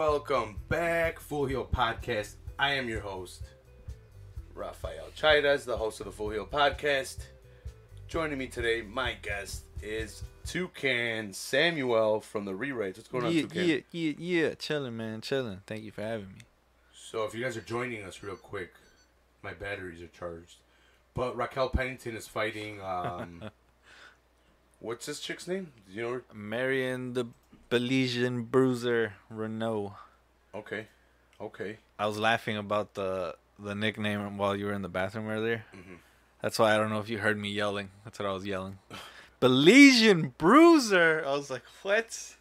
Welcome back, Full Heel Podcast. I am your host, Rafael Chaidas, the host of the Full Heel Podcast. Joining me today, my guest is Toucan Samuel from the Rewrites. What's going on, yeah, Toucan? yeah, yeah, yeah. Chilling, man, chilling. Thank you for having me. So, if you guys are joining us real quick, my batteries are charged. But Raquel Pennington is fighting. Um, what's this chick's name? Do you know her? Marion the Belizean Bruiser Reneau. Okay. Okay. I was laughing about the the nickname while you were in the bathroom earlier. Mhm. That's why I don't know if you heard me yelling. That's what I was yelling. Belizean Bruiser. I was like, what?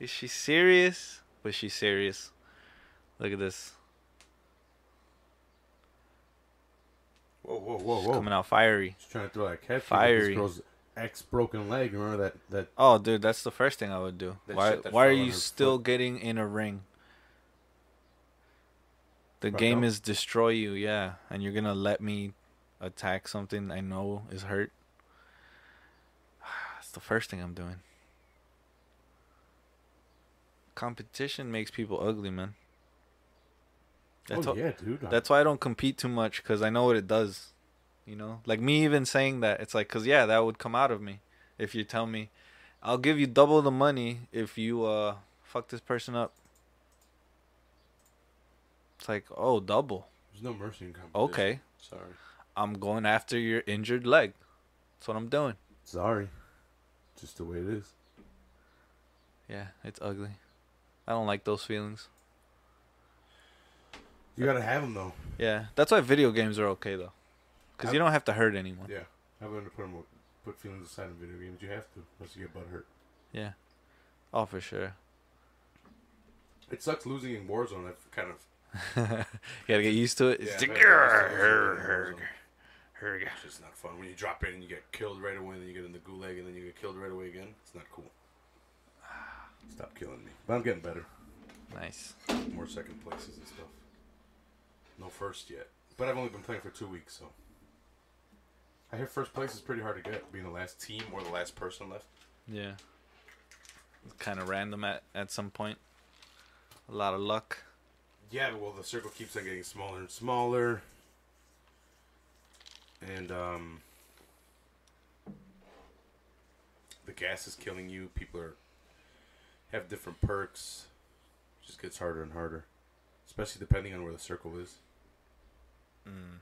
Is she serious? Was she serious? Look at this. Whoa, whoa, whoa, She's whoa. coming out fiery. She's trying to throw that catch. Fiery. This girl's ex broken leg. Remember that? That Oh, dude, that's the first thing I would do. That why? Why are you still foot. getting in a ring? The game now? is destroy you, yeah, and you're gonna let me attack something I know is hurt. That's the first thing I'm doing. Competition makes people ugly, man. That's oh yeah, dude. that's why I don't compete too much because I know what it does. You know, like me even saying that, it's like, cause yeah, that would come out of me if you tell me, I'll give you double the money if you uh fuck this person up. It's like, oh, double. There's no mercy in competition. Okay, Sorry. I'm going after your injured leg. That's what I'm doing. Sorry. Just the way it is. Yeah, it's ugly. I don't like those feelings. You gotta have them though. Yeah, that's why video games are okay though, because you don't have to hurt anyone. Yeah. I'm gonna put put feelings aside in video games. You have to, once you get butt hurt. Yeah. Oh, for sure. It sucks losing in Warzone. I've kind of. you gotta get used to it. Yeah, It's I've like, had to lose in "Grr, Warzone. grr, grr." It's just not fun when you drop in and you get killed right away, and then you get in the gulag, and then you get killed right away again. It's not cool. Stop killing me. But I'm getting better. Nice. More second places and stuff. No first yet. But I've only been playing for two weeks, so. I hear first place is pretty hard to get, being the last team or the last person left. Yeah. It's Kind of random at, at some point. A lot of luck. Yeah, well, the circle keeps on getting smaller and smaller. And, um. The gas is killing you. People are. have different perks. just gets harder and harder. Especially depending on where the circle is. Mm.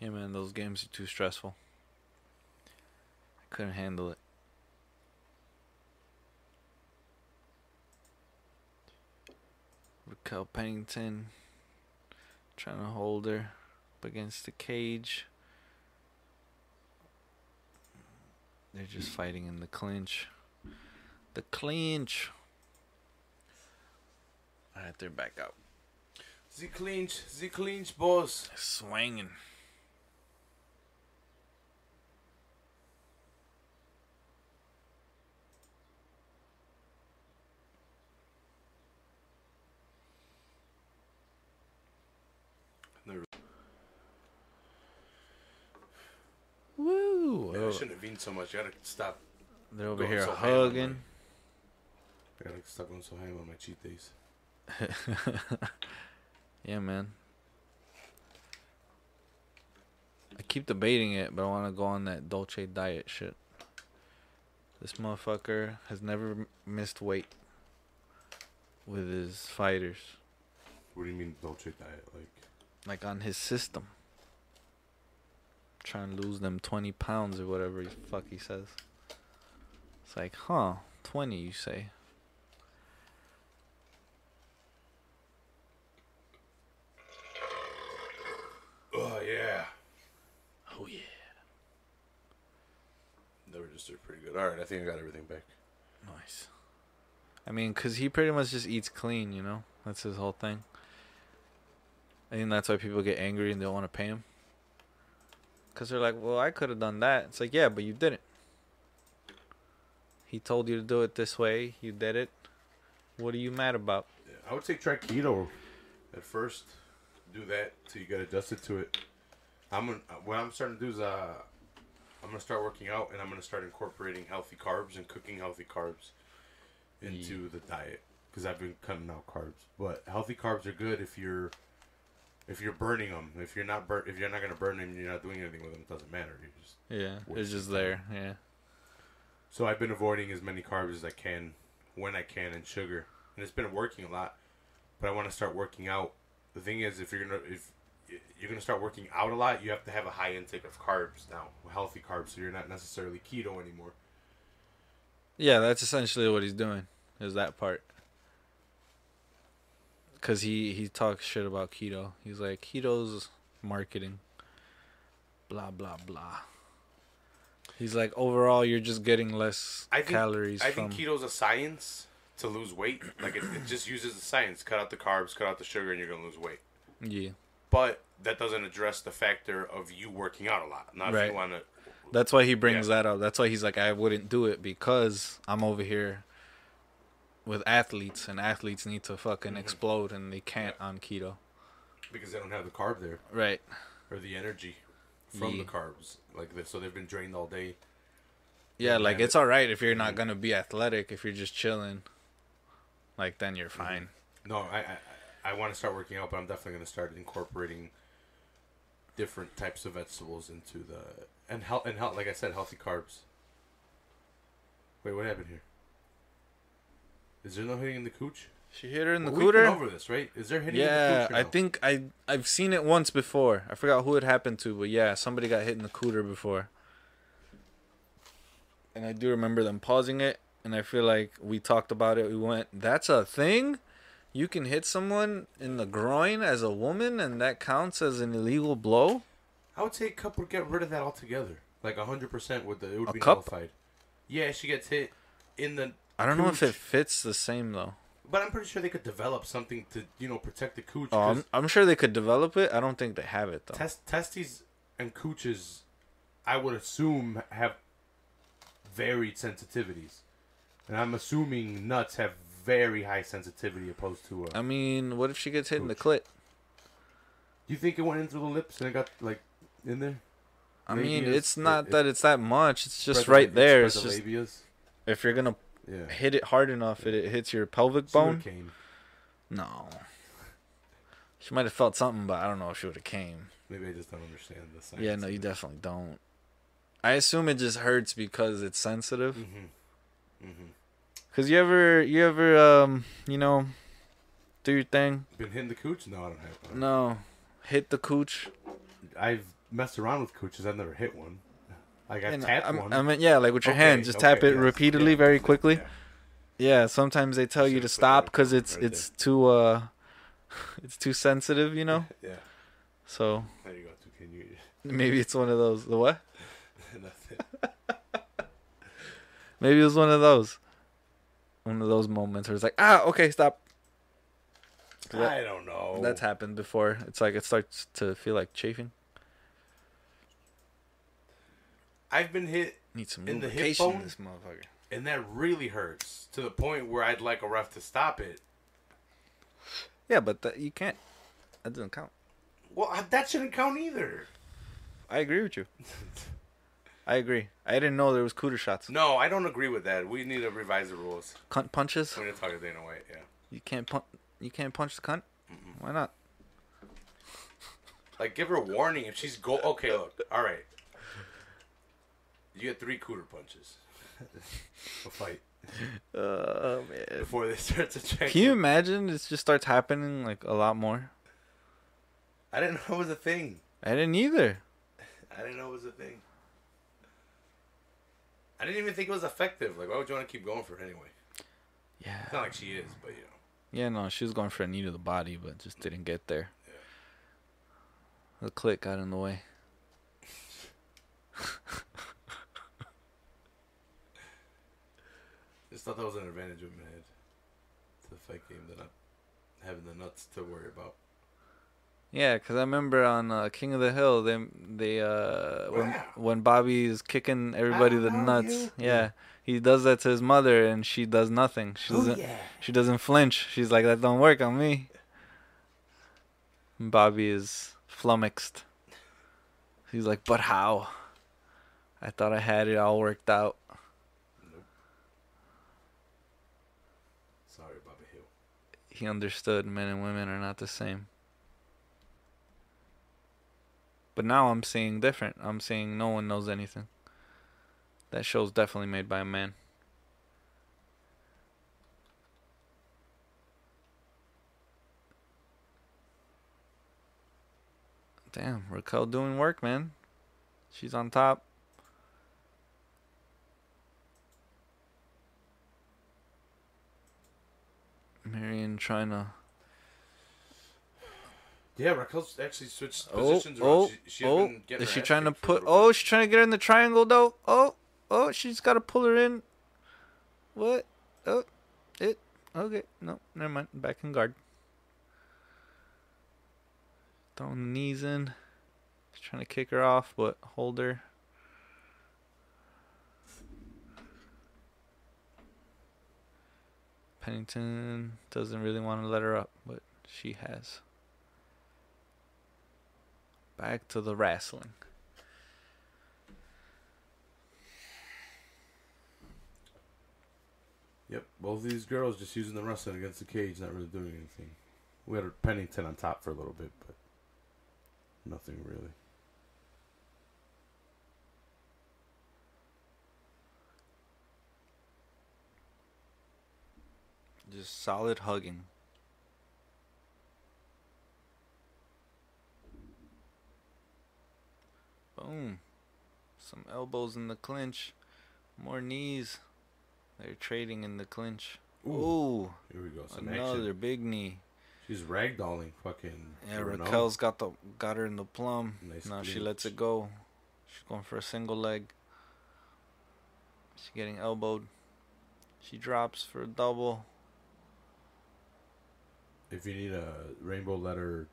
Yeah, man, those games are too stressful. I couldn't handle it. Raquel Pennington trying to hold her up against the cage. They're just fighting in the clinch. The clinch. Alright, they're back out. The clinch, the clinch, boss. Swinging. Never- Woo! Man, I oh. shouldn't have been so much. I gotta stop. They're over here so hugging. I gotta stop going so ham on my cheat days. yeah, man. I keep debating it, but I want to go on that Dolce diet shit. This motherfucker has never missed weight with his fighters, What do you mean Dolce diet? Like, like on his system. Trying to lose them 20 pounds or whatever the fuck he says. It's like, huh, 20 you say. oh yeah, Oh yeah. they registered pretty good. All right, I think I got everything back. Nice. I mean, cause he pretty much just eats clean, you know. That's his whole thing. I think that's why people get angry and they don't want to pay him. Cause they're like, "Well, I could have done that." It's like, "Yeah, but you didn't." He told you to do it this way. You did it. What are you mad about? Yeah, I would say try keto at first. Do that till you get adjusted to it. I'm gonna, what I'm starting to do is uh, I'm gonna start working out and I'm gonna start incorporating healthy carbs and cooking healthy carbs. into the diet because I've been cutting out carbs. But healthy carbs are good if you're if you're burning them. If you're not burn, if you're not gonna burn them, you're not doing anything with them. It doesn't matter. You just Yeah, it's just there. Yeah. So I've been avoiding as many carbs as I can when I can and sugar. And it's been working a lot. But I want to start working out. The thing is if you're to if you're going to start working out a lot, you have to have a high intake of carbs now, healthy carbs so you're not necessarily keto anymore. Yeah, that's essentially what he's doing. Is that part? Cause he he talks shit about keto. He's like keto's marketing. Blah blah blah. He's like overall you're just getting less I think calories I from. think keto's a science to lose weight. Like it, it just uses the science. Cut out the carbs, cut out the sugar and you're going to lose weight. yeah, But that doesn't address the factor of you working out a lot. Now if you want to that's why he brings Yeah. that up. That's why he's like I wouldn't do it because I'm over here with athletes and athletes need to fucking Mm-hmm. explode and they can't on keto. because they don't have the carb there. Right. or the energy from Yeah. the carbs like this. So they've been drained all day. Yeah, Yeah, like it's all right if you're not gonna be athletic. If you're just chilling, like then you're fine. No, I I, I want to start working out, but I'm definitely going to start incorporating different types of vegetables into the and health and health. Like I said, healthy carbs. Wait, what happened here? Is there no hitting in the cooch? She hit her in the Well, we've been over this, right? Is there hitting Yeah, in the cooch? I think I I've seen it once before. I forgot who it happened to, but yeah, somebody got hit in the cooter before. And I do remember them pausing it, and I feel like we talked about it. We went, "That's a thing. You can hit someone in the groin as a woman, and that counts as an illegal blow." I would say a cup would get rid of that altogether. Like hundred percent would the it would A be cup? nullified. Yeah, she gets hit in the I don't know if it fits the same though. But I'm pretty sure they could develop something to, you know, protect the cooch. Oh, I'm, I'm sure they could develop it. I don't think they have it though. test, testes and cooches, I would assume, have varied sensitivities. And I'm assuming nuts have very high sensitivity opposed to. Uh, I mean, what if she gets hit in the clit? do you think it went in through the lips and it got, like, in there? I mean, it's not it- that it's that much. It's just the- right there. It's the just labias? if you're gonna Yeah. hit it hard enough, it, it hits your pelvic She bone. came. No. She might have felt something, but I don't know if she would have came. Maybe I just don't understand the science. Yeah, no, you definitely don't. I assume it just hurts because it's sensitive. Mm-hmm. Mm-hmm. Cause you ever, you ever, um, you know, do your thing. Been hitting the cooch? No, I don't have. No, hit the cooch. I've messed around with cooches. I've never hit one. Like And tapped I'm- one. I mean, yeah, like with your Okay, hand, just okay, tap it yes, repeatedly, yeah, very quickly. yeah. Yeah, sometimes they tell you to stop because it's right it's too uh, it's too sensitive, you know. Yeah. So There you go. Can you? maybe it's one of those. The what? Nothing. Maybe it was one of those. One of those moments where it's like, ah, okay, stop. That- I don't know. That's happened before. It's like it starts to feel like chafing. I've been hit, Need some In the hip bone? this motherfucker. and that really hurts to the point where I'd like a ref to stop it. Yeah, but that, you can't. That doesn't count. Well, I- that shouldn't count either. I agree with you. I agree. I didn't know there was cooter shots. No, I don't agree with that. We need to revise the rules. Cunt punches. We need to talk to Dana White. Yeah. You can't punch. You can't punch the cunt. Why not? Like, give her a warning if she's go. Okay, look. All right. You get three cooter punches. a fight Oh man. before they start to check. Can you imagine? It just starts happening like a lot more. I didn't know it was a thing. I didn't either. I didn't know it was a thing. I didn't even think it was effective. Like, why would you want to keep going for it anyway? Yeah. It's not like she is, but you know. Yeah, no, she was going for a knee to the body, but just didn't get there. The click got in the way. Just thought that was an advantage women had to the fight game than not having the nuts to worry about. Yeah, because I remember on uh, King of the Hill, they they uh when when Bobby's kicking everybody the nuts. you. Yeah, he does that to his mother, and she does nothing. She doesn't. yeah. She doesn't flinch. She's like, that don't work on me. And Bobby is flummoxed. He's like, but how? I thought I had it all worked out. Nope. He understood men and women are not the same. But now I'm seeing different. I'm seeing no one knows anything. That show's definitely made by a man. Damn, Raquel doing work, man. She's on top. Marion trying to. Yeah, Raquel's actually switched Oh, positions. around. oh, she, she oh! Is she trying to kicked for a put? Oh, she's trying to get her in the triangle though. Oh, oh! She's got to pull her in. What? Oh, it. Okay, no, never mind. Back in guard. Throwing the knees in. She's trying to kick her off, but hold her. Pennington doesn't really want to let her up, but she has. Back to the wrestling. Yep, both these girls just using the wrestling against the cage, not really doing anything. We had Pennington on top for a little bit, but nothing really. Just solid hugging. Boom. Some elbows in the clinch. More knees. They're trading in the clinch. Ooh, Here we go. Some another action. big knee. She's ragdolling fucking. Yeah, Raquel's got the got her in the plum. Nice now she lets it go. She's going for a single leg. She's getting elbowed. She drops for a double. If you need a rainbow letter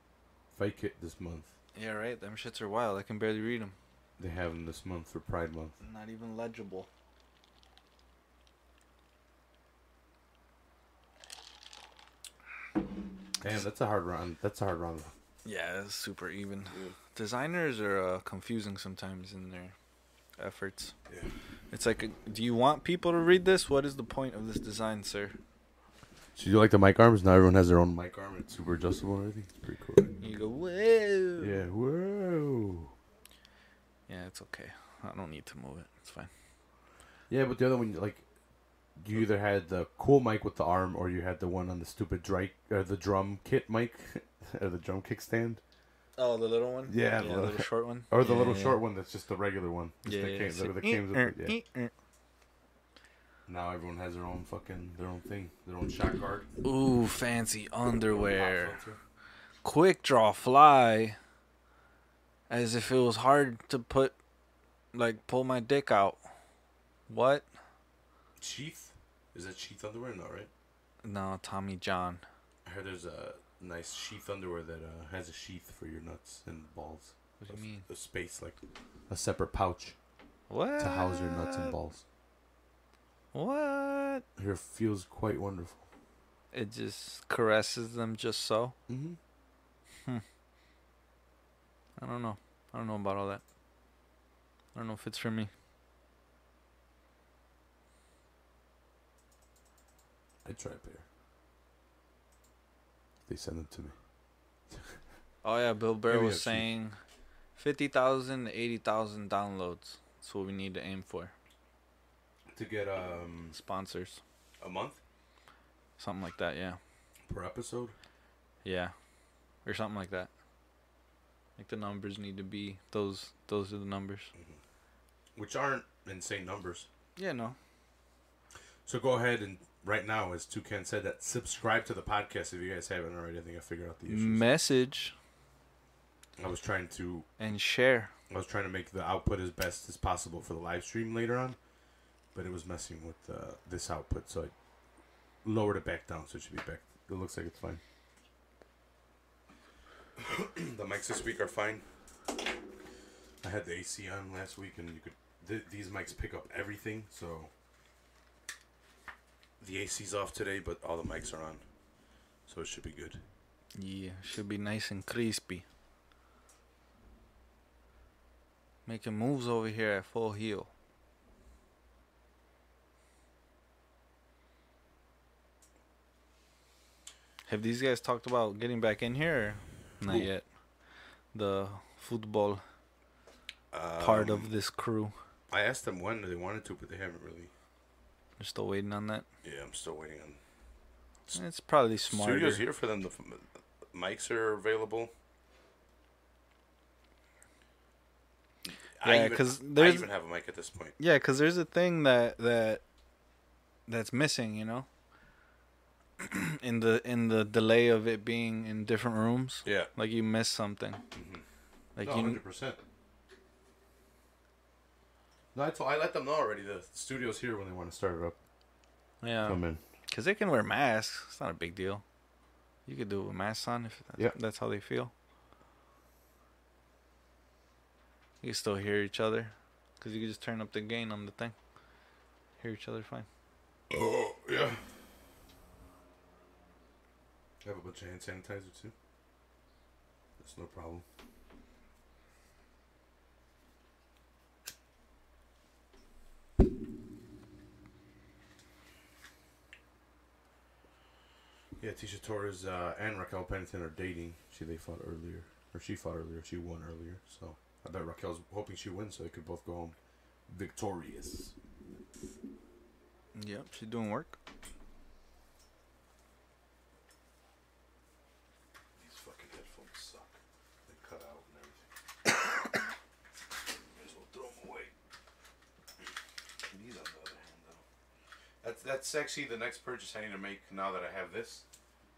fight kit this month, Yeah, right. Them shits are wild. I can barely read them. they have them this month for Pride Month. Not even legible. Damn, that's a hard round. That's a hard round. Yeah, it's super even. Designers are uh, confusing sometimes in their efforts. Yeah. It's like, a, do you want people to read this? What is the point of this design, sir? So you like the mic arms? Now everyone has their own mic arm. It's super adjustable and everything. It's pretty cool. You go, whoa. Yeah. Whoa. Yeah, it's okay. I don't need to move it. It's fine. Yeah, but the other one, like, you either had the cool mic with the arm, or you had the one on the stupid dry, or the drum kit mic, or the drum kickstand, Oh, the little one? Yeah, the the- little short one. or the Yeah, little yeah. short one that's just the regular one. Just Yeah, that yeah. came, So- that came yeah. Now everyone has their own fucking their own thing, their own shot guard. Ooh, fancy underwear. Quick draw fly. As if it was hard to put, like, pull my dick out. What? Sheath, is that sheath underwear? No, right? No, Tommy John. I heard there's a nice sheath underwear that uh, has a sheath for your nuts and balls. What do you mean? A space like a separate pouch What? to house your nuts and balls. What? Here feels quite wonderful. It just caresses them just so. Mm-hmm. I don't know. I don't know about all that. I don't know if it's for me. I'd try a pair. They send them to me. Oh yeah, Bill Burr Maybe was saying fifty thousand to eighty thousand downloads. That's what we need to aim for. To get um Sponsors, a month something like that. Yeah, per episode. yeah, or something like that. Like the numbers need to be those. Those are the numbers. Which aren't insane numbers. Yeah, no. So go ahead and right now, as Toucan said, that subscribe to the podcast if you guys haven't already. I think I figured out the issues. Message I was trying to and share. I was trying to make the output as best as possible for the live stream later on, but it was messing with uh, this output, so I lowered it back down, so it should be back. It looks like it's fine. the mics this week are fine. I had the AC on last week, and you could th- these mics pick up everything, so the AC's off today, but all the mics are on, so it should be good. Yeah, should be nice and crispy. Making moves over here at full heel. Have these guys talked about getting back in here? Not Who? yet. The football part of this crew. Um, I asked them when they wanted to, but they haven't really. They're still waiting on that. Yeah, I'm still waiting on. It's probably smarter. Studios here for them. The mics are available. I Yeah, even- 'cause I there's- even have a mic at this point. Yeah, because there's a thing that that that's missing, you know. in the in the delay of it being in different rooms, Yeah. like you miss something. Mhm. Like no, you, hundred percent. No, I, told, I let them know already. The studio's here when they want to start it up. yeah, Come in. because they can wear masks. It's not a big deal. You could do it with masks on if that's, Yeah. that's how they feel. You can still hear each other, because you can just turn up the gain on the thing. Hear each other fine. Oh yeah. I have a bunch of hand sanitizer too. That's no problem. Yeah, Tecia Torres uh, and Raquel Pennington are dating. She they fought earlier, or she fought earlier. She won earlier, so I bet Raquel's hoping she wins so they could both go home victorious. Yep, she's doing work. These fucking headphones suck. They cut out and everything. May as well throw them away. These, on the other hand, though. That's that's actually the next purchase I need to make now that I have this.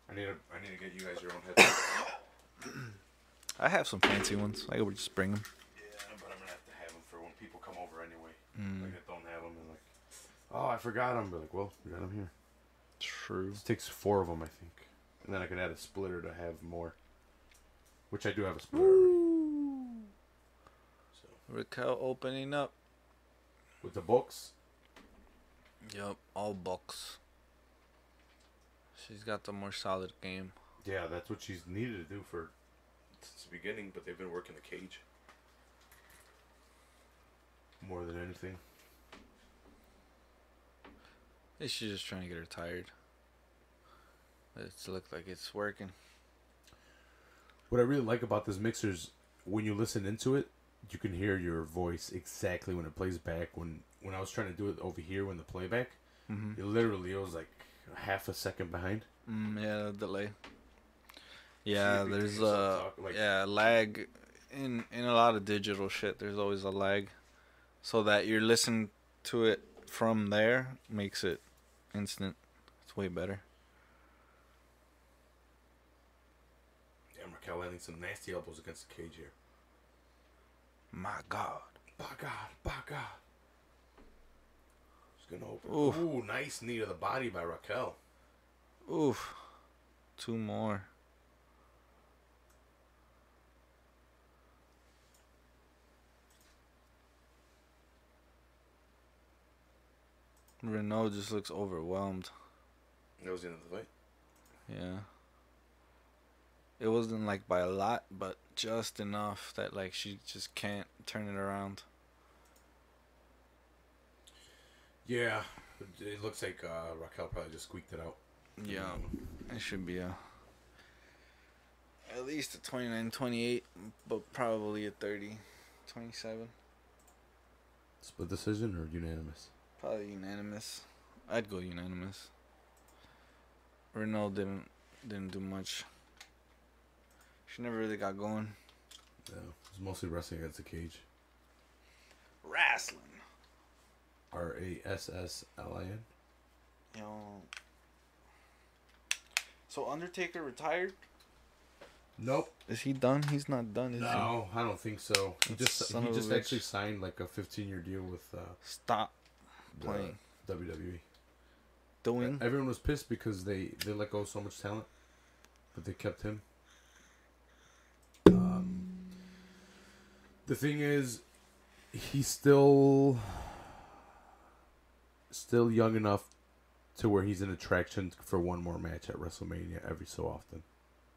I need to I need to get you guys your own headphones. I have some fancy ones. I would just bring them. yeah, but I'm gonna have to have them for when people come over anyway. Mm. Like I don't have them and like, oh I forgot them. But like, well, we got them here. True. It takes four of them, I think, and then I can add a splitter to have more. Which I do have a splitter. already. So. Raquel opening up. With the books, Yep, all books. She's got the more solid game. yeah, that's what she's needed to do for since the beginning. But they've been working the cage more than anything. She's just trying to get her tired. It's looked like it's working. What I really like about this mixer is when you listen into it, you can hear your voice exactly when it plays back. When when I was trying to do it over here when the playback, Mm-hmm. it literally it was like half a second behind. Mm, yeah, the delay. Yeah, between there's a like- yeah lag in in a lot of digital shit. There's always a lag, so that you're listening to it from there makes it instant. It's way better. Damn, Raquel landing some nasty elbows against the cage here. My God. By God, by God. Just gonna open. Oof. Ooh, nice knee to the body by Raquel. Oof. Two more. Reneau just looks overwhelmed. That was the end of the fight. Yeah. It wasn't like by a lot, but just enough that like she just can't turn it around. Yeah, it- looks like uh, Raquel probably just squeaked it out. Yeah. It should be a at least a 29 28, but probably a 30 27. Split decision or unanimous? Probably unanimous. I'd go unanimous. Reneau didn't didn't do much. She never really got going. Yeah, it was mostly wrestling against the cage. Wrestling. R A S S L I N. Yo. So Undertaker retired? Nope. Is he done? He's not done, is No, I don't think so. He That's just he of a just bitch. actually signed like a 15 year deal with uh. Stop playing. WWE. Doing? Everyone was pissed because they they let go of so much talent, but they kept him. Um, the thing is, he's still still young enough to where he's an attraction for one more match at WrestleMania every so often,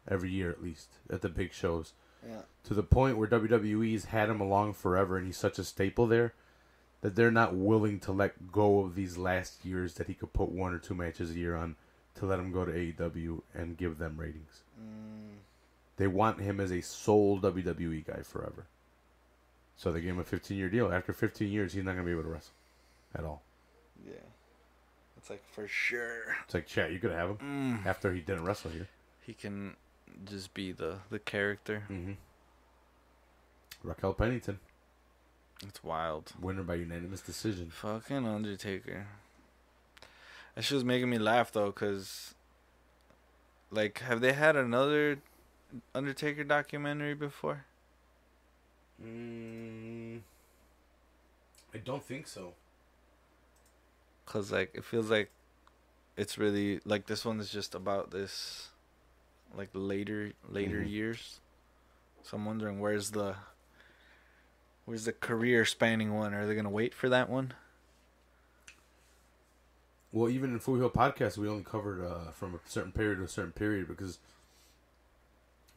every year at least at the big shows. Yeah. To the point where WWE's had him along forever, and he's such a staple there that they're not willing to let go of these last years that he could put one or two matches a year on to let him go to AEW and give them ratings. Mm, They want him as a sole WWE guy forever. So they gave him a 15 year deal. After 15 years, he's not going to be able to wrestle at all. Yeah. It's like for sure. It's like, chat, you could have him Mm. after he didn't wrestle here. He can just be the the character. Mm-hmm. Raquel Pennington, It's wild. winner by unanimous decision. Fucking Undertaker. That shit was making me laugh though, cause like, have they had another Undertaker documentary before? Mm, I don't think so. Cause like it feels like it's really like this one is just about this like later later Mhm. years. So I'm wondering where's the where's the career spanning one? Are they gonna wait for that one? Well, even in Full Heel podcast, we only covered uh, from a certain period to a certain period because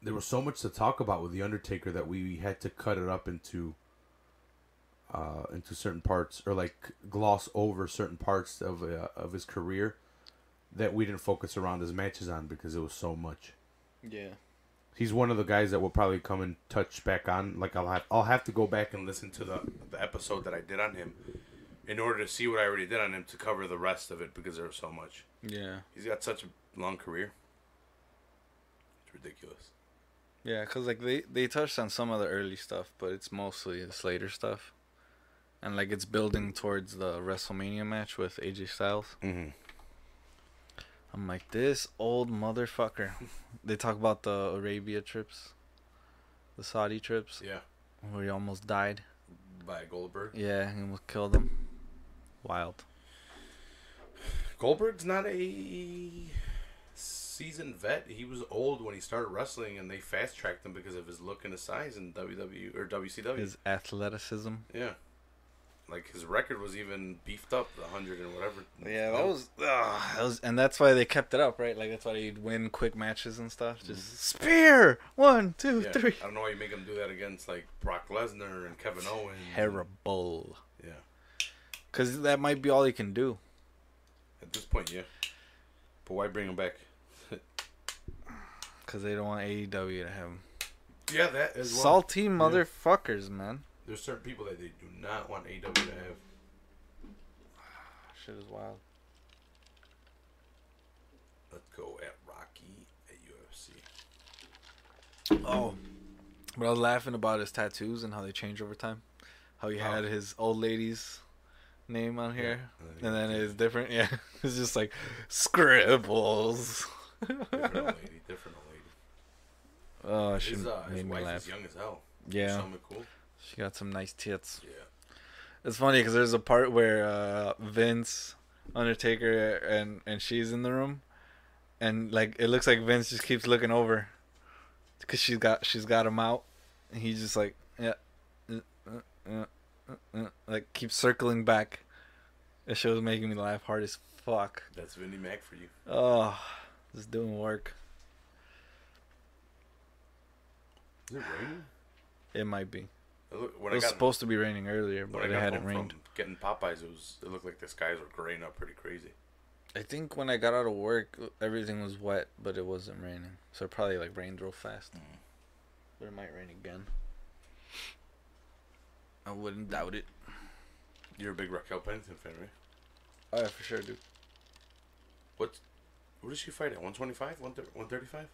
there was so much to talk about with the Undertaker that we had to cut it up into uh, into certain parts or like gloss over certain parts of uh, of his career that we didn't focus around his matches on because it was so much. Yeah. He's one of the guys that will probably come and touch back on. Like I'll have I'll have to go back and listen to the the episode that I did on him in order to see what I already did on him to cover the rest of it because there was so much. Yeah. He's got such a long career. It's ridiculous. Yeah, cause like they they touched on some of the early stuff, but it's mostly the later stuff, and like it's building towards the WrestleMania match with AJ Styles. Mm-hmm. I'm like this old motherfucker. they talk about the Arabia trips, the Saudi trips, Yeah, where he almost died. by Goldberg. Yeah, he almost killed him. Wild. Goldberg's not a seasoned vet. He was old when he started wrestling, and they fast tracked him because of his look and his size in WWE or WCW. His athleticism. yeah, like his record was even beefed up, the hundred and whatever. Yeah, that was, ugh, that was, and that's why they kept it up, right? Like that's why he'd win quick matches and stuff. Just mm-hmm. spear, one, two, Yeah, three. I don't know why you make him do that against like Brock Lesnar and Kevin Owens. Terrible. Yeah, Cause that might be all he can do. at this point, yeah. But why bring him back? Cause they don't want AEW to have him. Yeah, that as well. Salty motherfuckers, man. There's certain people that they do not want AW to have. Shit is wild. Let's go at Rocky at UFC. Oh, but I was laughing about his tattoos and how they change over time. How he had Oh. his old lady's name on here, Yeah. and then it's different. Yeah, it's just like scribbles. different old lady, different old lady. Oh, she His, uh, his me wife laugh. is young as hell. Yeah, Something cool. She got some nice tits. Yeah. It's funny because there's a part where uh, Vince, Undertaker, and and she's in the room, and like it looks like Vince just keeps looking over, because she's got she's got him out, and he's just like yeah, uh, uh, uh, uh, uh, like keeps circling back. That show was making me laugh hard as fuck. That's Vinnie Mac for you. Oh, this just doing work. Is it raining? It might be. It when It was got supposed to be raining earlier, but it hadn't rained. getting Popeyes, it was it looked like the skies were graying up pretty crazy. I think when I got out of work, everything was wet, but it wasn't raining. So it probably like rained real fast. Mm. But it might rain again. I wouldn't doubt it. You're a big Raquel Pennington fan, right? Oh yeah, for sure, dude. What? What did she fight at? 125? 135?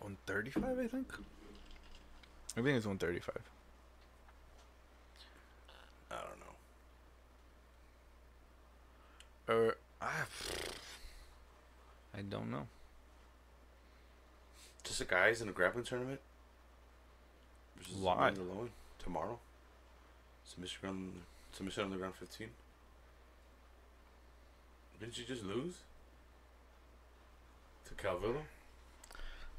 One thirty-five, I think. I think it's one thirty-five. I don't know. Or I, I don't know. Just the guys in a grappling tournament. Versus Why? Tomorrow. Submission on submission on the ground 15. Didn't you just lose to Calvillo?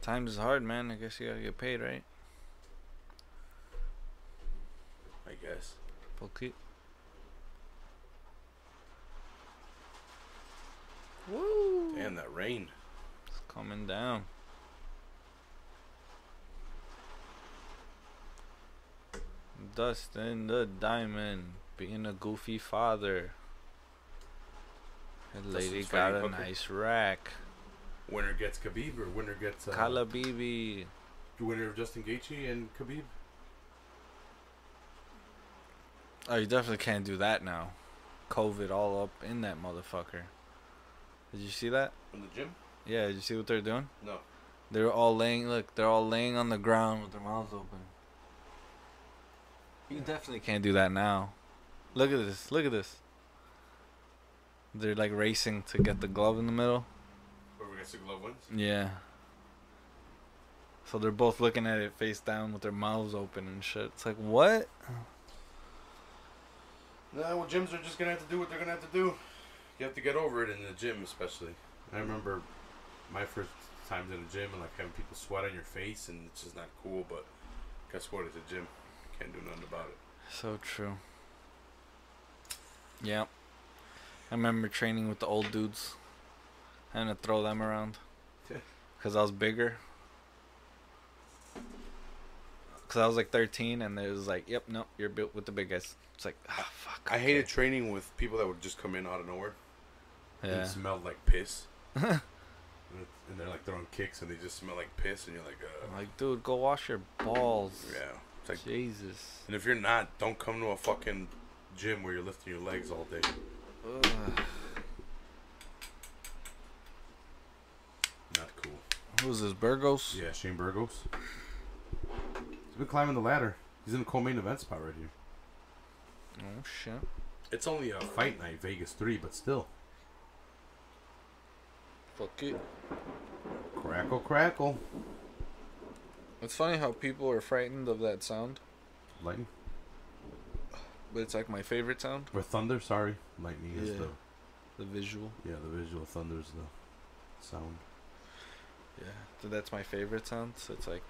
Times is hard, man. I guess you gotta get paid, right? I guess. Fuck it. Woo! Damn that rain. It's coming down. Dustin the Diamond being a goofy father. That lady got a Hooker. nice rack. Winner gets Khabib or winner gets uh, Kala Bibi. winner of Justin Gaethje and Khabib. Oh, you definitely can't do that now. COVID all up in that motherfucker. Did you see that? In the gym? Yeah, did you see what they're doing? No. They're all laying. Look, they're all laying on the ground with their mouths open. You definitely can't do that now. Look at this. Look at this. They're like racing to get the glove in the middle. Whoever gets the glove wins. Yeah. So they're both looking at it face down with their mouths open and shit. It's like what? No, well, gyms are just gonna have to do what they're gonna have to do. You have to get over it in the gym, especially. I remember my first times in the gym and like having people sweat on your face, and it's just not cool. But guess what? It's a gym. Can't do nothing about it. So true. Yeah. I remember training with the old dudes. and to throw them around. Because I was bigger. Because I was like 13 and it was like, yep, nope, you're built with the big guys. It's like, ah, fuck. I hated training with people that would just come in out of nowhere. Yeah. and smelled like piss. and and they're like throwing kicks, and they just smell like piss, and you're like, uh, Like, dude, go wash your balls. yeah. It's like, Jesus. and if you're not, don't come to a fucking gym where you're lifting your legs all day. Ugh. Not cool. Who's this, Burgos? Yeah, Shane Burgos. He's been climbing the ladder. He's in the co-main event spot right here. Oh, shit. It's only a fight night, Vegas three, but still. Fuck it. Crackle, crackle. It's funny how people are frightened of that sound, Lightning but it's like my favorite sound. or thunder? Sorry, lightning is the The visual. yeah the visual. Thunder is the sound. Yeah, so that's my favorite sound. So it's like,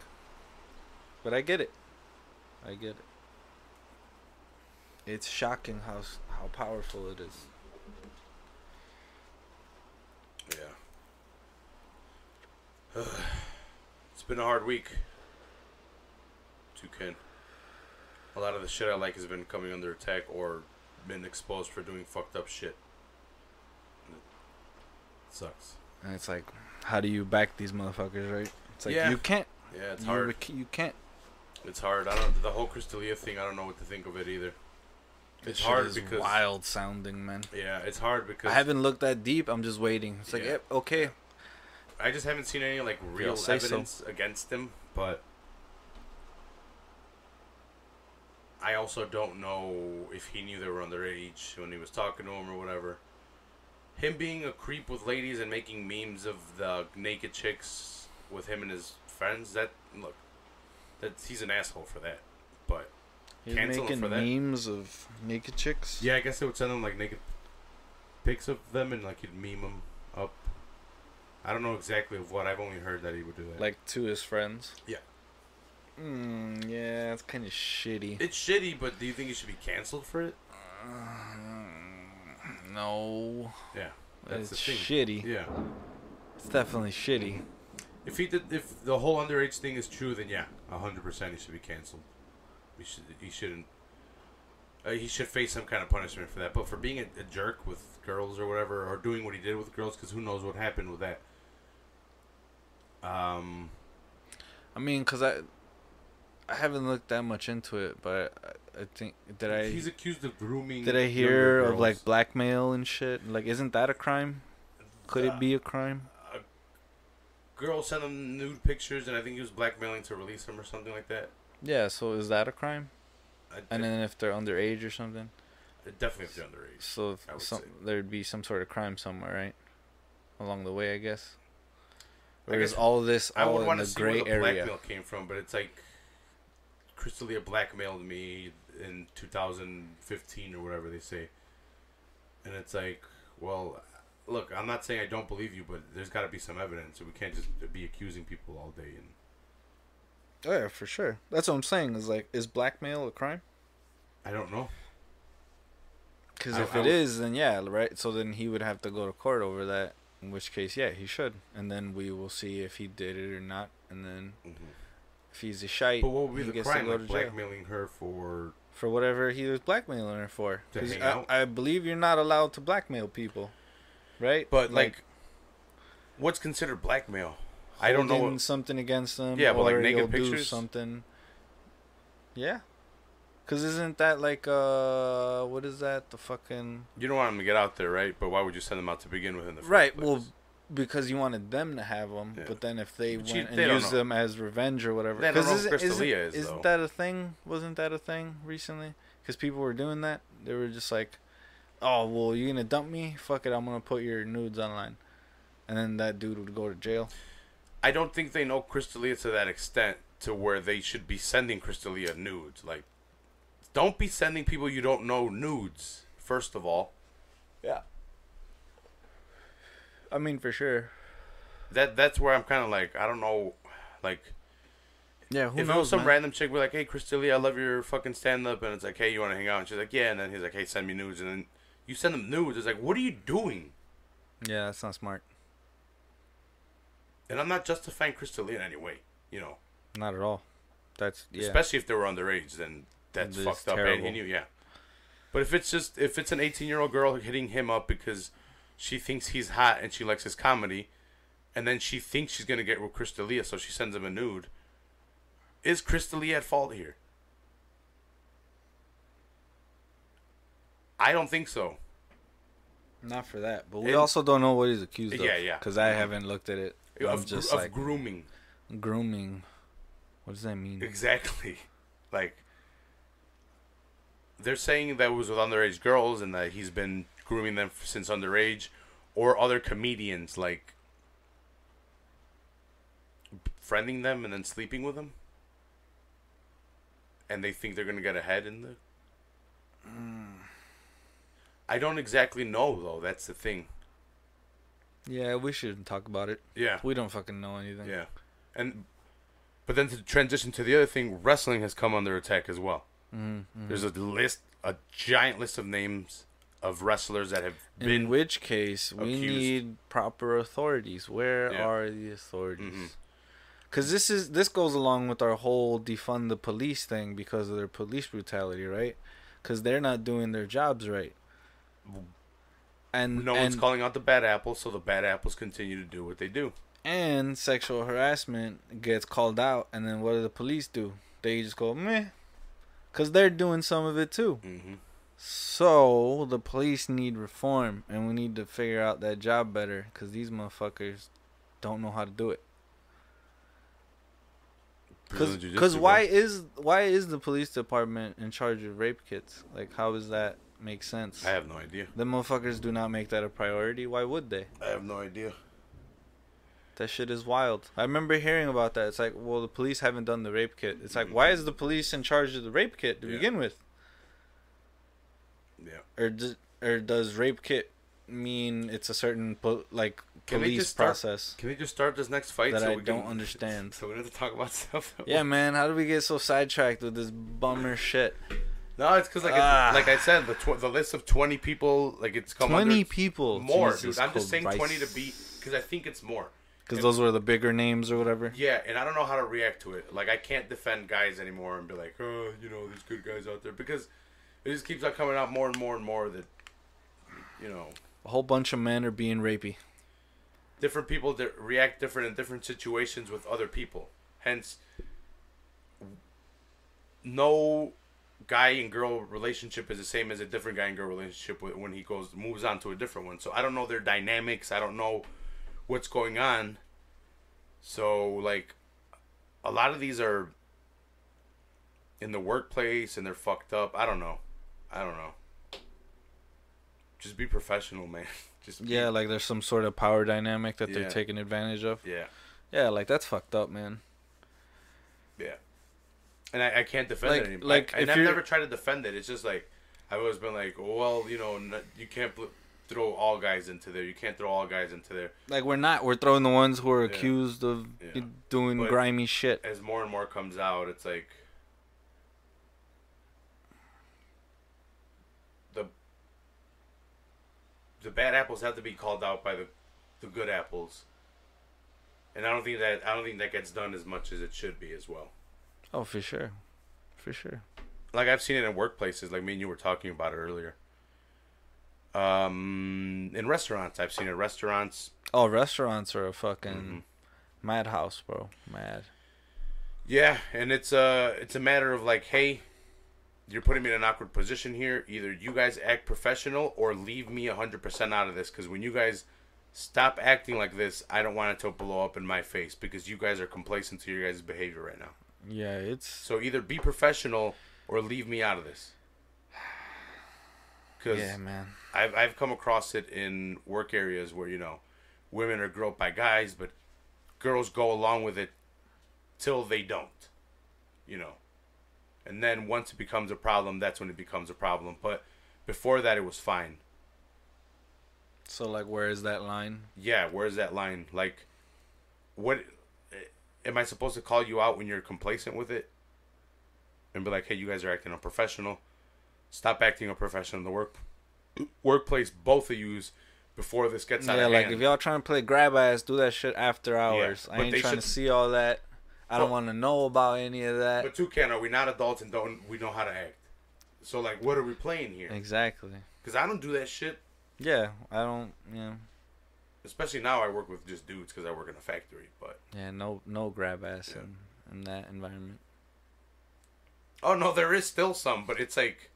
but I get it. I get it. It's shocking how how powerful it is. Yeah. it's been a hard week. Toucan. A lot of the shit I like has been coming under attack or been exposed for doing fucked up shit. It sucks. And it's like, how do you back these motherfuckers, right? It's like Yeah. you can't. Yeah, it's you, hard. you can't. It's hard. I don't. The whole Crystalia thing. I don't know what to think of it either. It's shit hard because wild sounding, man. yeah, it's hard because I haven't looked that deep. I'm just waiting. It's like, Yeah. yep, okay. I just haven't seen any like real say so. evidence against him, but I also don't know if he knew they were underage when he was talking to him or whatever. Him being a creep with ladies and making memes of the naked chicks with him and his friends, that look, that he's an asshole for that. But He's Cancel him making for that. memes of naked chicks. yeah, I guess they would send him like naked pics of them and like he'd meme them up. I don't know exactly of what. I've only heard that he would do that. Like to his friends. Yeah. Mm, yeah, it's kind of shitty. It's shitty, but do you think he should be canceled for it? no. Yeah, that's it's the thing. shitty. Yeah, It's definitely shitty. If he did, if the whole underage thing is true, then yeah, hundred percent he should be canceled. He should, he shouldn't. Uh, he should face some kind of punishment for that. But for being a, a jerk with girls or whatever, or doing what he did with girls, because who knows what happened with that. Um, I mean, cause I, I haven't looked that much into it, but I, I think did I he's accused of grooming. did I hear of like blackmail and shit? Like, isn't that a crime? Could Uh, it be a crime? Girl sent him nude pictures, and I think he was blackmailing to release him or something like that. Yeah. So is that a crime? And then if they're underage or something, uh, definitely if they're underage. so some there'd be some sort of crime somewhere, right? Along the way, I guess. I guess all of this I would in want the to see where the area? blackmail came from, but it's like Crystalia blackmailed me in 2015 or whatever they say, and it's like, well, look, I'm not saying I don't believe you, but there's got to be some evidence, so we can't just be accusing people all day. And Oh yeah, for sure. That's what I'm saying. Is like, is blackmail a crime? I don't know. Because if I it would- is, then yeah, right. So then he would have to go to court over that. In which case, yeah, he should. And then we will see if he did it or not. And then mm-hmm. if he's a shite, But what would be he the crime? Like blackmailing her for? for whatever he was blackmailing her for. To 'Cause hang I. I believe you're not allowed to blackmail people. Right? But like, what's considered blackmail? I don't know. What, something against them. Yeah, but, like, naked pictures? something. Yeah, cause isn't that like uh, what is that? The fucking you don't want them to get out there, right? But why would you send them out to begin with in the first right. place? Well, because you wanted them to have them, Yeah. but then if they But you- went and they don't used know. them as revenge or whatever, They don't 'cause know isn't- isn't- is, Isn't that a thing? Wasn't that a thing recently? Because people were doing that. They were just like, "Oh, well, you're gonna dump me? Fuck it, I'm gonna put your nudes online," and then that dude would go to jail. I don't think they know Chris D'Elia to that extent to where they should be sending Chris D'Elia nudes. Like, don't be sending people you don't know nudes. First of all, Yeah. I mean, for sure. that that's where I'm kind of like, I don't know, like. Yeah, who if it knows? was some man? random chick be like, "Hey, Chris D'Elia, I love your fucking stand up," and it's like, "Hey, you want to hang out?" and she's like, "Yeah," and then he's like, "Hey, send me nudes," and then you send them nudes. It's like, what are you doing? Yeah, that's not smart. And I'm not justifying Chris D'Elia in any way, you know. Not at all. That's yeah. Especially if they were underage, then that's It's fucked up. And terrible. he knew, yeah. But if it's just if it's an 18 year old girl hitting him up because she thinks he's hot and she likes his comedy, and then she thinks she's gonna get with Chris D'Elia, so she sends him a nude. Is Chris D'Elia at fault here? I don't think so. not for that, but we And- also don't know what he's accused of. Yeah, yeah. Because I haven't looked at it. I'm Of, just of like grooming. grooming. What does that mean? Exactly. Like they're saying that it was with underage girls and that he's been grooming them since underage, or other comedians like friending them and then sleeping with them, and they think they're gonna get ahead in the. Mm. I don't exactly know though. That's the thing. Yeah, we shouldn't talk about it. Yeah. We don't fucking know anything. Yeah, and but then to transition to the other thing, wrestling has come under attack as well. Mm-hmm. There's a list, a giant list of names of wrestlers that have In been. which case, we need proper authorities. Where Yeah. are the authorities? Because this is this goes along with our whole defund the police thing because of their police brutality, right? Because they're not doing their jobs right. And no and, one's calling out the bad apples, so the bad apples continue to do what they do. and sexual harassment gets called out, and then what do the police do? They just go meh, because they're doing some of it too. Mm-hmm. So the police need reform, and we need to figure out that job better, because these motherfuckers don't know how to do it. Because why is why is the police department in charge of rape kits? Like, how is that make sense? I have no idea. The motherfuckers do not make that a priority. Why would they? I have no idea. That shit is wild. I remember hearing about that. It's like, well, the police haven't done the rape kit. It's like, mm-hmm. why is the police in charge of the rape kit to Yeah. begin with? Yeah. Or does or does rape kit mean it's a certain po- like Can police start- process? Can we just start this next fight? That so I we don't can, understand. So we have to talk about stuff. that Yeah, man. How do we get so sidetracked with this bummer shit? No, it's because like Ah. it, like I said, the tw- the list of twenty people, like it's come Twenty people. more, Jesus dude. I'm just saying Christ. twenty to beat because I think it's more. Because those were the bigger names or whatever. Yeah, and I don't know how to react to it. Like I can't defend guys anymore and be like, oh, you know, there's good guys out there because it just keeps on coming out more and more and more that you know A whole bunch of men are being rapey. different people that react different in different situations with other people. Hence, no guy and girl relationship is the same as a different guy and girl relationship when he goes moves on to a different one. So I don't know their dynamics. I don't know what's going on. So like, a lot of these are in the workplace and they're fucked up. I don't know. I don't know. Just be professional, man. Just be, Yeah, like there's some sort of power dynamic that Yeah. they're taking advantage of. yeah. Yeah, like that's fucked up, man. Yeah. And I, I can't defend Like- it anymore. like, Like, I've you're- never tried to defend it. It's just like I've always been like, well, you know, you can't pl- throw all guys into there. You can't throw all guys into there. Like we're not. We're throwing the ones who are Yeah. accused of Yeah. doing But- grimy shit. As more and more comes out, it's like the the bad apples have to be called out by the the good apples. And I don't think that I don't think that gets done as much as it should be as well. Oh, for sure, for sure. like I've seen it in workplaces, like me and you were talking about it earlier. Um, in restaurants, I've seen it. Restaurants, Oh, restaurants are a fucking Mhm. madhouse, bro. Mad. yeah, and it's a it's a matter of like, hey, you're putting me in an awkward position here. Either you guys act professional or leave me hundred percent out of this. Because when you guys stop acting like this, I don't want it to blow up in my face because you guys are complacent to your guys' behavior right now. Yeah, it's So either be professional or leave me out of this. Because yeah, man. I've I've come across it in work areas where you know women are groped by guys, but girls go along with it till they don't, you know. And then once it becomes a problem, that's when it becomes a problem. But before that, it was fine. So like, where is that line? Yeah, where's that line? Like, what? Am I supposed to call you out when you're complacent with it? And be like, hey, you guys are acting unprofessional. Stop acting unprofessional in the work workplace. Both of yous before this gets out Yeah, of like hand. if y'all trying to play grab ass, do that shit after hours. I but ain't trying to see all that. I don't want to know about any of that. But Toucan, are we not adults and don't we know how to act? So like, what are we playing here? Exactly. Because I don't do that shit. Yeah, I don't. Yeah, Especially now, I work with just dudes because I work in a factory. But yeah. No, no grab ass Yeah. in in that environment. oh no, there is still some, but it's like,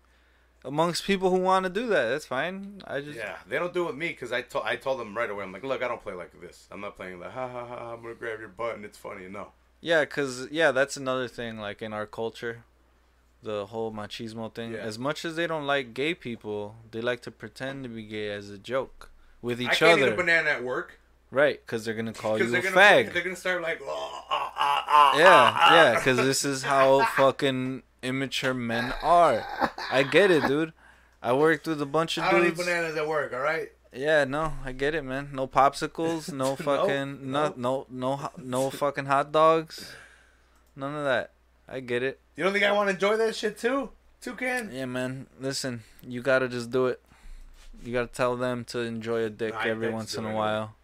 Amongst people who want to do that, that's fine. I just yeah, they don't do it with me because I told I told them right away. I'm like, look, I don't play like this. I'm not playing the ha ha ha. I'm gonna grab your butt and it's funny. No. Yeah, cause yeah, that's another thing. Like in our culture, the whole machismo thing. Yeah. As much as they don't like gay people, they like to pretend to be gay as a joke with each I can't eat other, a banana at work right? Because they're gonna call you a gonna fag. they're gonna start like, oh, ah, ah, ah, Yeah, ah, yeah. ah." Because this is how fucking immature men are. I get it, dude. I worked with a bunch of I don't eat dudes. bananas at work. All right. Yeah, no, I get it, man. No popsicles, no No, fucking, no, no. no, no, no fucking hot dogs. None of that. I get it. You don't think I want to enjoy that shit too? Toucan. Yeah, man. Listen, you gotta just do it. You gotta tell them to enjoy a dick I- every once in a while.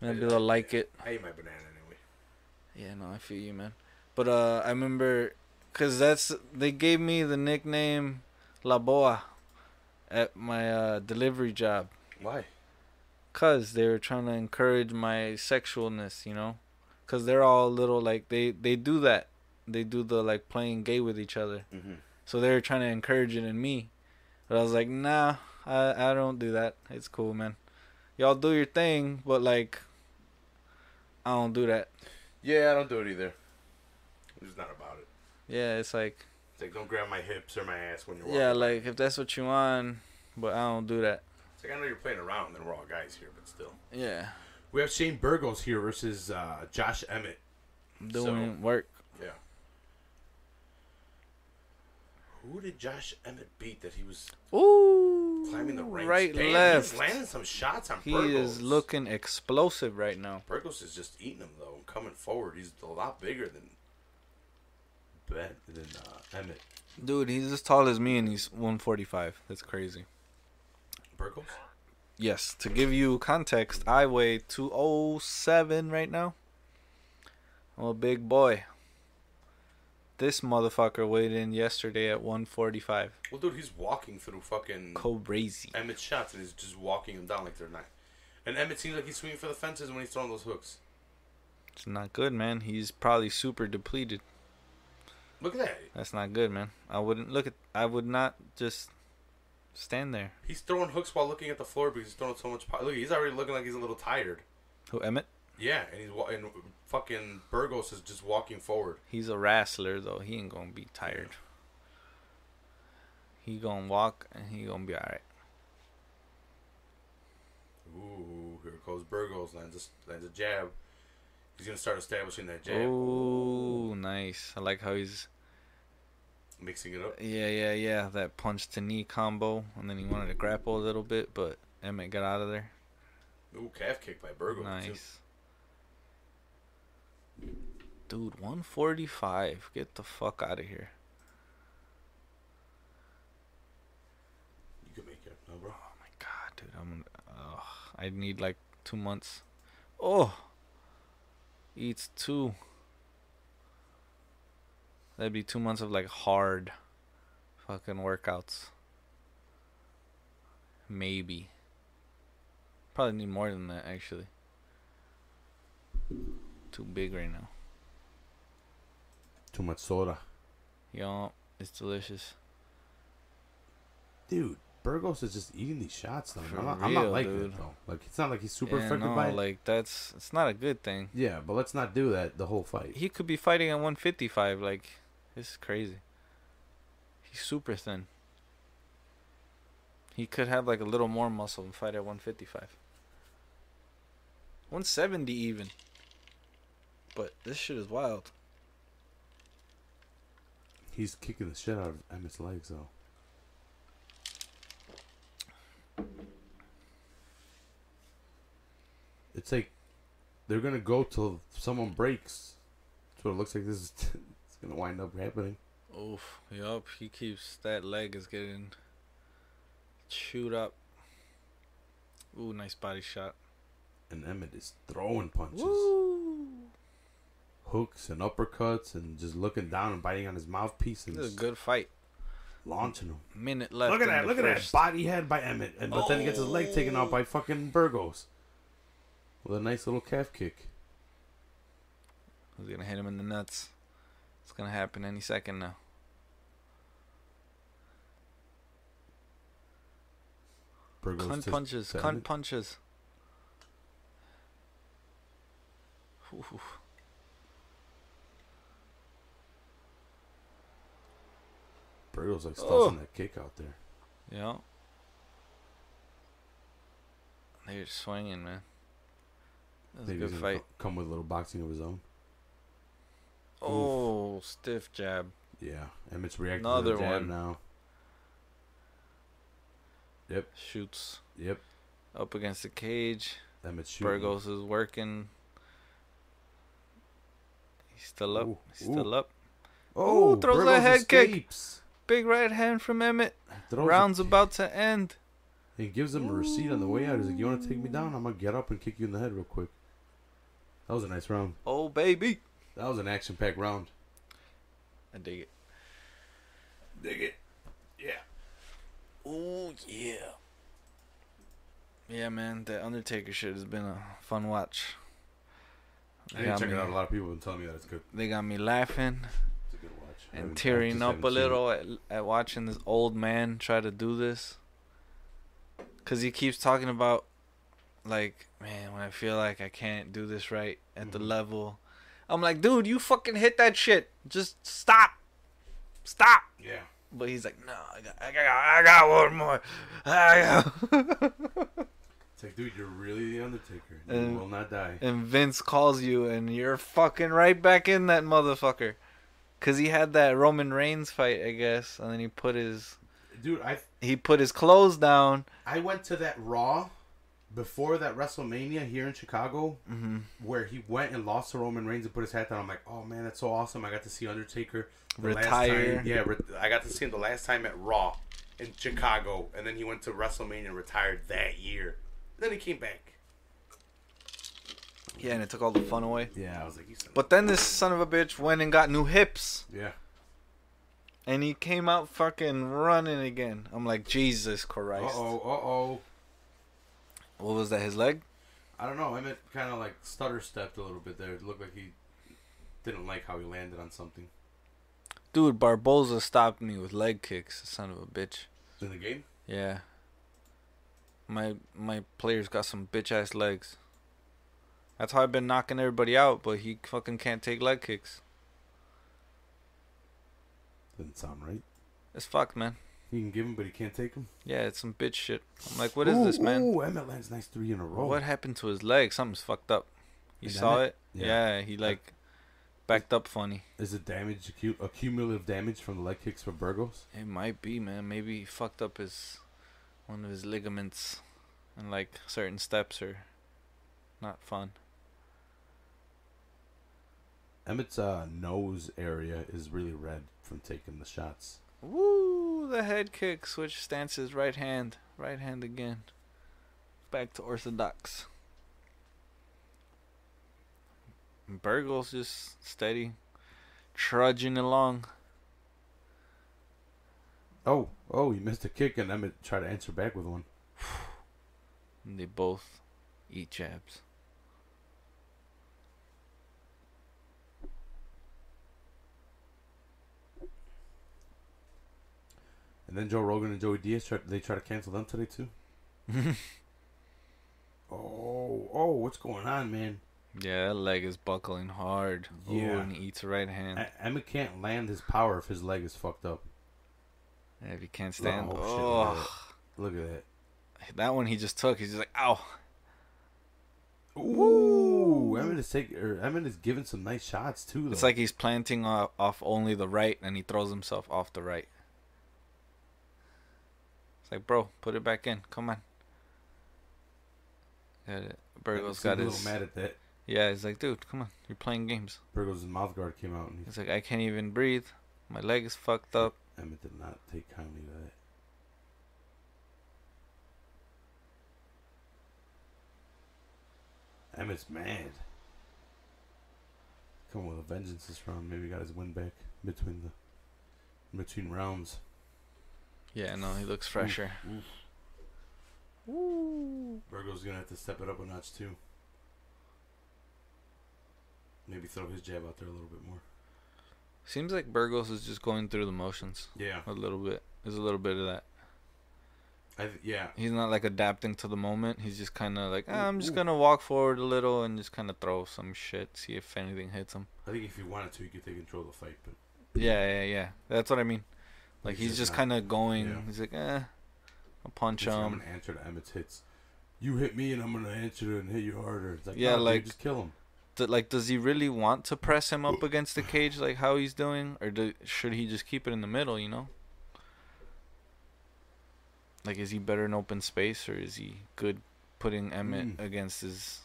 Maybe they'll like it. I eat my banana anyway. Yeah, no, I feel you, man. But uh, I remember, cause that's they gave me the nickname La Boa at my uh, delivery job, Why? cause they were trying to encourage my sexualness, you know, cause they're all little like they they do that, they do the like playing gay with each other. Mm-hmm. So they were trying to encourage it in me. But I was like, nah, I, I don't do that. It's cool, man. Y'all do your thing, but like, I don't do that. Yeah, I don't do it either. I'm just not about it. Yeah, it's like, It's like don't grab my hips or my ass when you're walking. yeah, like if that's what you want, but I don't do that. It's like I know you're playing around, and we're all guys here, but still. Yeah, We have Shane Burgos here versus uh, Josh Emmett. doing work. Yeah. Who did Josh Emmett beat that he was Ooh, climbing the ranks? right, Damn, left. He's landing some shots on He Burgos. is looking explosive right now. Burgos is just eating him though, coming forward. He's a lot bigger than Ben than uh, Emmett. Dude, he's as tall as me and he's 145. That's crazy. Burgos. Yes, to give you context, I weigh 207 right now. I'm a big boy. This motherfucker weighed in yesterday at 145. Well, dude, he's walking through fucking Crazy. Emmett's shots, and he's just walking him down like they're not. And Emmett seems like he's swinging for the fences when he's throwing those hooks. It's not good, man. He's probably super depleted. Look at that. That's not good, man. I wouldn't look at. I would not just stand there. He's throwing hooks while looking at the floor because he's throwing so much. Power. Look, he's already looking like he's a little tired. Who Emmett? Yeah, and he's wa- and fucking Burgos is just walking forward. He's a wrestler though. He ain't gonna be tired. He gonna walk and he gonna be alright. Ooh, here goes Burgos lands a, lands a jab. He's gonna start establishing that jab, Ooh, nice. I like how he's mixing it up. Yeah, yeah, yeah. That punch to knee combo, and then he wanted to grapple a little bit, but Emmett got out of there. Ooh, calf kick by Burgos. Too. Nice. Dude, 145. Get the fuck out of here. You can make it, no, bro. Oh my god, dude. I'm. Uh, I need like two months. Oh. Eats two. That'd be two months of like hard fucking workouts. maybe. Probably need more than that actually. Too big right now. Too much soda. Yo, it's delicious. Dude, Burgos is just eating these shots though. I'm not, I'm not liking dude. it though. Like it's not like he's super yeah, affected no, by it. like that's it's not a good thing. yeah, but let's not do that the whole fight. He could be fighting at 155. Like, this is crazy. He's super thin. He could have like a little more muscle and fight at 155. 170 even. But this shit is wild. He's kicking the shit out of Emmett's legs though. It's like they're gonna go till someone breaks. What it looks like. This is it's gonna wind up happening. Oof. Yup. He keeps that leg is getting chewed up. Ooh, nice body shot. And Emmett is throwing punches, Woo! Hooks, and uppercuts, and just looking down and biting on his mouthpiece and This is a good fight. launching him. Minute left. Look at that! Look at that body head by Emmett, and but then he gets his leg taken out by oh. fucking Burgos with a nice little calf kick. Who's gonna hit him in the nuts? It's gonna happen any second now. Burgos Cunt punches. Cunt punches. Ooh. Burgos like Oh. that kick out there. Yeah. They're swinging, man. That was a good fight. come with a little boxing of his own. Oh, stiff jab. Yeah, Emmett's reacting Another to the jab one. now. Yep, Shoots yep. up against the cage. Emmett's shooting. Burgos is working. He's still up. Ooh, He's still up. Oh, Ooh, throws a Burgos head kick. Big right hand from Emmett. Throws a Round's about to end. He gives him a receipt on the way out. He's like, "You want to take me down? I'm gonna get up and kick you in the head real quick." That was a nice round. Oh, baby. That was an action-packed round. I dig it. Dig it. Yeah. Oh, yeah. Yeah, man. The Undertaker shit has been a fun watch. I They didn't got, check me, it out. A lot of people have been telling me that it's good. they got me laughing It's a good watch. I and tearing up a little at, at watching this old man try to do this. Because he keeps talking about, like, man, when I feel like I can't do this right at the Mhm. level. I'm like, dude, you fucking hit that shit. Just stop. Stop. Yeah. But he's like, no, I got, I got, I got one more. I got. It's like, dude, you're really the Undertaker. You And- will not die. and Vince calls you, and you're fucking right back in that motherfucker. Cause he had that Roman Reigns fight, I guess, and then he put his Dude, I he put his clothes down. I went to that Raw before that WrestleMania here in Chicago, hmm where he went and lost to Roman Reigns and put his hat down. I'm like, oh man, that's so awesome! I got to see Undertaker the last Retire. time- Yeah, re- I got to see him the last time at Raw in Chicago, and then he went to WrestleMania and retired that year. Then he came back. Yeah, and it took all the fun away. Yeah, I was like, he's. But then this son of a bitch went and got new hips, yeah, and he came out fucking running again. I'm like, Jesus Christ. uh Christ! oh, uh oh. What was that? His leg? I don't know. Emmett kind of like stutter stepped a little bit there. It looked like he didn't like how he landed on something Dude, Barboza stopped me with leg kicks. Son of a bitch. in the game. Yeah. My my player's got some bitch ass legs. That's how I've been knocking everybody out, but he fucking can't take leg kicks. Doesn't sound right. It's fucked, man. He can give him, but he can't take him. Yeah, it's some bitch shit. I'm like, what is this, man? Ooh, Emmett lands nice three in a row. What happened to his leg? Something's fucked up. You In saw Emmett? it? Yeah. Yeah. he like backed up funny. Is it damage, accumulative damage from the leg kicks from Burgos? It might be, man. Maybe he fucked up his one of his ligaments, and like certain steps are not fun. Emmett's uh, nose area is really red from taking the shots. Woo! The head kick. Switch stances. Right hand. Right hand again. Back to orthodox. Burgos just steady, trudging along. Oh, oh, he missed a kick, and Emmett tried to answer back with one. And they both eat jabs. And then Joe Rogan and Joey Diaz tried, they try to cancel them today too. Oh, oh, what's going on, man? Yeah, that leg is buckling hard. Ooh, Yeah. and he eats right hand. E- Emmett can't land his power if his leg is fucked up. Yeah, if you can't stand. Oh, shit, Oh, look at Look at that. that one he just took. He's just like, ow. Ooh, Emmett is taking, or er, Emmett is giving some nice shots too. Though. It's like he's planting off, off only the right, and he throws himself off the right. Like, bro, put it back in. Come on. Got it. Burgos got a little mad at that. Yeah, he's like, dude, come on. You're playing games. Burgos' mouth guard came out, and he, He's like, I can't even breathe. My leg is fucked up. Emmett did not take kindly to that. Emmett's mad. Coming with a vengeance this round. Maybe got his win back between the between rounds. Yeah, no, he looks fresher. Burgos gonna have to step it up a notch too. Maybe throw his jab out there a little bit more. Seems like Burgos is just going through the motions Yeah, a little bit. There's a little bit of that. I th- yeah. He's not like adapting to the moment. He's just kind of like, ah, I'm just Ooh. gonna walk forward a little and just kind of throw some shit, see if anything hits him. I think if he wanted to, he could take control of the fight. But Yeah, yeah, yeah. That's what I mean. Like He's he's, just just kind of going. yeah. He's like, eh, I'll punch he's I'm him. gonna answer to Emmett's hits. You hit me, and I'm gonna answer and hit you harder. It's like Yeah, dude, like- just kill him. Th- like, does he really want to press him up against the cage like how he's doing, or do, should he just keep it in the middle? You know. Like, is he better in open space, or is he good putting Emmett Mm. against his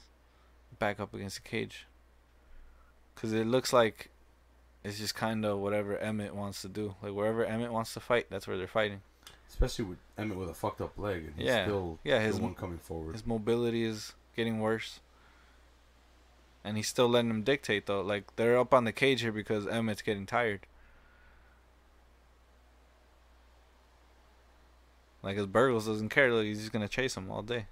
back up against the cage? Because it looks like it's just kind of whatever Emmett wants to do. Like wherever Emmett wants to fight, that's where they're fighting. Especially with Emmett with a fucked up leg, and he's Yeah. still Yeah, his the one coming forward. his mobility is getting worse. And he's still letting him dictate though. Like they're up on the cage here because Emmett's getting tired. Like his Burgos doesn't care. Like he's just gonna chase him all day.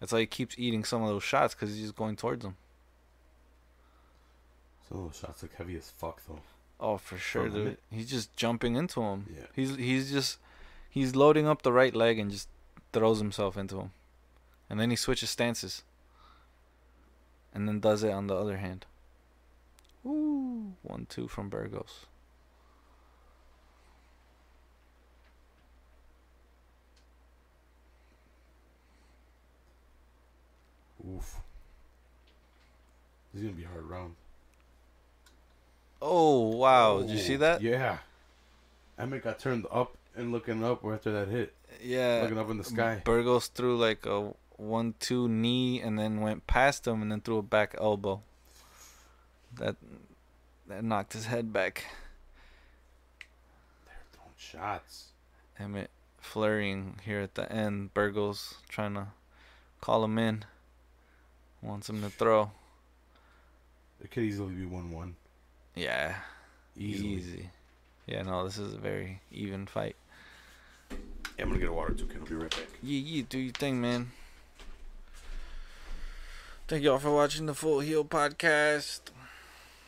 That's why he keeps eating some of those shots because he's just going towards him. Those shots look heavy as fuck, though. Oh, for sure, dude. He's just jumping into him. Yeah. He's he's just he's loading up the right leg and just throws himself into him. And then he switches stances. And then does it on the other hand. Ooh, one two from Burgos. Oof. This is gonna be a hard round. Oh wow! Did you see Oh, that? Yeah. Emmett got turned up and looking up after that hit. Yeah. looking up in the sky. Burgos threw like a one two knee and then went past him and then threw a back elbow. That that knocked his head back. They're throwing shots. Emmett flurrying here at the end. Burgos trying to call him in. Wants him to throw. It could easily be one-one. Yeah. Easily. Easy. Yeah, no, this is a very even fight. Yeah, I'm gonna get a water too. Can I'll be right back. Yeah, yeah, do your thing, man. Thank y'all for watching the Full Heel Podcast.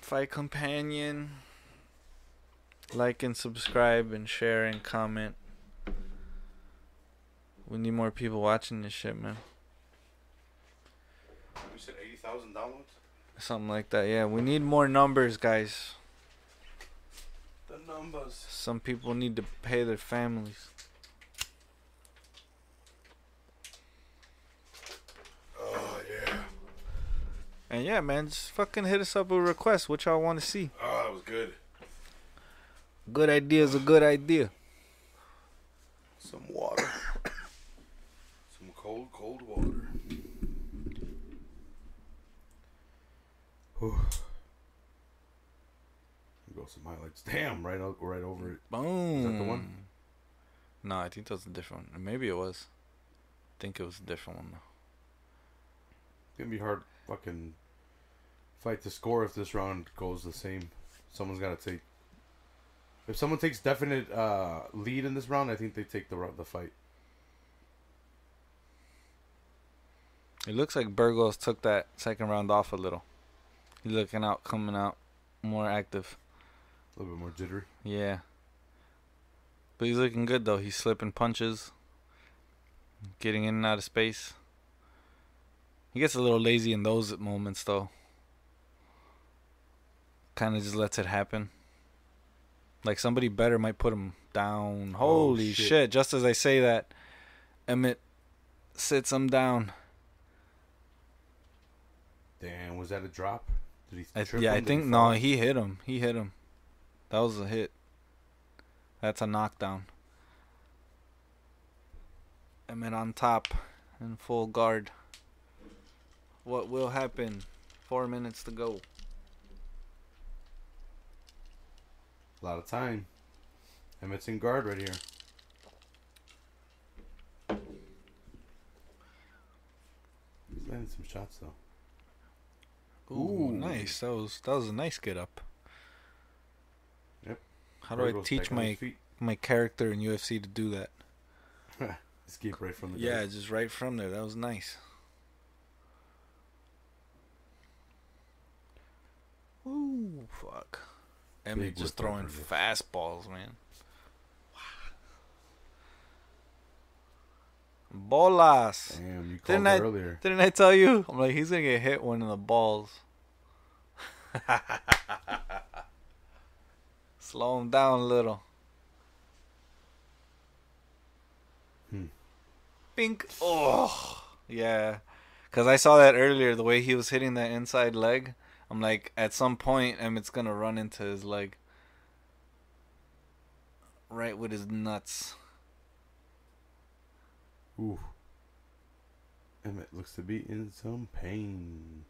Fight Companion. Like and subscribe and share and comment. We need more people watching this shit, man. You said eighty thousand downloads. Something like that. Yeah, we need more numbers, guys. The numbers. Some people need to pay their families. Oh yeah. And yeah, man, just fucking hit us up with requests. What y'all want to see? Oh, that was good. Good idea is a good idea. Some water. Whew. Go some highlights. Damn, right out, right over it. Boom. Is that the one? No, I think that was a different one. Maybe it was. I think it was a different one. It's gonna be hard fucking fight to score if this round goes the same. Someone's gotta take. If someone takes definite uh, lead in this round, I think they take the the fight. It looks like Burgos took that second round off a little. He's looking out, coming out more active. A little bit more jittery. Yeah. But he's looking good though. He's slipping punches, getting in and out of space. He gets a little lazy in those moments though. Kind of just lets it happen. Like somebody better might put him down. Oh, Holy shit. shit. Just as I say that, Emmett sits him down. Damn, was that a drop? Did he? I, yeah, him? I Did think he no, he hit him. He hit him. That was a hit. That's a knockdown. Emmett on top, in full guard. What will happen? Four minutes to go. A lot of time. Emmett's in guard right here. He's landing some shots though. Ooh, Ooh. nice. That was that was a nice get up. Yep. How do I teach back on his my my character in UFC to do that? escape right from the Yeah, just right from there. That was nice. Ooh, fuck. Emmett just throwing fastballs, man. Bolas. Damn, you called Didn't I- earlier. Didn't I tell you? I'm like, he's gonna get hit one in the balls. Slow him down a little. Hmm. Pink. Oh, yeah. Because I saw that earlier, the way he was hitting that inside leg. I'm like, at some point, Emmett's gonna run into his leg. Right with his nuts. Ooh. Emmett looks to be in some pain.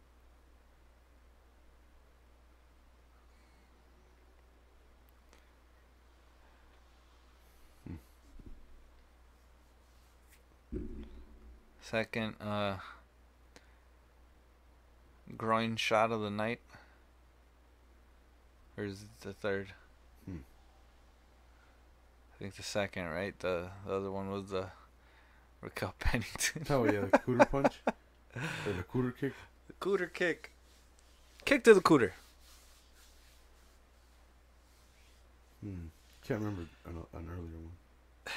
Second, uh, groin shot of the night. Or is it the third? Hmm. I think the second, right? The, the other one was the Raquel Pennington. Oh yeah, the cooter punch or the cooter kick. the cooter kick. Kick to the cooter. Hmm. Can't remember an, an earlier one.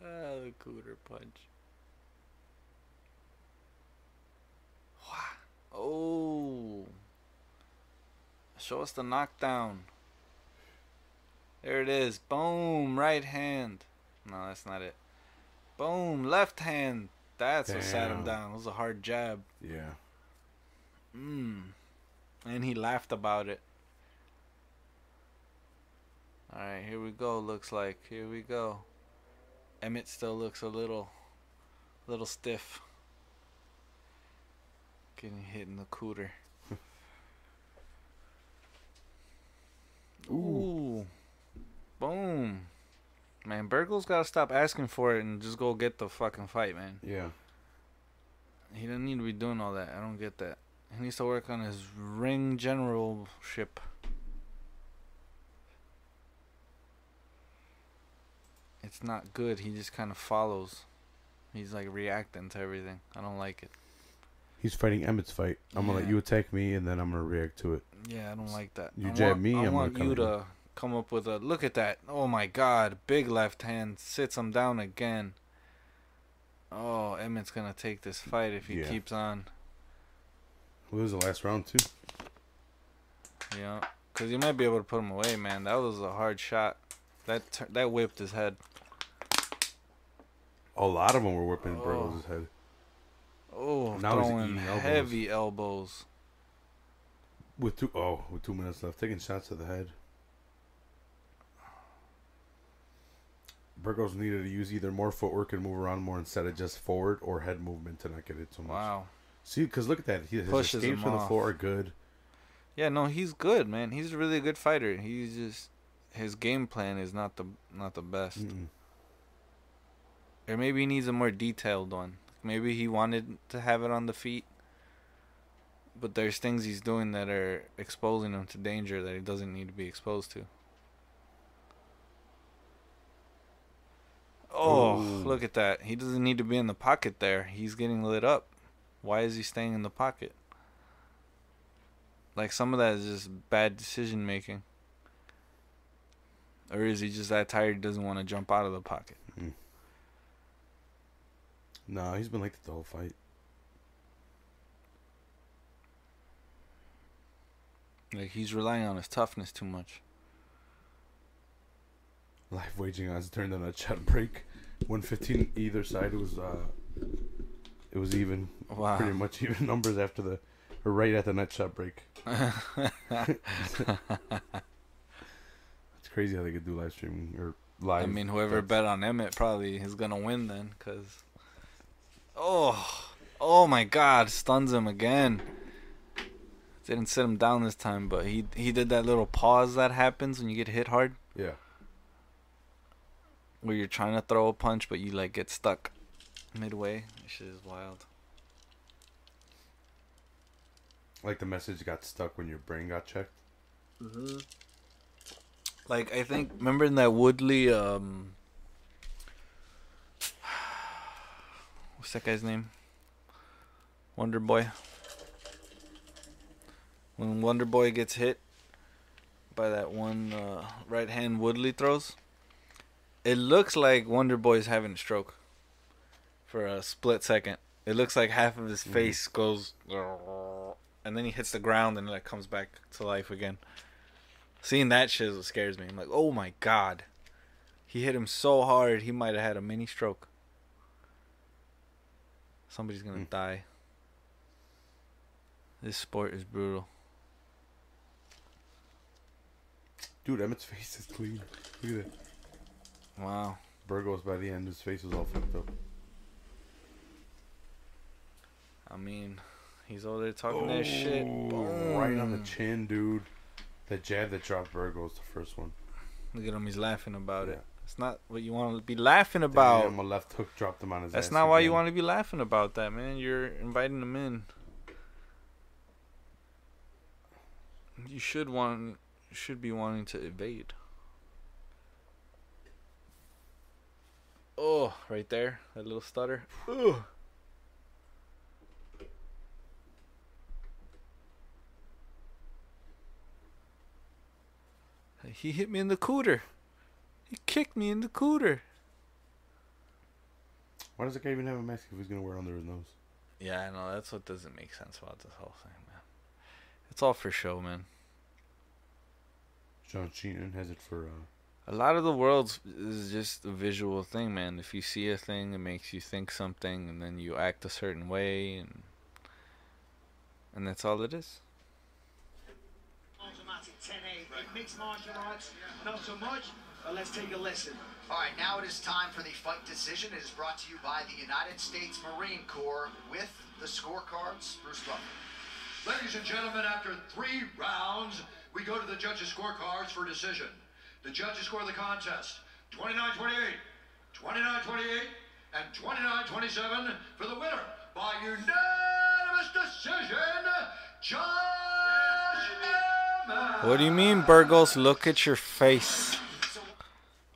Ah, the cooter punch. Oh. Show us the knockdown. There it is. Boom. Right hand. No, that's not it. Boom. Left hand. That's what sat him down. It was a hard jab. Yeah. Mm. And he laughed about it. Alright, here we go. Looks like. Here we go. Emmett still looks a little, little stiff. Getting hit in the cooter. Ooh. Boom. Man, Burgle's gotta stop asking for it and just go get the fucking fight, man. Yeah. He doesn't need to be doing all that. I don't get that. He needs to work on his ring generalship. It's not good. He just kind of follows. He's like reacting to everything. I don't like it. He's fighting Emmett's fight. I'm gonna let you attack me, and then I'm gonna react to it. Yeah, I don't like that. You I jab want, me, I I'm gonna want you to come up with a look at that. Oh my God! Big left hand sits him down again. Oh, Emmett's gonna take this fight if he Yeah. keeps on. What was the last round too? You know, because you might be able to put him away, man. That was a hard shot. That tur- that whipped his head. A lot of them were whipping Oh. Burgos' head. Oh, Now he's throwing elbows. heavy elbows. With two oh, with two minutes left, taking shots to the head. Burgos needed to use either more footwork and move around more instead of just forward or head movement to not get hit so much. Wow. See, because look at that. He, his Pushes escapes from the floor are good. Yeah, no, he's good, man. He's a really good fighter. He's just his game plan is not the not the best. Mm-mm. Or maybe he needs a more detailed one. Maybe he wanted to have it on the feet. But there's things he's doing that are exposing him to danger that he doesn't need to be exposed to. Oh, Ooh. look at that. He doesn't need to be in the pocket there. He's getting lit up. Why is he staying in the pocket? Like some of that is just bad decision making. Or is he just that tired he doesn't want to jump out of the pocket? Hmm. No, he's been like that the whole fight. Like he's relying on his toughness too much. Live waging odds turned on a chat break. 115 either side. It was uh, it was even. Wow. Pretty much even numbers after the, or right at the net shot break. It's crazy how they could do live streaming or live. I mean, whoever bets. bet on Emmett probably is gonna win then, cause oh, oh my God, stuns him again. Didn't sit him down this time, but he he did that little pause that happens when you get hit hard, Yeah. Where you're trying to throw a punch but you like get stuck midway. This shit is wild. Like the message got stuck when your brain got checked. Mhm. Like I think, remember in that Woodley, um, what's that guy's name? Wonder Boy. When Wonder Boy gets hit by that one uh, right hand Woodley throws, it looks like Wonder Boy's having a stroke for a split second. It looks like half of his Mhm. face goes, and then he hits the ground and it like comes back to life again. Seeing that shit is what scares me. I'm like, oh my god. He hit him so hard, he might have had a mini stroke. Somebody's gonna Mm. die. This sport is brutal. Dude, Emmett's face is clean. Look at that. Wow. Burgos by the end, his face was all fucked up. I mean, he's over there talking that shit. Oh, Right on the chin, dude. That jab that dropped Burgos, the first one. Look at him, he's laughing about it. Yeah. It's not what you want to be laughing about. Damn, a left hook dropped him on his That's not why you want to be laughing about that, man. You're inviting him in. You should want should be wanting to evade. Oh, right there, that little stutter. Ugh. He hit me in the cooter. He kicked me in the cooter. Why does the guy even have a mask if he's gonna wear it under his nose? Yeah, I know. That's what doesn't make sense about this whole thing, man. It's all for show, man. John Sheehan has it for. uh A lot of the world is just a visual thing, man. If you see a thing, it makes you think something, and then you act a certain way, and and that's all it is. Automatic 10-8. In mixed martial arts, not so much. But let's take a listen. All right, now it is time for the fight decision. It is brought to you by the United States Marine Corps with the scorecards. Bruce Buffer. Ladies and gentlemen, after three rounds, we go to the judges' scorecards for decision. The judges score the contest 29-28, 29-28, and 29-27 for the winner by unanimous decision, Josh Emmett. What do you mean, Burgos? Look at your face.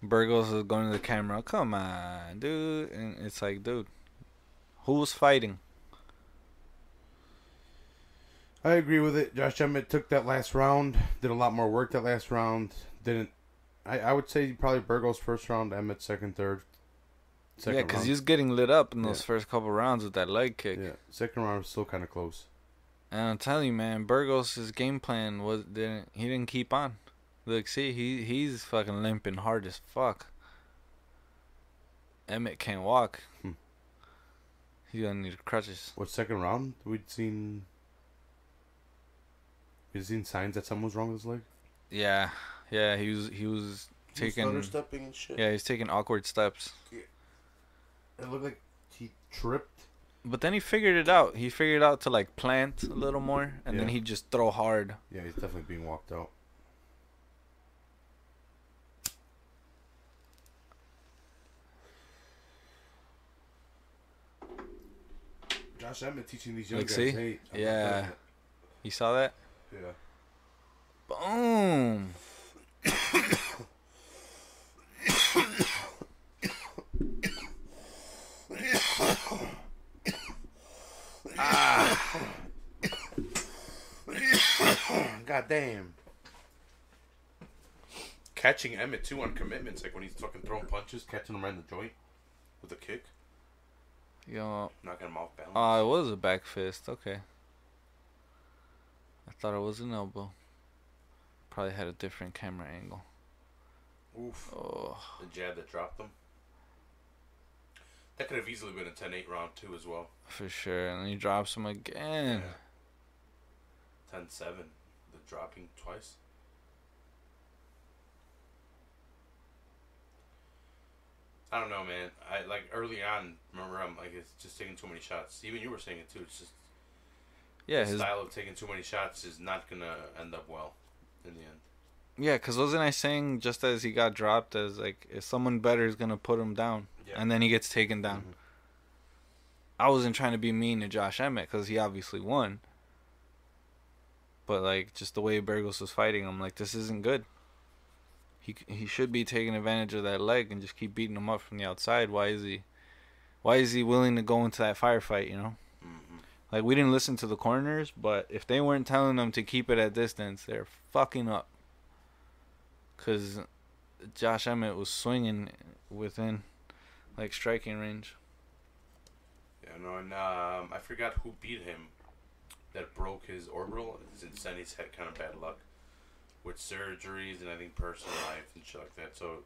Burgos is going to the camera. Come on, dude. And it's like, dude, who's fighting? I agree with it. Josh Emmett took that last round, did a lot more work that last round. Didn't. I, I would say probably Burgos first round, Emmett second, third. Second yeah, because he was getting lit up in those Yeah. first couple rounds with that leg kick. Yeah, second round was still kind of close. And I'm telling you, man, Burgos' game plan was didn't he didn't keep on. Look, see, he he's fucking limping hard as fuck. Emmett can't walk. Hmm. He's gonna need crutches. What second round? We'd seen. We'd seen signs that something was wrong with his leg. Yeah, yeah, he was he was taking stepping and shit. yeah he's taking awkward steps. It looked like he tripped. But then he figured it out. He figured out to like plant a little more, and then he'd just throw hard. Yeah, he's definitely being walked out. Josh Emmett teaching these young Like, guys. see? Hey, I'm Yeah. You saw that? yeah. Boom ah. God damn. Catching Emmett too on commitments, like when he's fucking throwing punches, catching him right in the joint with a kick. Yeah, knocking him off balance. Oh, uh, it was a back fist. Okay. I thought it was an elbow. Probably had a different camera angle. Oof. Oh, The jab that dropped him. That could have easily been a 10-8 round too as well. for sure. And he drops him again. 10-7. The dropping twice. I don't know, man. I like early on. Remember, I'm like it's just taking too many shots. Even you were saying it too. It's just Yeah, his style of taking too many shots is not gonna end up well in the end. Yeah, because wasn't I saying just as he got dropped, as like if someone better is gonna put him down, Yeah. and then he gets taken down. Mhm. I wasn't trying to be mean to Josh Emmett because he obviously won. But like just the way Burgos was fighting, I'm like, this isn't good. He he should be taking advantage of that leg and just keep beating him up from the outside. Why is he? Why is he willing to go into that firefight? You know. Like we didn't listen to the corners, but if they weren't telling them to keep it at distance, they're fucking up. Cause Josh Emmett was swinging within like striking range. Yeah, no, and um, I forgot who beat him. That broke his orbital. Since then, he's had kind of bad luck with surgeries and I think personal life and shit like that. So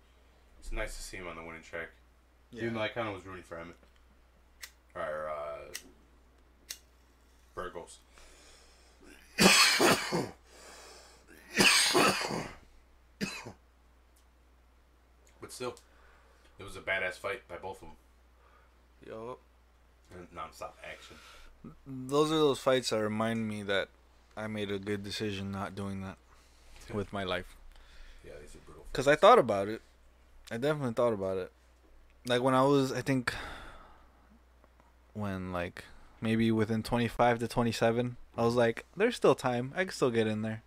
it's nice to see him on the winning track. Even though I kind of was rooting for Emmett or uh, Burgos. but still, it was a badass fight by both of them Yo, and nonstop action. those are those fights that remind me that I made a good decision not doing that with my life. Yeah, these are brutal. Cause I thought about it. I definitely thought about it. Like when I was, I think, when like maybe within 25 to 27, I was like, there's still time. I can still get in there.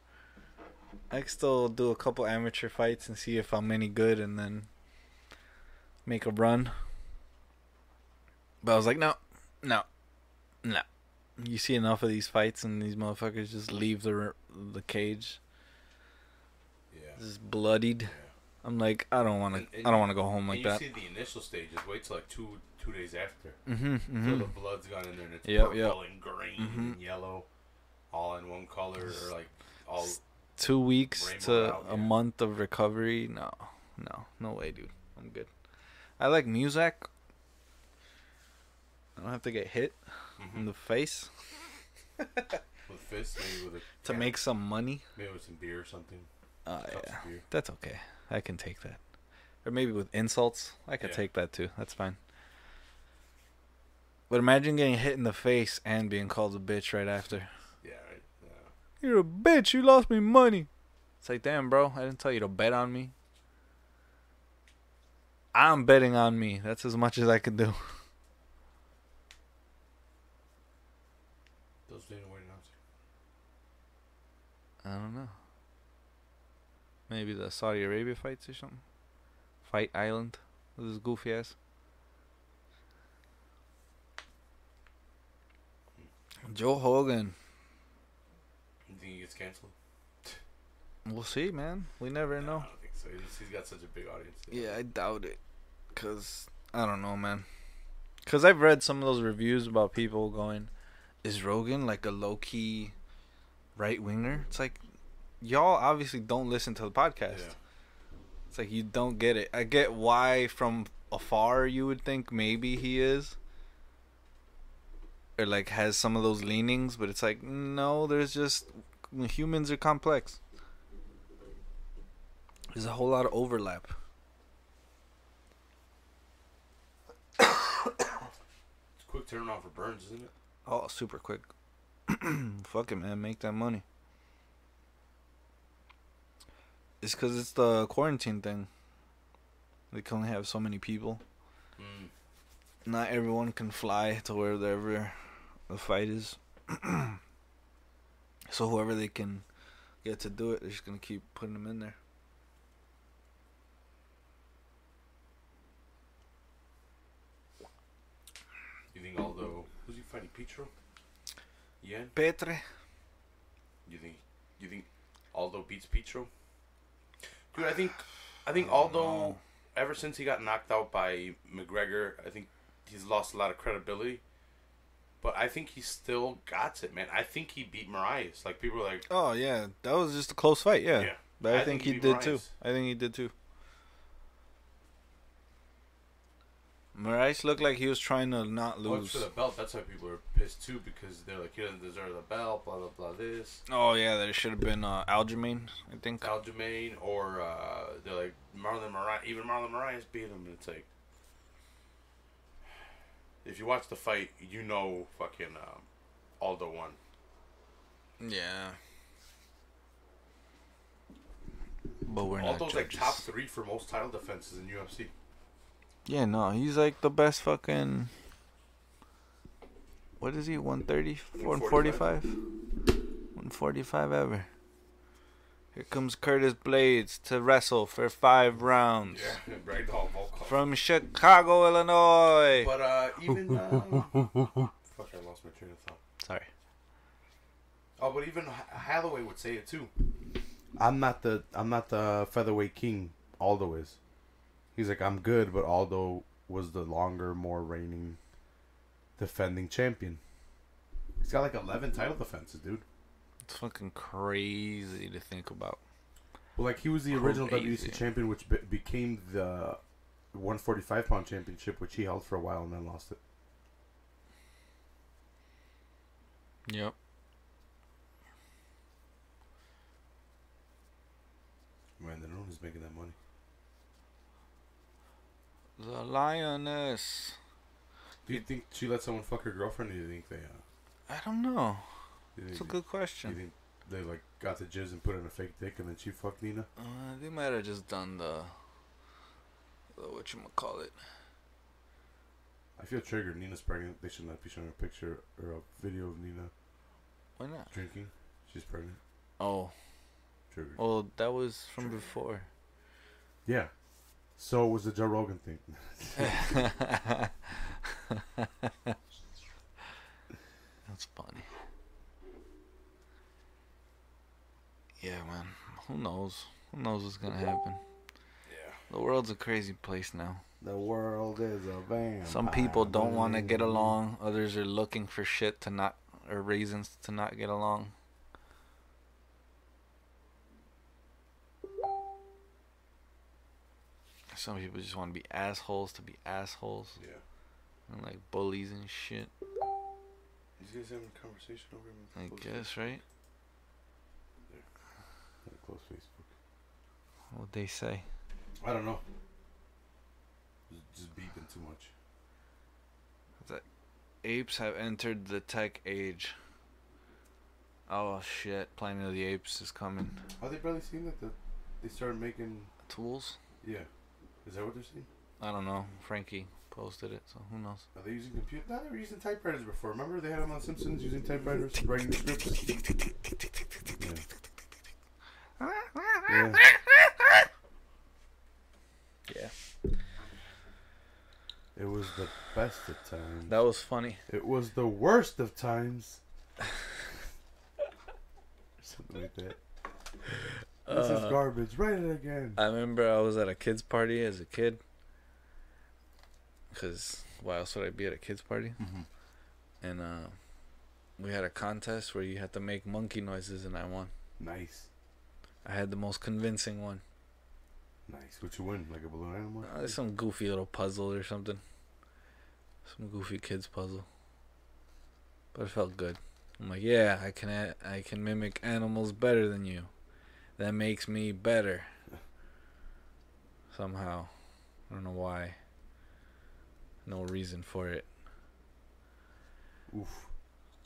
I can still do a couple amateur fights and see if I'm any good, and then make a run. But I was like, no, no, no. You see enough of these fights, and these motherfuckers just leave the the cage Yeah. just bloodied. I'm like, I don't want to. I don't want to go home like you that. see the initial stages. Wait till like two two days after, Mm-hmm. mm-hmm. the blood's gone in there and it's Yep, purple yep. and green Mhm. and yellow, all in one color or like all. Two weeks to route, a yeah. month of recovery. No, no, no way, dude. I'm good. I like music. I don't have to get hit in Mhm. the face with fists, maybe with a to make some money. maybe with some beer or something. Oh, Cups yeah, that's okay. I can take that. Or maybe with insults, I could Yeah. take that too. That's fine. But imagine getting hit in the face and being called a bitch right after. Yeah, right. Yeah. You're a bitch. You lost me money. It's like, damn, bro. I didn't tell you to bet on me. I'm betting on me. That's as much as I can do. Those Dana White announcer. I don't know. Maybe the Saudi Arabia fights or something. Fight Island. With his goofy ass. Joe Rogan. You think he gets canceled? We'll see, man. We never No, know. I don't think so. He's, he's got such a big audience. Yeah, I doubt it. Cause I don't know, man. Cause I've read some of those reviews about people going, "Is Rogan like a low key right winger?" It's like, y'all obviously don't listen to the podcast. Yeah. It's like you don't get it. I get why from afar you would think maybe he is, or like has some of those leanings, but it's like no. There's just humans are complex. There's a whole lot of overlap. It's quick turnaround for Burns, isn't it? Oh, super quick. Fuck it, man. Make that money. It's because it's the quarantine thing. They can only have so many people. Mm. Not everyone can fly to wherever the fight is. so whoever they can get to do it, they're just gonna keep putting them in there. You think Aldo? Who's he fighting? Petro? Yeah. Petre. You think? You think Aldo beats Petro. Dude, I think I think Aldo ever since he got knocked out by McGregor, I think he's lost a lot of credibility. But I think he still got it, man. I think he beat Moraes. Like people are like, Oh yeah, that was just a close fight. Yeah, Yeah. but I, I think, think he he did too. I think he did too. Moraes looked like he was trying to not "Oh, lose. for the belt." That's why people are pissed too because they're like, "He doesn't deserve the belt." Blah blah blah. This Oh yeah, there should have been uh, Aljamain. I think. Aljamain or uh, they're like Marlon Moraes. Even Marlon Moraes beat him. It's like, if you watch the fight, you know fucking um, Aldo won. Yeah. But we're Aldo's not like top three for most title defenses in UFC. Yeah, no, he's like the best fucking. What is he? 130? 145? 145 ever. Here comes Curtis Blaydes to wrestle for five rounds. Yeah, Ragdoll Volkov. From Chicago, Illinois. But uh, even uh, fuck, I lost my train of thought. Sorry. Oh, but even H- Holloway would say it too. I'm not the I'm not the featherweight king. Aldo is. He's like I'm good, but Aldo was the longer, more reigning, defending champion. He's got like 11 title defenses, dude. It's fucking crazy to think about. Well, like he was the original Crazy. WC champion, which be- became the 145 pound championship, which he held for a while and then lost it. Yep. Man, the room is making that money. The Lioness. Do you think she let someone fuck her girlfriend? Or do you think they? Uh, I don't know. do It's a good Do you question. think they like got the jizz and put in a fake dick and then she fucked Nina? Uh, they might have just done the. the what you call it? I feel triggered. Nina's pregnant. They should not be showing a picture or a video of Nina Why not? drinking. She's pregnant. Oh, Triggered. well, that was from before. Yeah. So was the Joe Rogan thing. That's funny. Yeah, man. Who knows? Who knows what's gonna happen? Yeah. The world's a crazy place now. The world is a van. Some people don't want to get along. Others are looking for shit to not or reasons to not get along. Some people just want to be assholes to be assholes Yeah. and like bullies and shit. You guys having a conversation over here? I with guess, right? Close Facebook. What they say. I don't know. Just, just beeping too much. Apes have entered the tech age. Oh shit! Planet of the Apes is coming. Are they barely seeing that? The, they started making. Tools? Yeah. Is that what they're saying? I don't know. Frankie posted it, so who knows? Are they using computer? No, they were using typewriters before. Remember they had them on Simpsons using typewriters writing the scripts. Yeah. yeah. Yeah. It was the best of times. That was funny. It was the worst of times. Something like that. This is Uh, garbage. Write it again. I remember I was at a kids party as a kid. Cause why else would I be at a kids party? Mhm. And uh, we had a contest where you had to make monkey noises, and I won. Nice. I had the most convincing one. Nice. What you win? Like a balloon animal? Uh, some goofy little puzzle or something. Some goofy kids puzzle. But it felt good. I'm like, yeah, I can a- I can mimic animals better than you. That makes me better. Somehow. I don't know why. No reason for it, Oof.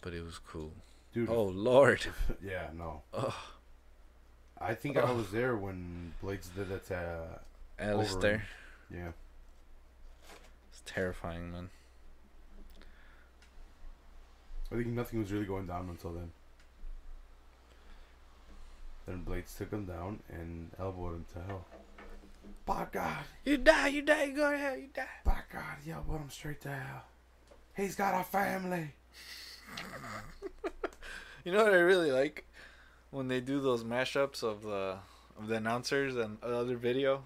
but it was cool. Dude. Oh lord. Yeah, no. Ugh. I think I was there when Blaydes did that to. Uh, Alistair. yeah. It's terrifying, man. I think nothing was really going down until then. Then Blaydes took him down and elbowed him to hell. By God, You die, you die, you go to hell, you die. by God, he elbowed him straight to hell. He's got a family. You know what I really like? when they do those mashups of the of the announcers and other video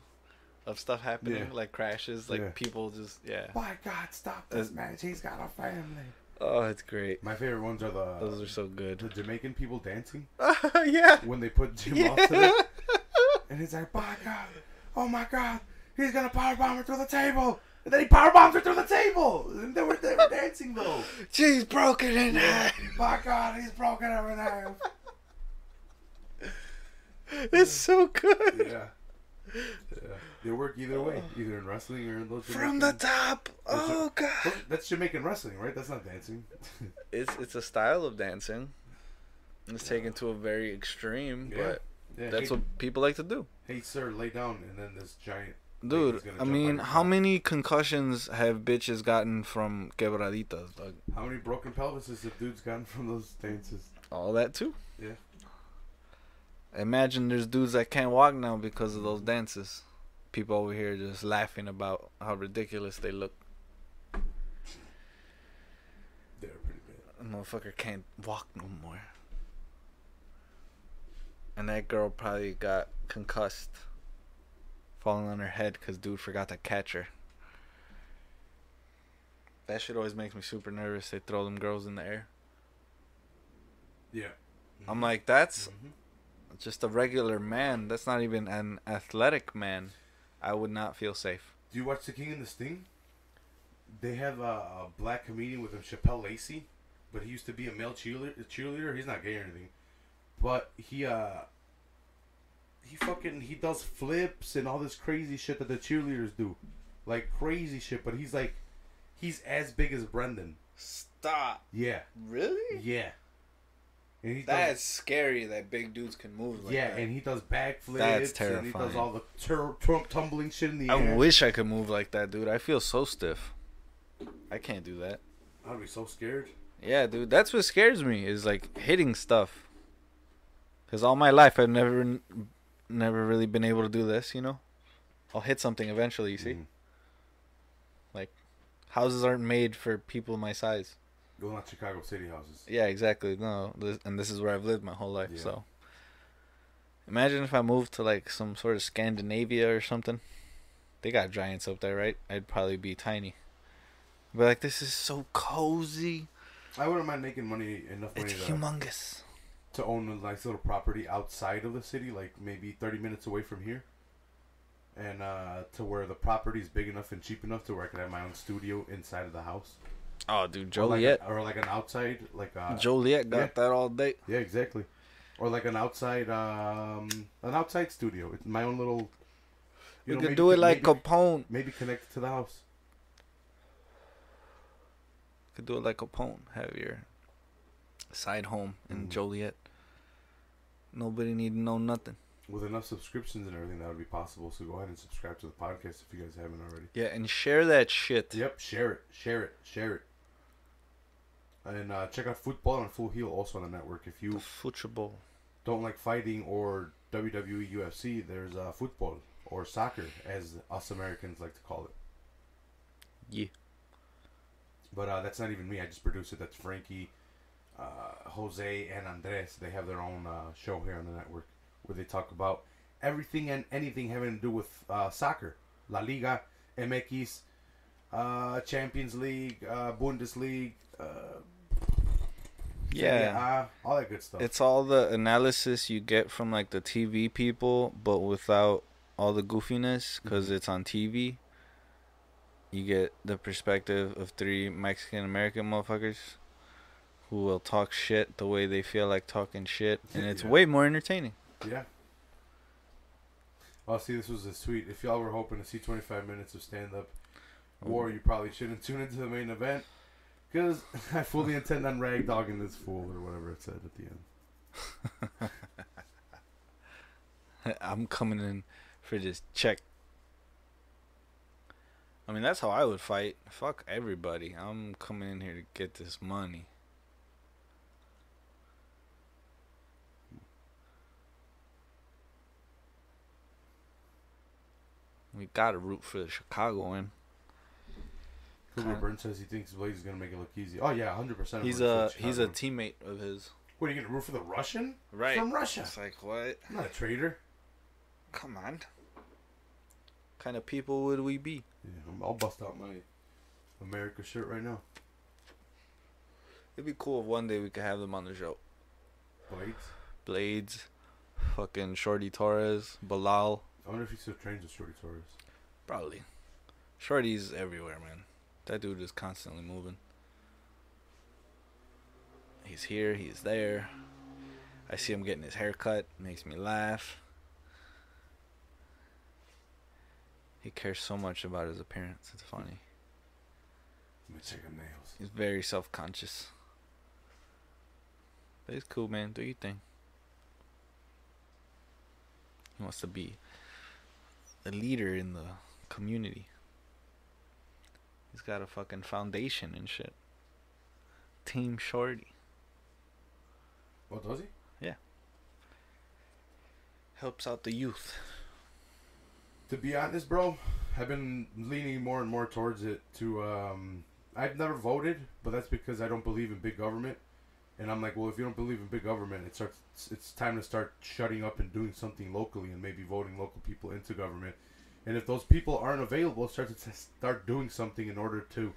of stuff happening, Yeah. like crashes, like Yeah. people just yeah. By God, stop this uh, man. He's got a family. Oh, it's great. My favorite ones are the Those are so good. the. Jamaican people dancing uh, yeah. when they put Jim off to Yeah. it. And he's like, my God, oh my God, he's gonna powerbomb her through the table. And then he powerbombs her through the table. And they were, they were dancing though. She's broken in half. My God, he's broken in half. It's so good. Yeah. yeah. They work either way, either in wrestling or in those. From the top. Oh god. Those- That's Jamaican wrestling, right? That's not dancing. It's it's a style of dancing. It's taken to a very extreme, Yeah. but Yeah, that's hey, what people like to do. Hey, sir, lay down, and then this giant. Dude, lady's I mean, how back. many concussions have bitches gotten from quebraditas, dog? How many broken pelvises have dudes gotten from those dances? All that too. Yeah. Imagine there's dudes that can't walk now because of those dances. People over here just laughing about how ridiculous they look. They're pretty bad. Motherfucker can't walk no more. And that girl probably got concussed, falling on her head because dude forgot to catch her. That shit always makes me super nervous. They throw them girls in the air. Yeah. I'm like, that's Mhm. just a regular man. That's not even an athletic man. I would not feel safe. Do you watch The King and the Sting? They have a, a black comedian with him, Chappelle Lacey, but he used to be a male cheerleader. Cheerleader. He's not gay or anything, but he uh he fucking he does flips and all this crazy shit that the cheerleaders do, like crazy shit. But he's like, he's as big as Brendan. Stop. Yeah, Really? yeah. That's scary that big dudes can move like yeah, that. and he does backflips. That's And he does all the tur- tur- tumbling shit in the air. I air. wish I could move like that, dude. I feel so stiff. I can't do that. I'd be so scared. Yeah, dude. That's what scares me is like hitting stuff. Cause all my life I've never, never really been able to do this. You know, I'll hit something eventually. You see, Mhm. like houses aren't made for people my size. Well, not Chicago City houses. Yeah, exactly. No, this, and this is where I've lived my whole life. Yeah. So, imagine if I moved to like some sort of Scandinavia or something. They got giants up there, right? I'd probably be tiny. But like, this is so cozy. I wouldn't mind making money enough money It's to, humongous. to own a nice little property outside of the city, like maybe thirty minutes away from here, and uh, to where the property is big enough and cheap enough to where I could have my own studio inside of the house. Oh, dude, Or like, Joliet. a- or like an outside, like uh, Joliet got yeah. that all day. yeah, exactly, or like an outside, um, an outside studio. It's my own little. You, know, could maybe- do it like maybe, Capone. maybe connected to the house. Could do it like Capone. Have your side home in Mhm. Joliet. Nobody need to know nothing. With enough subscriptions and everything, that would be possible. So go ahead and subscribe to the podcast if you guys haven't already. Yeah, and share that shit. Yep, share it, share it, share it. And uh, check out Football and Full Heel also on the network. If you football. don't like fighting or WWE, UFC, there's uh, football or soccer, as us Americans like to call it. Yeah. But uh, that's not even me. I just produce it. That's Frankie, uh, Jose, and Andres. They have their own uh, show here on the network where they talk about everything and anything having to do with uh, soccer, La Liga, MX, uh, Champions League, uh, Bundesliga, Yeah. uh, all that good stuff. It's all the analysis you get from like the TV people, but without all the goofiness because it's on TV. You get the perspective of three Mexican American motherfuckers who will talk shit the way they feel like talking shit, and it's Yeah. way more entertaining. Yeah. Well, see, this was a sweet. If y'all were hoping to see 25 minutes of stand up war, you probably shouldn't tune into the main event. Because I fully intend on ragdogging this fool or whatever it said at the end. I'm coming in for this check. I mean, that's how I would fight. Fuck everybody. I'm coming in here to get this money. We gotta root for the Chicago win. Cooper Kinda. Burns says he thinks Blaydes is going to make it look easy. Oh, yeah, 100%. He's a he's a teammate of his. What are you gonna root for the Russian? Right. From Russia. It's like what? I'm not a traitor. Come on. kind of people would we be? Yeah, I'm- I'll bust out my America shirt right now. It'd be cool if one day we could have them on the show. Blaydes. Blaydes, fucking Shorty Torres, Bilal. I wonder if he still trains with Shorty Torres. Probably. Shorty's everywhere, man. That dude is constantly moving. He's here, he's there. I see him getting his hair cut, makes me laugh. He cares so much about his appearance. It's funny. Let me check nails. He's very self conscious. But he's cool, man. Do you think? He wants to be a leader in the community. He's got a fucking foundation and shit. Team Shorty. What does he? Yeah. Helps out the youth. To be honest, bro, I've been leaning more and more towards it. To um, I've never voted, but that's because I don't believe in big government. And I'm like, well, if you don't believe in big government, it starts. It's time to start shutting up and doing something locally, and maybe voting local people into government. And if those people aren't available, start to start doing something in order to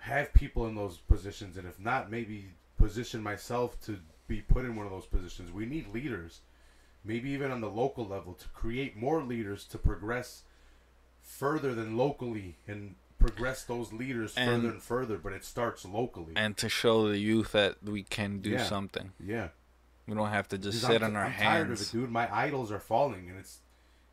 have people in those positions. And if not, maybe position myself to be put in one of those positions. We need leaders maybe even on the local level to create more leaders to progress further than locally and progress those leaders And- further and further but it starts locally And to show the youth that we can do Yeah. something. yeah We don't have to just sit I'm, on our I'm tired of hands. it dude my idols are falling and it's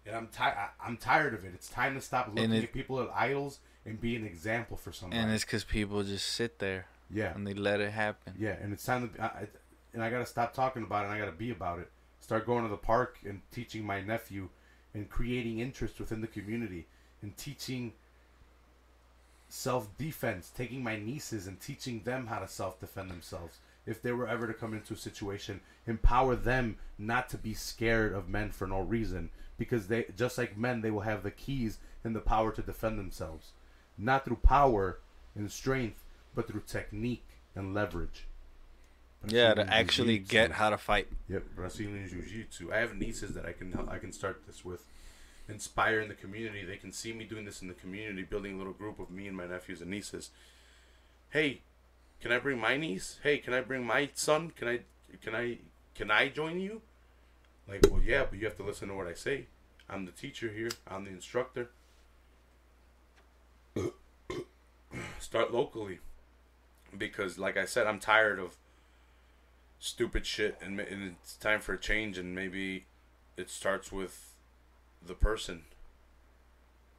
and i'm tired i'm tired of it it's time to stop looking it- at people as idols and be an example for somebody And it's because people just sit there yeah and they let it happen. Yeah, and it's time to. I, I, and I gotta stop talking about it. and I gotta be about it. Start going to the park and teaching my nephew, and creating interest within the community, and teaching self defense. Taking my nieces and teaching them how to self defend themselves. If they were ever to come into a situation, empower them not to be scared of men for no reason, because they just like men, they will have the keys and the power to defend themselves, not through power and strength, but through technique and leverage. Yeah, to actually jiu-jitsu. get how to fight. Yep, Brazilian Jiu-Jitsu. I have nieces that I can help, I can start this with. Inspire in the community. They can see me doing this in the community, building a little group of me and my nephews and nieces. Hey, can I bring my niece? Hey, can I bring my son? Can I can I can I join you? Like, well, yeah, but you have to listen to what I say. I'm the teacher here. I'm the instructor. Start locally. Because like I said, I'm tired of stupid shit and, and it's time for a change and maybe it starts with the person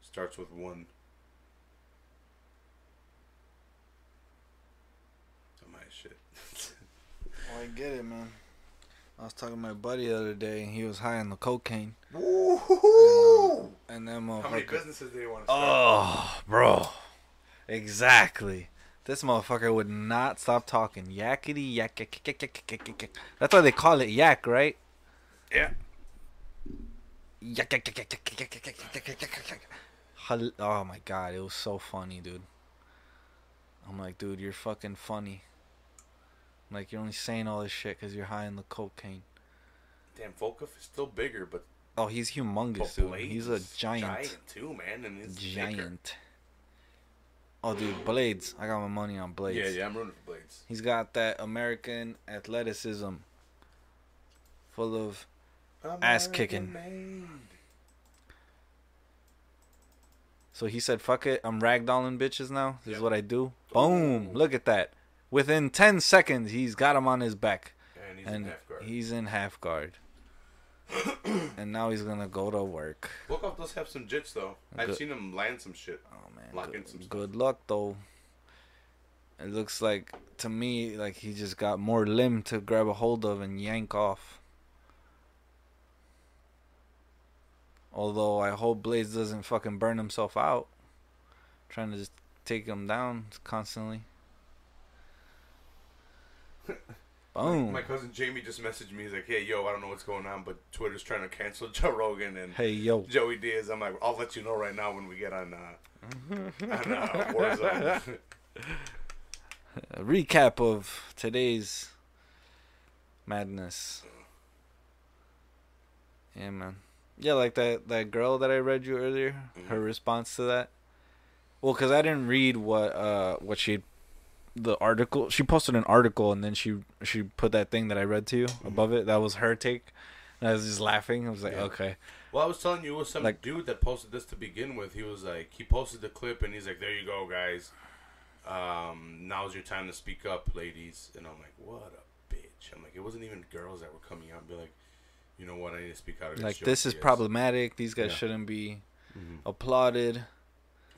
starts with one my shit Oh, I get it, man. I was talking to my buddy the other day, and he was high on the cocaine. Woo! And then how many businesses do you want to start Oh, bro. Exactly. This motherfucker would not stop talking. Yakety yak yak yak yak yak yak yak yak. That's why they call it yak, right? yeah Yak yak yak yak yak yak yak yak yak yak yak yak yak. Hal- Oh my god, it was so funny, dude. I'm like, dude, you're fucking funny. Like, you're only saying all this shit because you're high on the cocaine. damn Volkov is still bigger but, Oh, he's humongous, dude. He's a giant. giant too man and bigger. Giant. Oh, dude, Blaydes. I got my money on Blaydes. yeah yeah I'm rooting for Blaydes He's got that American athleticism full of Ass kicking. So he said, "Fuck it, I'm ragdolling bitches now. This Yep. is what I do." Boom! Look at that. Within ten seconds, he's got him on his back, and he's in half guard he's in half guard. and now he's gonna go to work. Volkov does have some jits though I've seen him land some shit Oh man, Lock in good, some stuff. good luck though. It looks like to me like he just got more limb to grab a hold of and yank off. Although I hope Blaydes doesn't fucking burn himself out. Trying to just take him down constantly. Boom. My cousin Jamie just messaged me. He's like, "Hey, yo, I don't know what's going on, but Twitter's trying to cancel Joe Rogan and Hey yo. Joey Diaz." I'm like, "I'll let you know right now when we get on uh, on uh, Warzone." A recap of today's Madness. Yeah, man. Yeah, like that that girl that I read you earlier. Her response to that. Well, cause I didn't read what uh what she, the article she posted an article and then she she put that thing that I read to you above it. That was her take. And I was just laughing. I was like, Yeah. okay. Well, I was telling you, it was some Like- dude that posted this to begin with. He was like, he posted the clip and he's like, "There you go, guys. Um, now's your time to speak up, ladies." And I'm like, "What a bitch!" I'm like, it wasn't even girls that were coming out and be like, "You know what? I need to speak out." Like this is problematic. These guys Yeah. shouldn't be Mhm. applauded.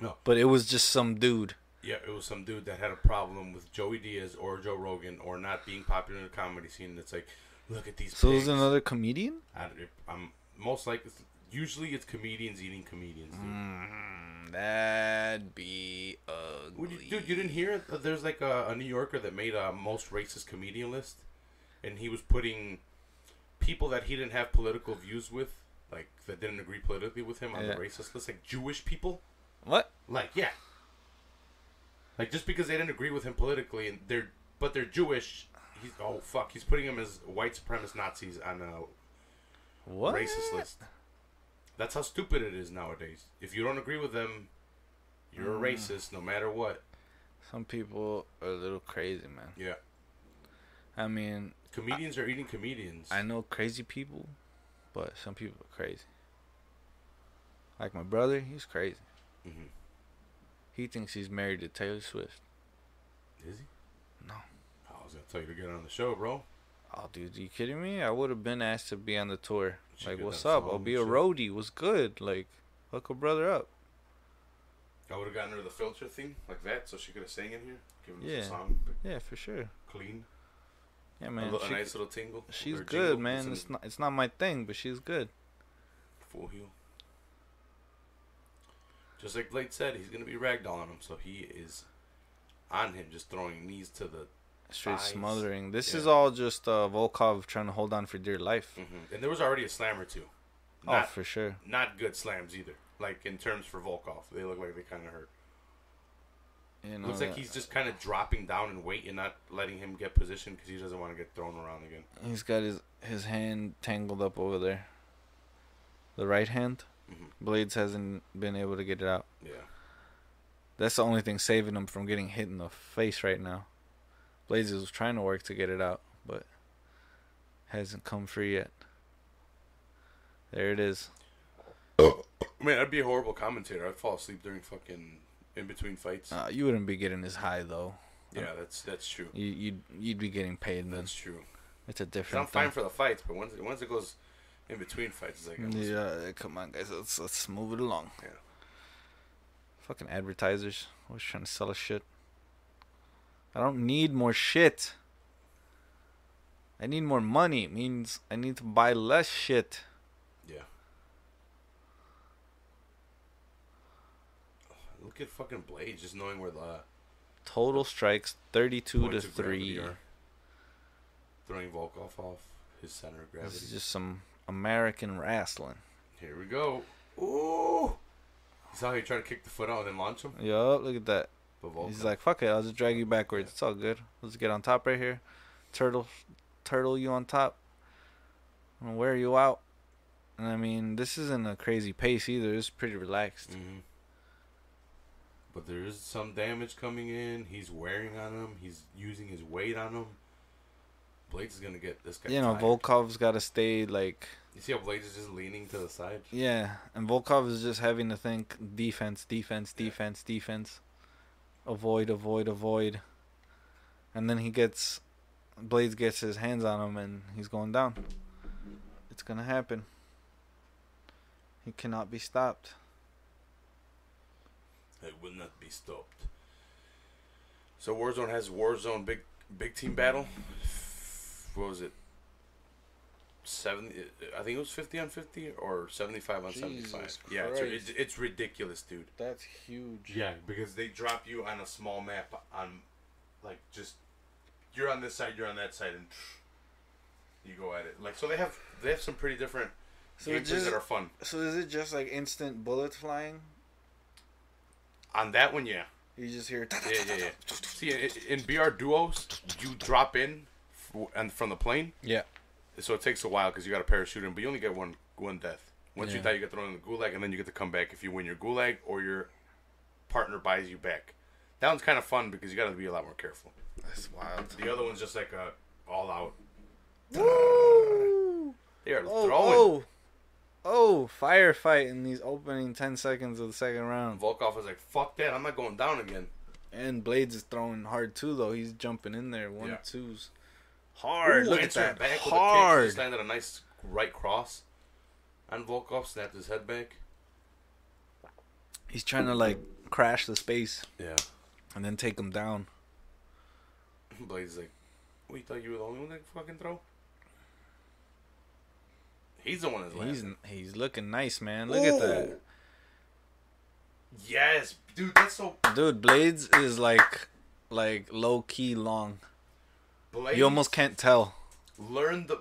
No. But it was just some dude. Yeah, it was some dude that had a problem with Joey Diaz or Joe Rogan or not being popular in the comedy scene. It's like, look at these. People. So pigs. another comedian. I, am most like usually it's comedians eating comedians. Dude. Mm, that'd be Would ugly. you, dude, you didn't hear it? There's like a, a New Yorker that made a most racist comedian list, and he was putting people that he didn't have political views with, like that didn't agree politically with him, on Yeah. the racist list, like Jewish people. What? Like, yeah, like just because they didn't agree with him politically, and they're but they're Jewish. He's oh fuck, he's putting them as white supremacist Nazis on a What? racist list. That's how stupid it is nowadays. If you don't agree with them, you're a Mm. racist, no matter what. Some people are a little crazy, man. Yeah. I mean, Comedians are eating comedians. I know crazy people, but some people are crazy. Like my brother, he's crazy. Mhm. He thinks he's married to Taylor Swift. Is he? No. I was gonna tell you to get on the show, bro. Oh, dude, do you kidding me? I would have been asked to be on the tour. She like, what's up? I'll be a roadie. What's good? Like, hook a brother up. I would have gotten her the filter thing like that, so she could have sang in here, given us a song, Yeah, for sure. clean, Yeah, a, man. little, a nice little tingle. she's good, jingle. man. Listen, It's not. It's not my thing, but she's good. full heel. Just like Blade said, he's gonna be ragdolling him, so he is on him, just throwing knees to the. Straight Thighs. smothering. This is all just uh, Volkov trying to hold on for dear life. Mhm. And there was already a slam or two. Oh, Not, for sure. not good slams either. Like in terms for Volkov, they look like they kind of hurt. You know, Looks like he's just kind of dropping down and weight and not letting him get positioned because he doesn't want to get thrown around again. He's got his his hand tangled up over there. The right hand. Mhm. Blaydes hasn't been able to get it out. Yeah. That's the only thing saving him from getting hit in the face right now. Blaydes is trying to work to get it out, but hasn't come free yet. There it is. Man, I'd be a horrible commentator. I'd fall asleep during fucking in between fights. Uh, you wouldn't be getting as high though. yeah, that's that's true. You you'd you'd be getting paid then. That's true. It's a different. I'm fine for the fights, but once once it goes in between fights, like Yeah, come on, guys. Let's let's move it along. Yeah. Fucking advertisers, always trying to sell us shit. I don't need more shit. I need more money. It means I need to buy less shit. yeah. Look at fucking Blade just knowing where the Total strikes thirty-two to points of gravity three. Throwing Volkov off his center of gravity. This is just some American wrestling. Here we go. Ooh. You saw how he tried to kick the foot out and then launch him? Yup, look at that. He's like, fuck it, I'll just drag you backwards. It's all good. Let's get on top right here. Turtle, turtle you on top. I'm gonna wear you out. And I mean, this isn't a crazy pace either. It's pretty relaxed. hmm But there is some damage coming in. He's wearing on him. He's using his weight on him. Blaydes is gonna get this guy. You know, tired. Volkov's got to stay like, You see how Blaydes is just leaning to the side? yeah, and Volkov is just having to think defense, defense, defense, defense, avoid, avoid, avoid, and then he gets, Blaydes gets his hands on him and he's going down. It's gonna happen. He cannot be stopped. It will not be stopped. So Warzone has Warzone big big team battle. What was it? Seventy. I think it was fifty on fifty or seventy-five on seventy-five. Yeah, it's, it's, it's ridiculous, dude. That's huge. Yeah, because they drop you on a small map on, like just, you're on this side, you're on that side, and you go at it. Like so, they have they have some pretty different So gameplays just- that are fun. So is it just like instant bullets flying? On that one, yeah. You just hear. Yeah, yeah, yeah. See, in, in BR duos, you drop in, f- w- and from the plane. Yeah. So it takes a while because you got to parachute in, but you only get one one death. Once you die, you get thrown in the gulag, and then you get to come back if you win your gulag or your partner buys you back. That one's kind of fun because you got to be a lot more careful. That's wild. The other one's just like a all out. Woo! They are Oh, throwing. oh, oh! Firefight in these opening ten seconds of the second round. Volkov was like, "Fuck that! I'm not going down again." And Blaydes is throwing hard too, though. He's jumping in there, one Yeah. twos, hard. Ooh, Look at that, back with a kick. He hard. landed a nice right cross. And Volkov snapped his head back. He's trying to like crash the space Yeah. and then take him down. Blade's like, "We thought you were the only one that fucking throw." He's the one that's He's landing. he's looking nice, man. Look at that, Ooh. Yes, dude, that's so. dude. Blaydes is like like low key long. You almost can't tell. learn the.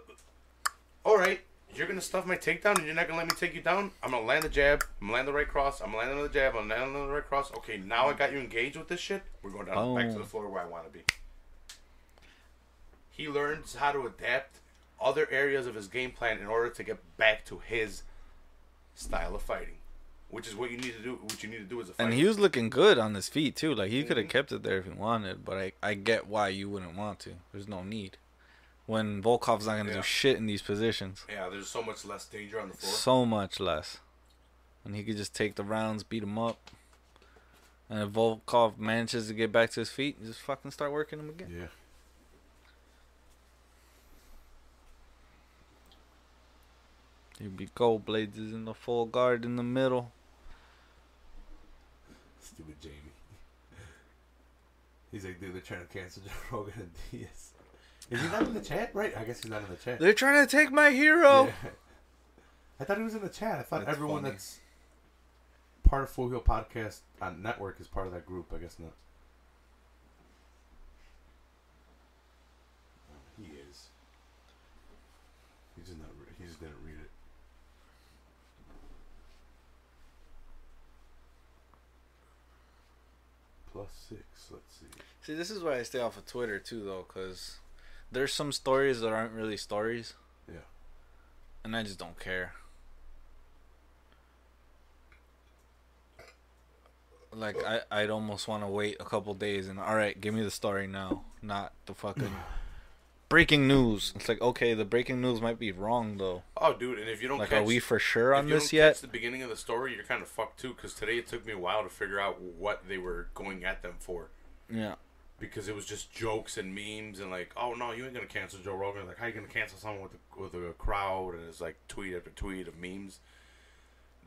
All right, you're gonna stuff my takedown, and you're not gonna let me take you down. I'm gonna land the jab. I'm gonna land the right cross. I'm gonna land another jab. I'm gonna land another right cross. Okay, now I got you engaged with this shit. We're going down back to the oh. floor where I want to be. He learns how to adapt other areas of his game plan in order to get back to his style of fighting, which is what you need to do. What you need to do as a fighter. And he was looking good on his feet too. Like he could have mm-hmm. kept it there if he wanted, but I I get why you wouldn't want to. There's no need. When Volkov's not gonna Yeah. do shit in these positions. yeah, there's so much less danger on the floor. So much less. And he could just take the rounds, beat him up. And if Volkov manages to get back to his feet, just fucking start working him again. Yeah. Here we go. Blaydes is in the full guard in the middle. Stupid Jamie. He's like, dude, they're trying to cancel Joe Rogan and Diaz. Is he not in the chat? Right, I guess he's not in the chat. They're trying to take my hero. Yeah. I thought he was in the chat. I thought That's everyone funny. that's part of Full Heel Podcast on Network is part of that group. I guess not. He is. He just not. re- He just didn't read it. Plus six. Let's see. See, this is why I stay off of Twitter too, though, because there's some stories that aren't really stories, Yeah. and I just don't care. Like I, I'd almost want to wait a couple days and all right, give me the story now, not the fucking breaking news. It's like okay, the breaking news might be wrong though. Oh, dude, and if you don't Like, catch, are we for sure if on you this don't yet? catch the beginning of the story, you're kind of fucked too. Because today it took me a while to figure out what they were going at them for. Yeah, Because it was just jokes and memes and like, oh no, you ain't gonna cancel Joe Rogan. Like, how are you gonna cancel someone with a, with a crowd? And it's like tweet after tweet of memes.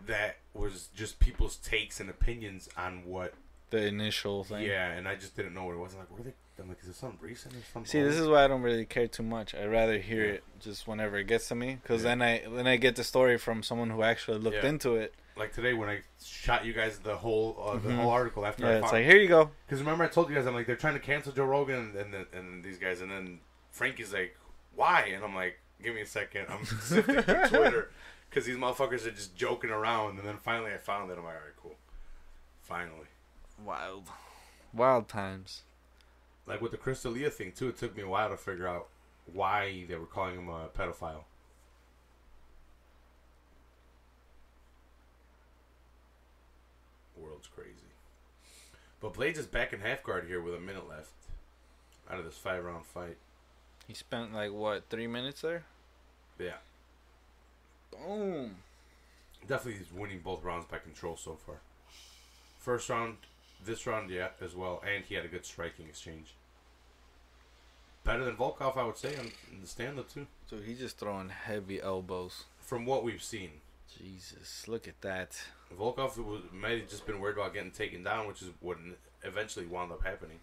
That was just people's takes and opinions on what. the initial thing. Yeah, and I just didn't know what it was. I'm like, what are they? I'm like, is it something recent or something? See, this is why I don't really care too much. I'd rather hear Yeah. it just whenever it gets to me, because Yeah. then I then I get the story from someone who actually looked Yeah. into it. like today when I shot you guys the whole uh, the Mhm. whole article after I Yeah, it's found like here you go. Because remember, I told you guys, I'm like, they're trying to cancel Joe Rogan and and, and these guys, and then Frankie's like, why? And I'm like, give me a second. I'm sifting through Twitter because these motherfuckers are just joking around. And then finally, I found it. I'm like, all right, cool. Finally, Wild, wild times. Like with the Chris D'Elia thing too, it took me a while to figure out why they were calling him a pedophile. World's crazy. But Blaydes is back in half guard here with a minute left out of this five round fight. He spent like what three minutes there? Yeah. Boom. Definitely he's winning both rounds by control so far. First round, this round, yeah, as well. And he had a good striking exchange. Better than Volkov, I would say, on, in the stand up, too. So he's just throwing heavy elbows. From what we've seen. Jesus, look at that. Volkov was, might have just been worried about getting taken down, which is what eventually wound up happening.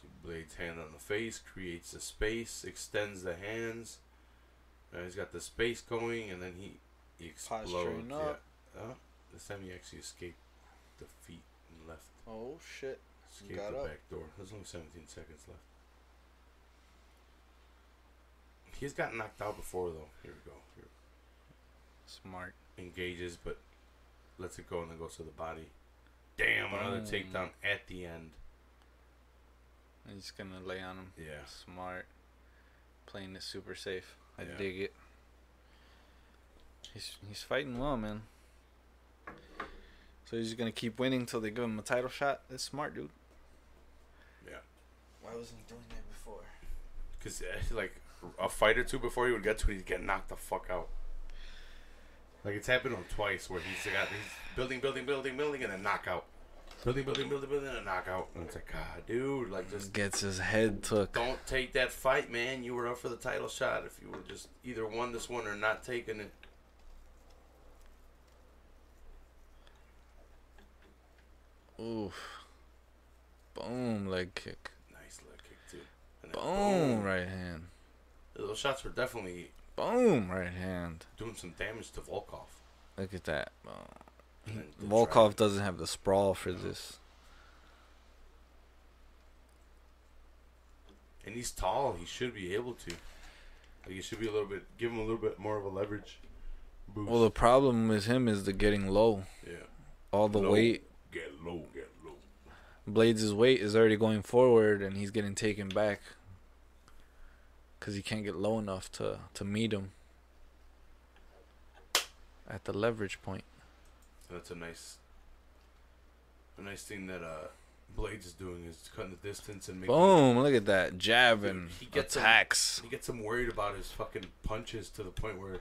See Blade's hand on the face, creates a space, extends the hands. Now he's got the space going, and then he, he explodes. Posturing Yeah. up. Oh, this time he actually escaped the feet and left. Oh shit. Escaped Got the up. back door. There's only 17 seconds left. He's gotten knocked out before though. Here we go. Here. Smart. Engages, but lets it go and then goes to the body. Damn, another Boom. takedown at the end. He's gonna lay on him. Yeah. Smart. Playing it super safe. I Yeah. dig it. He's he's fighting well, man. So he's just gonna keep winning till they give him a title shot. That's smart, dude. Yeah. Why wasn't he doing that before? Because eh, like a fight or two before he would get to it, he'd get knocked the fuck out. Like it's happened to him twice where he's got he's building, building, building, building, and then knockout. Building, building, building, building, and then knockout. And it's like, God, dude, like just Gets his head took. don't take that fight, man. You were up for the title shot. If you would just either won this one or not taking it. Oof. Boom, leg kick. Nice leg kick too. And then Boom, right hand. Those shots were definitely Boom, right hand. doing some damage to Volkov. Look at that. Oh. And then the Volkov doesn't have the sprawl for this. and he's tall. He should be able to. Like he should be a little bit, give him a little bit more of a leverage boost. Well, the problem with him is the getting low. yeah. All the Low. weight, Get low, get low. Blaydes' weight is already going forward, and he's getting taken back because he can't get low enough to to meet him at the leverage point. That's a nice, a nice thing that uh Blaydes is doing is cutting the distance and making. Boom! Look at that jab and he gets him- attacks. He gets him worried about his fucking punches to the point where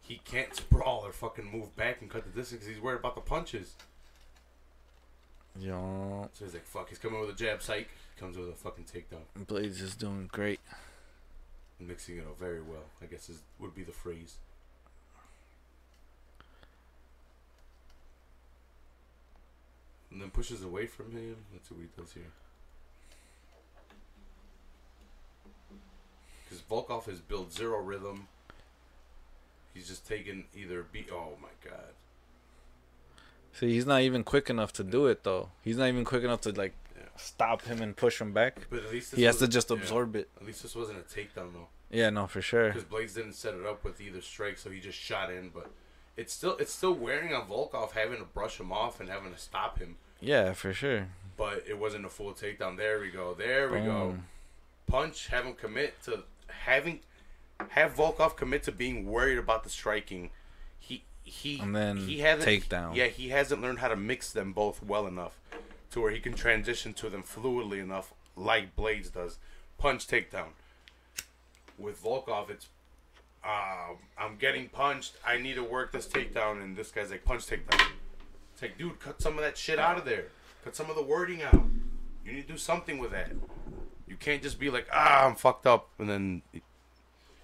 he can't sprawl or fucking move back and cut the distance because he's worried about the punches. Yo, So he's like, "Fuck!" He's coming with a jab, psych. Comes with a fucking takedown, Blaydes is doing great. mixing it up very well. I guess is would be the phrase. And then pushes away from him. Let's see what he does here. Because Volkov has built zero rhythm. He's just taken either beat. Oh my god. See, he's not even quick enough to do it though. He's not even quick enough to like Yeah. stop him and push him back. But at least this He has to just yeah. absorb it. At least this wasn't a takedown though. Yeah, no, for sure. because Blaydes didn't set it up with either strike, so he just shot in. But it's still it's still wearing on Volkov having to brush him off and having to stop him. Yeah, for sure. But it wasn't a full takedown. There we go. There we go. Punch. Have him commit to having have Volkov commit to being worried about the striking. He he And then he hasn't takedown. Yeah, he hasn't learned how to mix them both well enough to where he can transition to them fluidly enough, like Blaydes does. Punch takedown. With Volkov, it's uh, I'm getting punched. I need to work this takedown, and this guy's like punch takedown. It's like, dude, cut some of that shit out of there. Cut some of the wording out. You need to do something with that. You can't just be like, ah, I'm fucked up, and then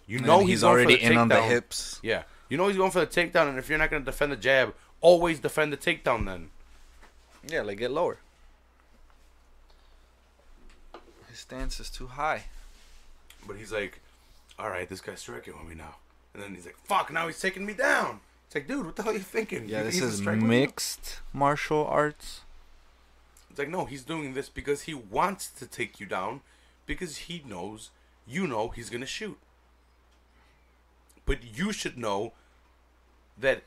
you know he's, he's, already in on the hips. Yeah, you know he's going for the takedown, and if you're not going to defend the jab, always defend the takedown. Then Yeah, like get lower. His stance is too high. But he's like, all right, this guy's striking on me now. And then he's like, fuck, now he's taking me down. It's like, dude, what the hell are you thinking? Yeah, this he's is mixed martial arts. It's like, no, he's doing this because he wants to take you down because he knows, you know, he's going to shoot. But you should know that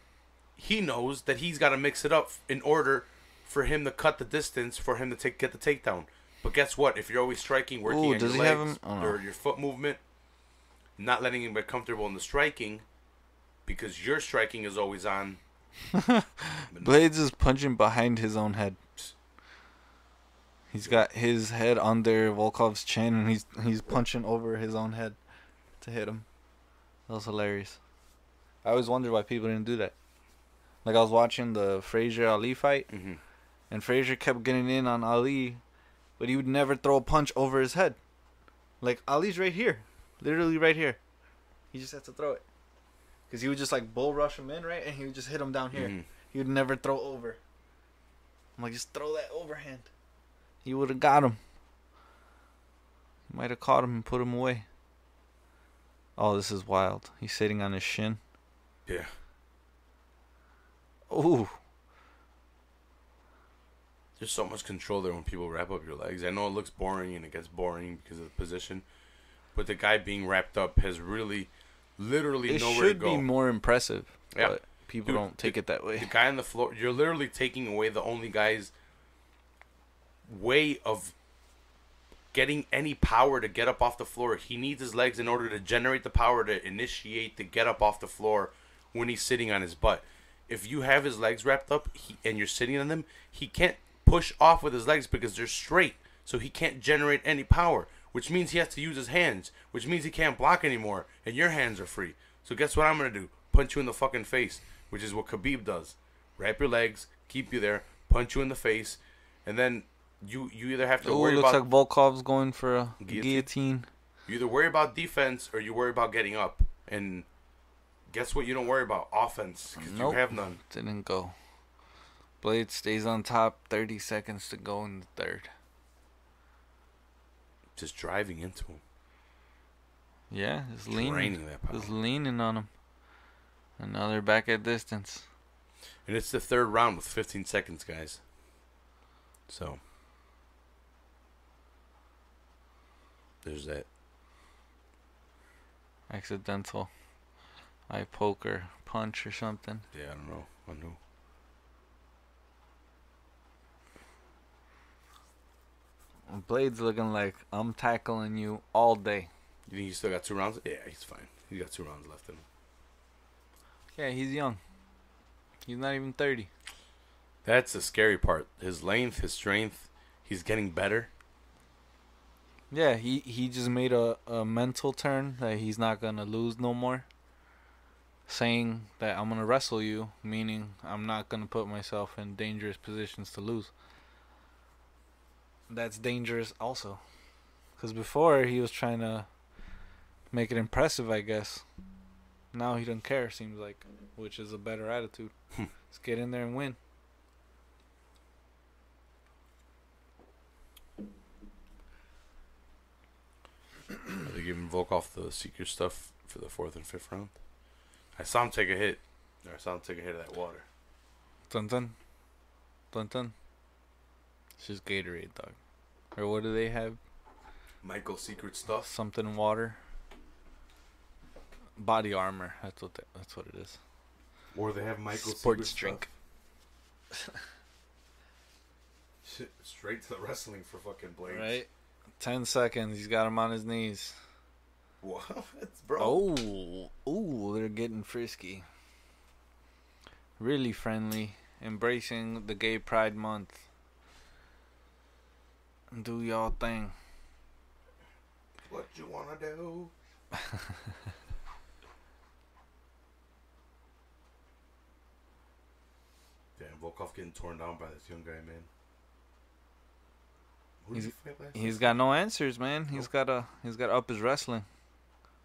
he knows that he's got to mix it up in order for him to cut the distance, for him to take get the takedown. But guess what? If you're always striking, working Ooh, on your legs him- or your foot movement, not letting him get comfortable in the striking, because your striking is always on. Blaydes is punching behind his own head. He's got his head under Volkov's chin, and he's he's punching over his own head to hit him. That was hilarious. I always wondered why people didn't do that. Like I was watching the Frazier Ali fight, Mhm. and Frazier kept getting in on Ali, but he would never throw a punch over his head. Like Ali's right here, literally right here. He just had to throw it, cause he would just like bull rush him in right, and he would just hit him down here. Mhm. He would never throw over. I'm like, just throw that overhand. He would have got him. Might have caught him and put him away. Oh, this is wild. He's sitting on his shin. Yeah. Ooh. There's so much control there when people wrap up your legs. I know it looks boring and it gets boring because of the position, with the guy being wrapped up has really, literally It nowhere to go. It should be more impressive. Yeah. But people Dude, don't take the- it that way. The guy on the floor, you're literally taking away the only guy's way of getting any power to get up off the floor. He needs his legs in order to generate the power to initiate the get up off the floor when he's sitting on his butt. If you have his legs wrapped up he, and you're sitting on them, he can't push off with his legs because they're straight. So he can't generate any power, which means he has to use his hands, which means he can't block anymore, and your hands are free. So guess what I'm gonna do? Punch you in the fucking face, which is what Khabib does. Wrap your legs, keep you there, punch you in the face, and then you you either have to Oh, worry looks about like Volkov's going for a Guillotine? guillotine. you either worry about defense or you worry about getting up. And guess what? You don't worry about offense because Nope. you have none. Didn't go. Blade stays on top. 30 seconds to go in the third. Just driving into him, Yeah, just leaning. draining that power. Just leaning on him. And now they're back at distance. And it's the third round with 15 seconds, guys. So there's that. Accidental eye poker punch or something. Yeah, I don't know. I know. Blade's looking like I'm tackling you all day. You think he still got two rounds? Yeah, he's fine. He got two rounds left in him. Yeah, he's young. He's not even 30. That's the scary part. His length, his strength, he's getting better. Yeah, he, he just made a, a mental turn that he's not going to lose no more. Saying that I'm going to wrestle you, meaning I'm not going to put myself in dangerous positions to lose. That's dangerous also. Because before he was trying to make it impressive, I guess. Now he doesn't care, seems like, which is a better attitude. Hmm. Let's get in there and win. Are they giving Volkov the secret stuff for the fourth and fifth round? I saw him take a hit. I saw him take a hit of that water. Dun dun. Dun dun. It's just Gatorade, dog. Or what do they have? Michael's secret stuff. Something water. Body armor. That's what. They, that's what it is. Or they have Michael's Sports secret drink. Shit, straight to the wrestling for fucking Blaydes. Right. Ten seconds. He's got him on his knees. What, bro? Oh, ooh, they're getting frisky. Really friendly, embracing the Gay Pride Month. Do y'all thing. What you wanna do? Damn, Volkov getting torn down by this young guy, man. Who He's- he fight last got no answers, man. He's gotta he's gotta up his wrestling,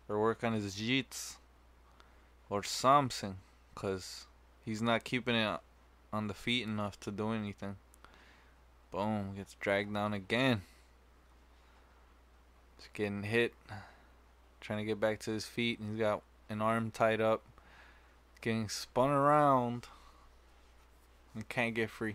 or work on his jits, or something, cause he's not keeping it on the feet enough to do anything. Boom, gets dragged down again. Just getting hit, trying to get back to his feet, and he's got an arm tied up, getting spun around, and can't get free.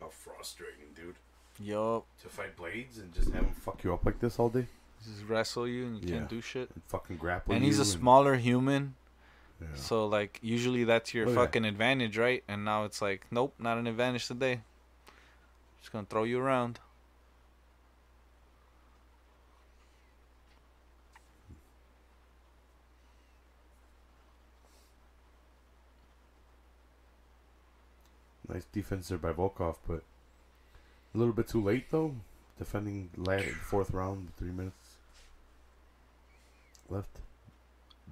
How frustrating, dude. Yup, To fight Blaydes and just have him fuck you up like this all day? just wrestle you and you Yeah. can't do shit. And fucking grapple and he's a smaller human, yeah. so like usually that's your Look at fucking advantage, right? And now it's like, nope, not an advantage today. Just gonna throw you around. Nice defense there by Volkov, but a little bit too late though. Defending last fourth round, three minutes left.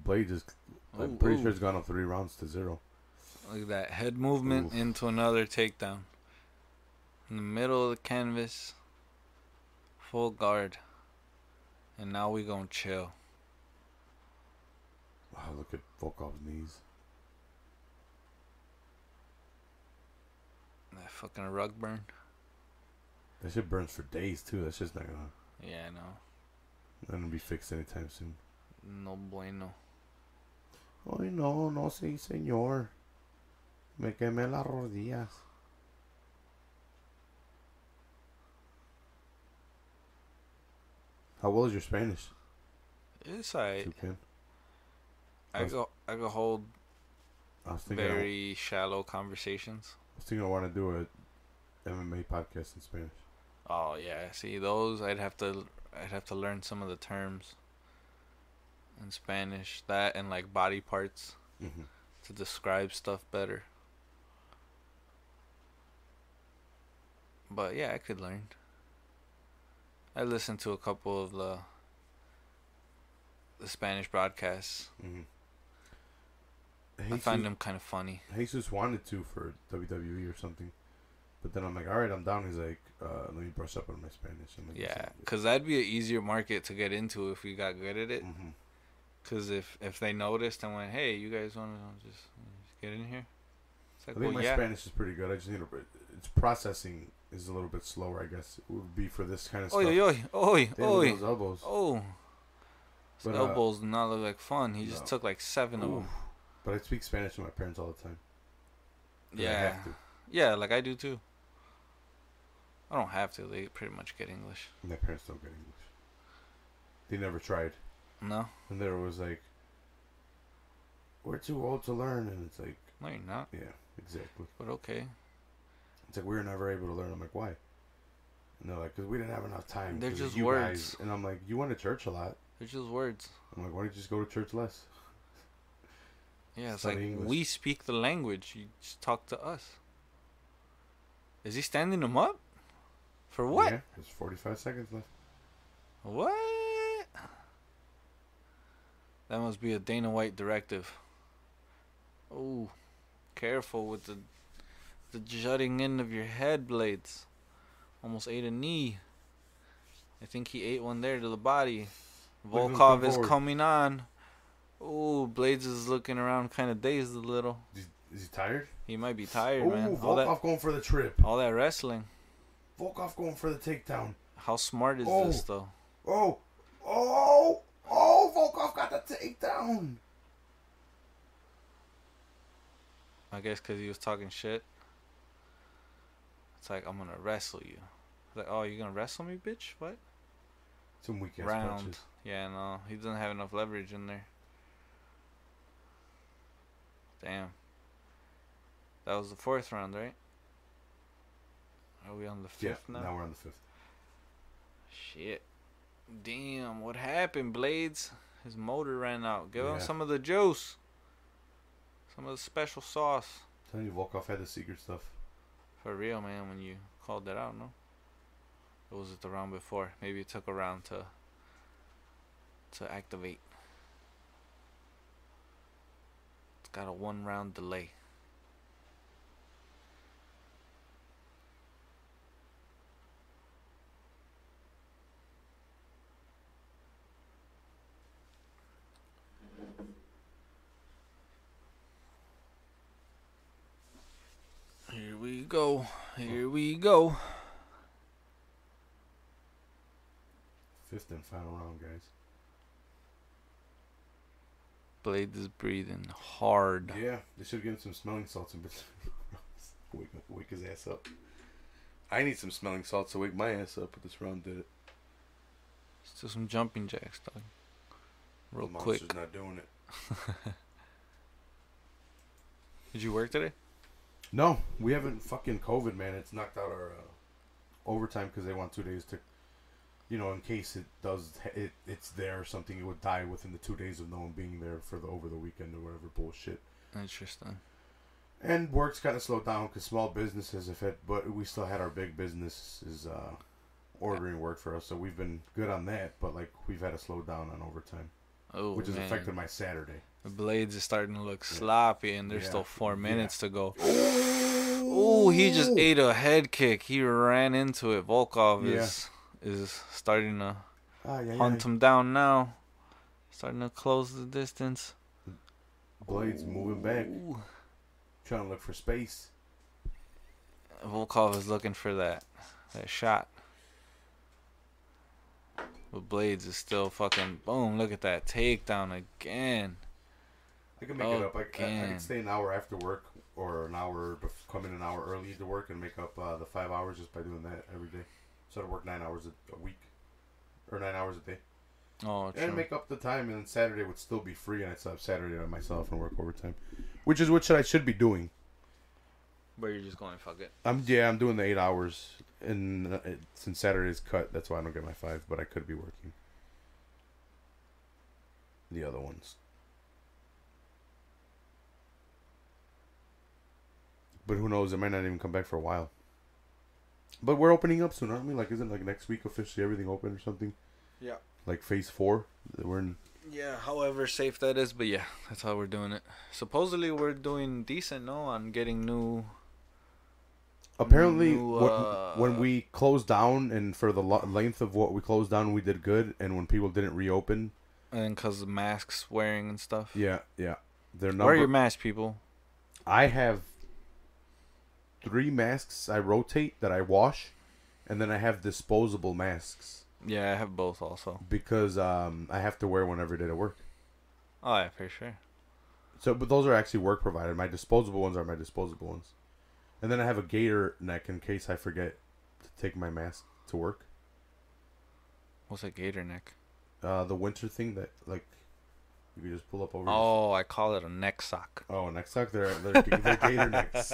Blade is, I'm Ooh, pretty ooh. sure it's gone up three rounds to zero. Look at that head movement Oof. into another takedown. In the middle of the canvas, full guard, and now we gonna chill. Wow, look at Volkov's knees. That fucking rug burn. That shit burns for days too. That's just not gonna, Yeah, no, not gonna be fixed anytime soon. no bueno. Ay no, no sí, señor. Me quemé las rodillas. How well is your Spanish? It's alright. I go I go hold I was thinking. I, very shallow conversations. I was thinking I want to do a MMA podcast in Spanish. Oh yeah, see those I'd have to I'd have to learn some of the terms in Spanish. That and like body parts Mm-hmm. to describe stuff better. But yeah, I could learn. I listened to a couple of the the Spanish broadcasts. Mm-hmm. I find them kind of funny. Jesus wanted to for WWE or something, but then I'm like, all right, I'm down. He's like, uh, let me brush up on my Spanish. I'm like, Yeah, cause that'd be an easier market to get into if we got good at it. hmm Cause if if they noticed and went, hey, you guys want to just, just get in here? It's I think well, my yeah. Spanish is pretty good. I just need a bit. Its processing is a little bit slower, I guess. It would be for this kind of Oi, stuff. oi, oi, Damn, oi, those elbows. oh. But, uh, elbows do not look like fun. He just took like seven of them. But I speak Spanish to my parents all the time. Yeah, have to. yeah, like I do too. I don't have to. They pretty much get English. My parents don't get English. They never tried. No, And there was like, we're too old to learn. And it's like, no, you're not. yeah, exactly. But okay, It's like, we were never able to learn. I'm like, why? And they're like, because we didn't have enough time. They're just you words. Guys. And I'm like, you went to church a lot. they're just words. I'm like, why don't you just go to church less? Yeah, it's Study like English. we speak the language. You just talk to us. Is he standing him up? For what? Yeah, there's 45 seconds left. What? That must be a Dana White directive. Oh, careful with the the jutting in of your head Blaydes. Almost ate a knee. I think he ate one there to the body. Look at him Volkov is coming on. Oh, Blaydes is looking around, kind of dazed a little. Is, is he tired? He might be tired, Oh, man. All Volkov that, going for the trip. all that wrestling. Volkov going for the takedown. How smart is Oh. this, though? Oh, oh, oh, Volkov got the takedown. I guess because he was talking shit. It's like, I'm going to wrestle you. Like, oh, you're going to wrestle me, bitch? What? Some weak ass Round. punches. Yeah, no. He doesn't have enough leverage in there. Damn. That was the fourth round, right? Are we on the Yeah, fifth now? now we're on the fifth. Shit. Damn, what happened, Blaydes? His motor ran out. Give him some of the juice. Some of the special sauce. telling you, Volkov had the secret stuff. For real, man, when you called that out, no? Or was it the round before? Maybe it took a round to to activate. It's got a one round delay. Here we go. Here we go. Fifth and final round, guys. Blade is breathing hard. Yeah, they should give him some smelling salts and wake, wake his ass up. I need some smelling salts to wake my ass up, but this round did it. Do some jumping jacks, dog. Real The quick. monster's not doing it. Did you work today? No, we haven't fucking COVID, man. It's knocked out our uh, overtime because they want two days to, you know, in case it does, it it's there or something, it would die within the two days of no one being there for the over the weekend or whatever bullshit. Interesting. And work's kind of slowed down because small businesses have hit, but we still had our big businesses uh, ordering work for us, so we've been good on that. But like we've had a slow down on overtime, Oh, which has man. affected my Saturday. The Blaydes is starting to look sloppy, and there's Yeah. still four Yeah. minutes to go. Oh, he just ate a head kick. He ran into it. Volkov Yeah. is is starting to Ah, yeah, hunt him down now. Starting to close the distance. Blaydes moving back, Ooh. trying to look for space. Volkov is looking for that that shot. But Blaydes is still fucking boom. Look at that takedown again. I can make it up. I, I, I can stay an hour after work or an hour, bef- come in an hour early to work and make up uh, the five hours just by doing that every day. So I work nine hours a, a week. or nine hours a day, Oh, true. and make up the time, and then Saturday would still be free, and I'd still have Saturday to myself and work overtime, which is what I should be doing. But you're just going fuck it. I'm yeah, I'm doing the eight hours, and uh, it, since Saturday's cut, that's why I don't get my five. But I could be working the other ones. But who knows? It might not even come back for a while. But we're opening up soon, aren't we? Like, isn't like next week officially everything open or something? Yeah. Like phase four. We're in. Yeah, however safe that is, but yeah, that's how we're doing it. Supposedly we're doing decent, no, on getting new. Apparently, New, when, uh, when we closed down, and for the lo- length of what we closed down, we did good. And when people didn't reopen, And because of masks wearing and stuff. yeah, yeah, their number. Wear your mask, people. I have three masks I rotate that I wash, and then I have disposable masks Yeah, I have both also. because um, I have to wear one every day to work. Oh yeah, for sure. So, but those are actually work provided. My disposable ones are my disposable ones, and then I have a gator neck in case I forget to take my mask to work. What's a gator neck? Uh, the winter thing that like you can just pull up over. your- Oh, I call it a neck sock. Oh, neck sock. They're they're, they're gator necks.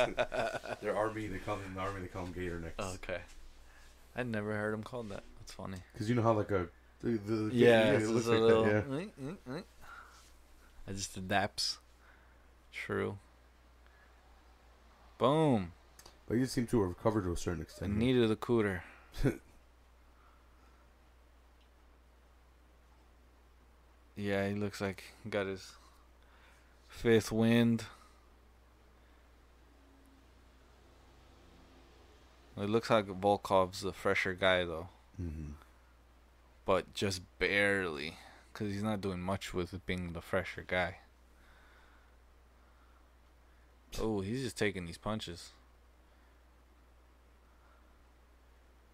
they're army. They call them the army. They call them gator necks. Okay. I'd never heard them called that. That's funny. Because you know how like a the, the Yeah, it looks a like little. that. Yeah. Mm, mm, mm. I just adapts. True. Boom. But you seem to have recovered to a certain extent. Anita the cooter. yeah, he looks like he got his fifth wind. It looks like Volkov's the fresher guy though, hmm but just barely, because he's not doing much with being the fresher guy. Oh, he's just taking these punches.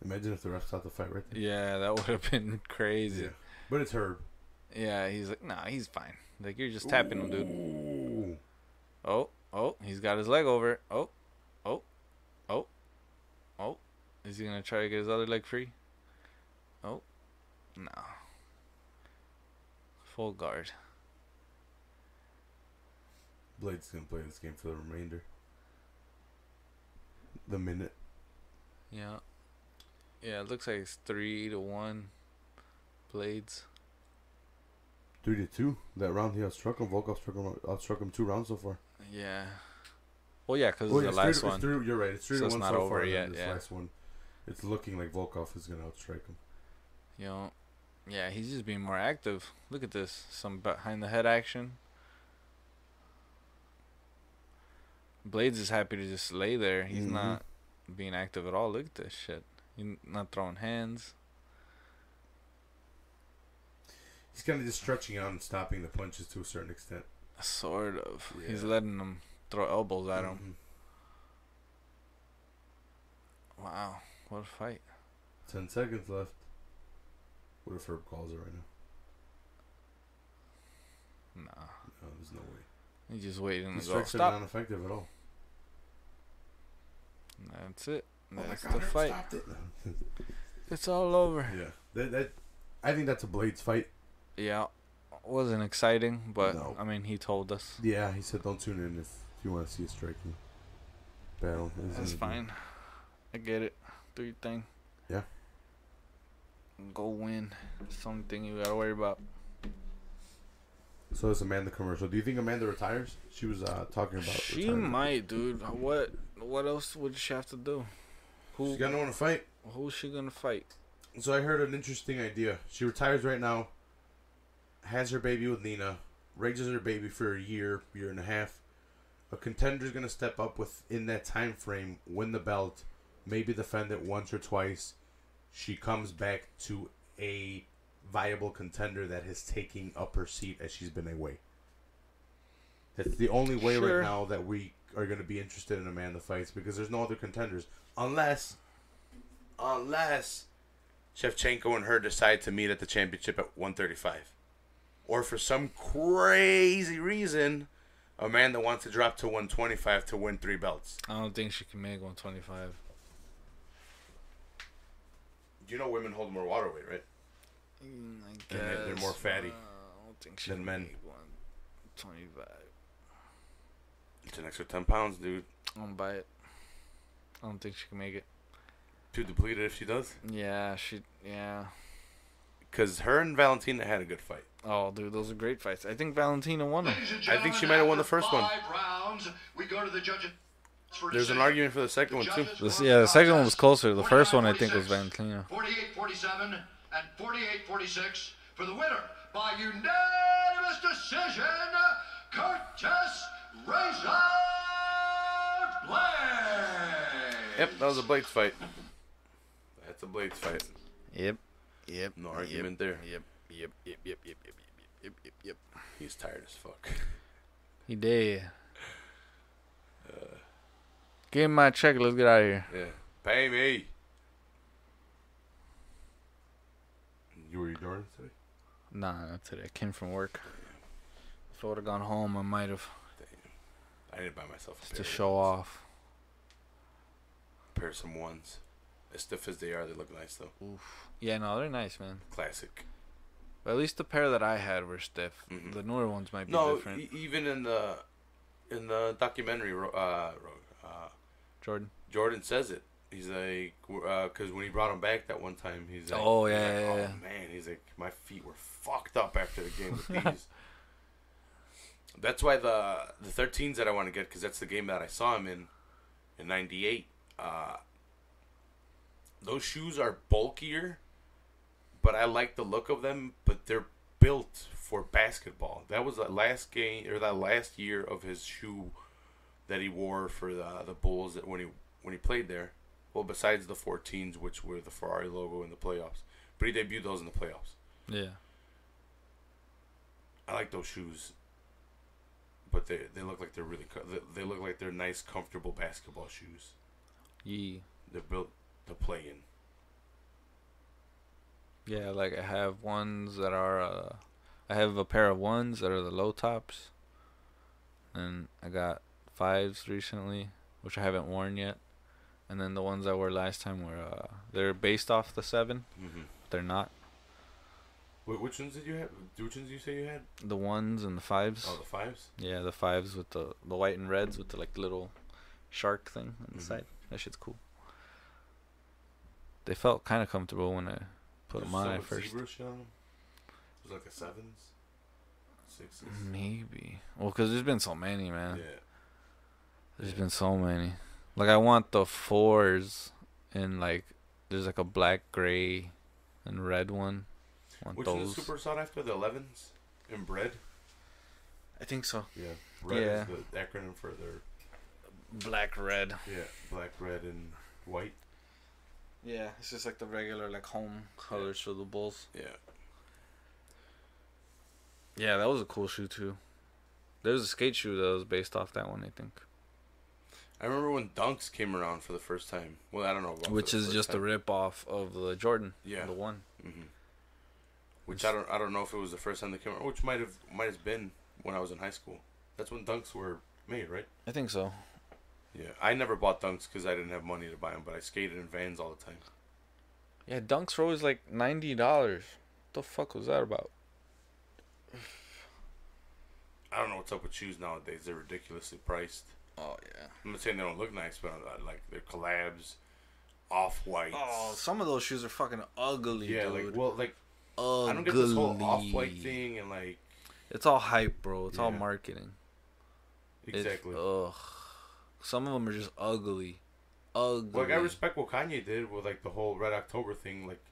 Imagine if the ref stopped the fight right there. Yeah, that would have been crazy. Yeah. But it's her. Yeah, he's like, nah, he's fine. Like you're just tapping him, dude. Oh, oh, he's got his leg over. Oh, oh, oh, oh. Is he gonna try to get his other leg free? Oh, no. Full guard. Blade's gonna play this game for the remainder. The minute. Yeah. Yeah, it looks like it's three to one. Blaydes. Three to two. That round he outstruck him. Volkov struck him outstruck him two rounds so far. Yeah. Well, yeah, because the it's last three, one. Three, you're right. It's three So to it's one not so over far. yet, This yeah. last one, it's looking like Volkov is gonna outstrike him. You know, yeah, he's just being more active. Look at this, some behind the head action. Blaydes is happy to just lay there. He's Mhm. not being active at all. Look at this shit. He's not throwing hands. He's kind of just stretching out and stopping the punches to a certain extent. Sort of. He's letting them throw elbows at him. Mhm. Wow, what a fight! Ten seconds left. What if Herb calls it right now? Nah, No, there's no way. he's just waiting The to go. strikes are Stop. non-effective at all. That's it. Oh That's God, the fight. it. It's all over. yeah, that, that I think that's a Blaydes fight. Yeah, wasn't exciting, but No. I mean, he told us. Yeah, he said don't tune in if, you want to see a striking battle. That's gonna be- fine. I get it. Do your thing. Yeah. Go win. It's the only thing you gotta worry about. So it's Amanda commercial. Do you think Amanda retires? She was uh, talking about. She retirement. might, dude. What? What else would she have to do? Who? She's got no one to fight. Who's she gonna fight? So I heard an interesting idea. She retires right now, has her baby with Nina, raises her baby for a year, year and a half. A contender is gonna step up within that time frame, win the belt, maybe defend it once or twice. She comes back to a viable contender that is taking up her seat as she's been away. That's the only way Sure. right now that we are going to be interested in Amanda fights because there's no other contenders unless unless Shevchenko and her decide to meet at the championship at 135. Or for some crazy reason, Amanda wants to drop to 125 to win three belts. I don't think she can make 125. You know women hold more water weight, right? Mm, I And they're- they're more fatty uh, I don't think she than men. make one twenty-five. It's an extra ten pounds, dude. I don't buy it. I don't think she can make it. Too depleted if she does. Yeah, she. Yeah. Because her and Valentina had a good fight. Oh, dude, those are great fights. I think Valentina won them. I think she might have won the first one. Rounds. We go to the There's an argument for the second one too. This, yeah, the second one was closer. The first one I think was 49-46, Valentina. 48-47 and 48-46 for the winner by unanimous decision, Curtis Razor Blade. Yep, that was a Blaydes fight. That's a Blaydes fight. Yep. Yep. No argument there. Yep. Yep. Yep. Yep. Yep. Yep. Yep. Yep. Yep. Yep. He's tired as fuck. He did. Uh. Give him my check. Let's get out of here. Yeah. Pay me. You were Jordan today? Nah, not today. I came from work. If I would have gone home, I might have I didn't buy myself a just to pair. show off. pair of some ones. As stiff as they are, they look nice though. Oof. Yeah, no, they're nice, man. Classic. But at least the pair that I had were stiff. Mhm. The newer ones might be No, different. e- even in the in the documentary, uh, uh, Jordan. Jordan says it. He's like, because when he brought him back that one time, he's like, Oh, yeah, like, yeah, oh yeah. man, he's like, my feet were fucked up after the game with these. that's why the the 13s that I want to get because that's the game that I saw him in in '98. Uh, those shoes are bulkier, but I like the look of them. But they're built for basketball. That was the last game or that last year of his shoe that he wore for the the Bulls that when he when he played there. Well, besides the 14s, which were the Ferrari logo in the playoffs, but he debuted those in the playoffs. Yeah. I like those shoes, but they they look like they're really they look like they're nice, comfortable basketball shoes. Yeah. They're built to play in. Yeah, like I have ones that are uh I have a pair of ones that are the low tops. And I got fives recently, which I haven't worn yet. And then the ones I wore last time were uh they're based off the 7, Mm-hmm. but they're not. Wait, which ones did you have? Which ones did you say you had? The ones and the fives. Oh, the fives. Yeah, the fives with the the white and reds with the like little shark thing on the Mhm. side. That shit's cool. They felt kind of comfortable when I put them on at first. Zebra? It was like a sevens, sixes. Maybe. Well, because there's been so many, man. Yeah. There's been so many. Like I want the fours and like there's like a black, gray, and red one. Want Which those? is super sought after? The elevens in bread. I think so. Yeah. Red Yeah. is the acronym for their Black, red. yeah black, red, and white. Yeah, it's just like the regular like home colors for the Bulls. Yeah. Yeah, that was a cool shoe too. There was a skate shoe that was based off that one, I think. I remember when Dunks came around for the first time. Well, I don't know. about Which is first just a time. rip off of the Jordan. Yeah. The one. Mhm. Which I don't I don't know if it was the first time they came out, which might have might have been when I was in high school. That's when Dunks were made, right? I think so. Yeah. I never bought Dunks because I didn't have money to buy them, but I skated in Vans all the time. Yeah, dunks were always like ninety dollars. What the fuck was that about? I don't know what's up with shoes nowadays. They're ridiculously priced. Oh yeah. I'm not saying they don't look nice, but uh, like they're collabs, off white. Oh, some of those shoes are fucking ugly, yeah, dude. like well, like ugly. I don't get this whole off white thing and like It's all hype, bro. It's all Yeah. marketing. It's- exactly. ugh. Some of them are just ugly. Ugly. Like I respect what Kanye did with like the whole Red October thing. Like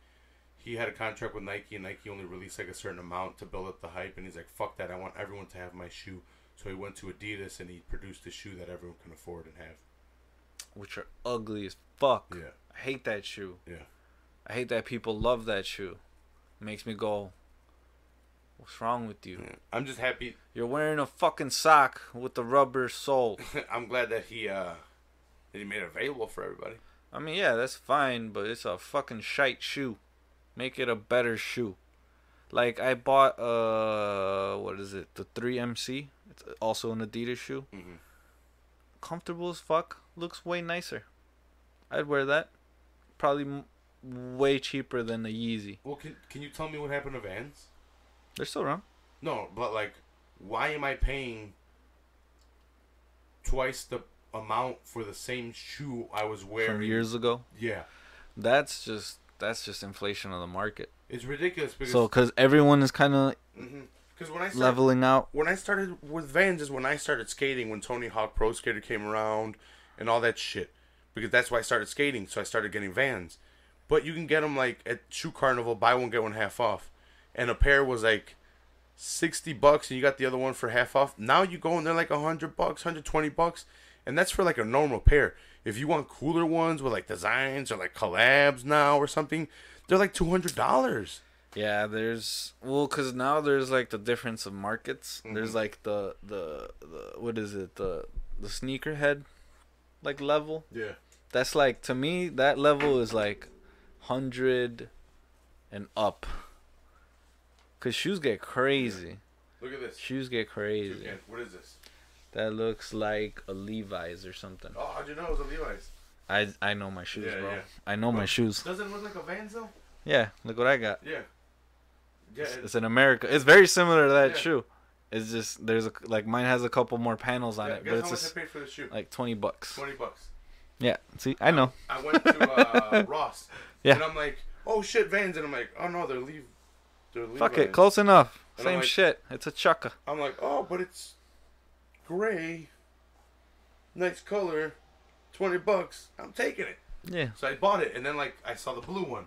he had a contract with Nike, and Nike only released like a certain amount to build up the hype. And he's like, "Fuck that! I want everyone to have my shoe." So he went to Adidas and he produced a shoe that everyone can afford and have. Which are ugly as fuck. Yeah, I hate that shoe. yeah. I hate that people love that shoe. makes me go, What's wrong with you? I'm just happy. You're wearing a fucking sock with the rubber sole. I'm glad that he uh that he made it available for everybody. I mean, yeah, that's fine, but it's a fucking shite shoe. Make it a better shoe. Like I bought uh what is it? The 3MC. It's also an Adidas shoe. Mhm. Comfortable as fuck. Looks way nicer. I'd wear that. Probably m- way cheaper than the Yeezy. Well, can can you tell me what happened to Vans? They're still around. No, but like, why am I paying twice the amount for the same shoe I was wearing From years ago. Yeah, That's just that's just inflation of the market. it's ridiculous because So, because everyone is kind of mm-hmm. because when I started, leveling out. when I started with Vans is when I started skating when Tony Hawk Pro Skater came around and all that shit because that's why I started skating. So I started getting Vans, but you can get them like at Shoe Carnival, buy one get one half off, and a pair was like sixty bucks, and you got the other one for half off. Now you go and they're like hundred bucks, hundred twenty bucks, and that's for like a normal pair. If you want cooler ones with like designs or like collabs now or something, they're like two hundred dollars. Yeah, there's well, cause now there's like the difference of markets. Mm-hmm. There's like the, the the what is it the the sneakerhead like level. Yeah. That's like to me that level is like hundred and up. Cause shoes get crazy. Look at this. Shoes get crazy. What is this? That looks like a Levi's or something. Oh, how'd you know it was a Levi's? I I know my shoes, Yeah, bro. yeah. I know my shoes. Doesn't it look like a Vans though? Yeah, look what I got. Yeah. Yeah. It's, it- it's in America. It's very similar to that Yeah. shoe. It's just there's a like mine has a couple more panels on yeah, it, but how it's much just I paid for the shoe? like twenty bucks. Twenty bucks. Yeah, see, I know. I went to uh, Ross. Yeah. And I'm like, oh shit, Vans, and I'm like, oh no, they're leave. Fuck it, close enough. And Same like- shit. It's a chukka. I'm like, oh, but it's gray. Nice color. Twenty bucks. I'm taking it. Yeah, So I bought it, and then like I saw the blue one.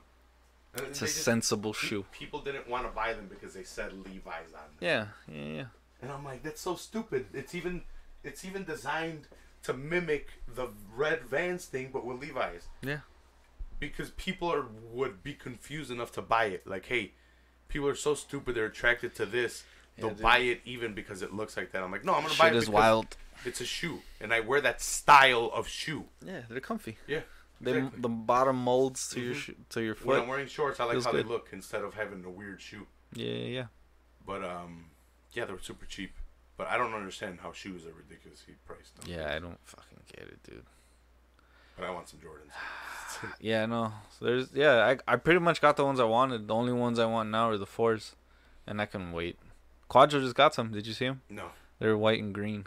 And it's a just- sensible shoe. People didn't want to buy them because they said Levi's on them. Yeah, yeah, yeah. And I'm like, that's so stupid. It's even it's even designed to mimic the red Vans thing, but with Levi's. Yeah. Because people are would be confused enough to buy it. Like, hey, people are so stupid they're attracted to this. They'll buy it even because it looks like that. I'm like, no, I'm gonna buy Shit it is because wild. It's a shoe, and I wear that style of shoe. Yeah, they're comfy. Yeah. Exactly. Mm-hmm. the bottom molds to your shoe, to your foot. when. I'm wearing shorts, I like Feels how good. they look instead of having a weird shoe. Yeah, yeah, yeah. But um, yeah, they were super cheap. But I don't understand how shoes are ridiculously priced. Yeah, I don't fucking get it, dude. But I want some Jordans. Yeah, no. So there's yeah, I I pretty much got the ones I wanted. The only ones I want now are the fours, and I can wait. Quadro just got some. Did you see them? no. They're white and green.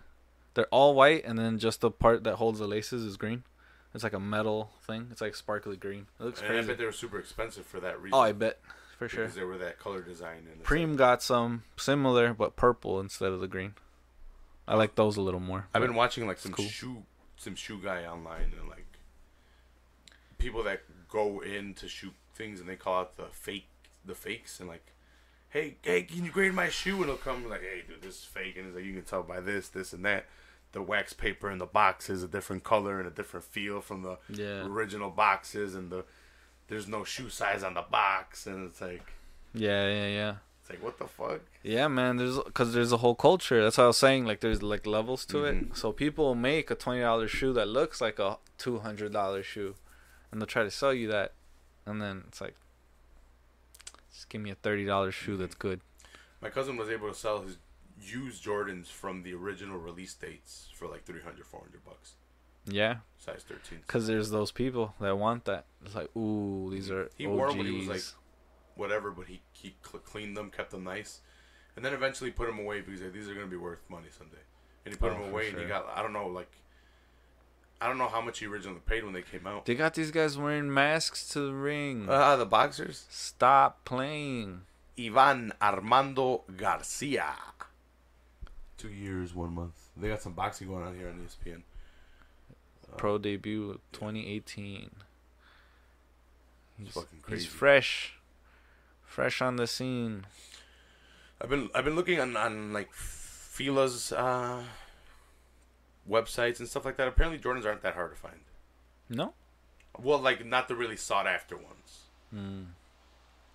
They're all white, and then just the part that holds the laces is green. It's like a metal thing. It's like sparkly green. It looks And I bet they were super expensive for that reason. Oh, I bet for sure. Because they were that color design. It's Preem like- got some similar but purple instead of the green. I like those a little more. I've been watching like some cool. shoe, some shoe guy online, and like people that go in to shoot things and they call out the fake, the fakes, and like, hey, hey, can you grade my shoe? And it'll come like, hey, dude, this is fake, and it's like you can tell by this, this, and that. The wax paper in the box is a different color and a different feel from the Yeah. original boxes, and the there's no shoe size on the box, and it's like, Yeah, yeah, yeah. it's like what the fuck? Yeah, man. There's because there's a whole culture. That's what I was saying. Like there's like levels to Mhm. it. So people make a twenty dollar shoe that looks like a two hundred dollar shoe, and they'll try to sell you that, and then it's like, just give me a thirty dollar shoe mm-hmm. that's good. My cousin was able to sell his used Jordans from the original release dates for like 300, 400 bucks. Yeah, Size 13. because there's those people that want that. It's like, ooh, these are He wore 'em when he was, like, Whatever, but he, he cleaned them, kept them nice, and then eventually put them away because like, these are going to be worth money someday. And he put Oh, them away and he got, I don't know, like, I don't know how much he originally paid when they came out. They got these guys wearing masks to the ring. Ah, the boxers? Stop playing. Ivan Armando Garcia. Two years, one month. They got some boxing going on here on ESPN. Pro debut 2018. He's, fucking crazy. he's fresh. Fresh on the scene. I've been I've been looking on on like Fila's uh, websites and stuff like that. Apparently, Jordans aren't that hard to find. No? Well, like not the really sought after ones. Mm.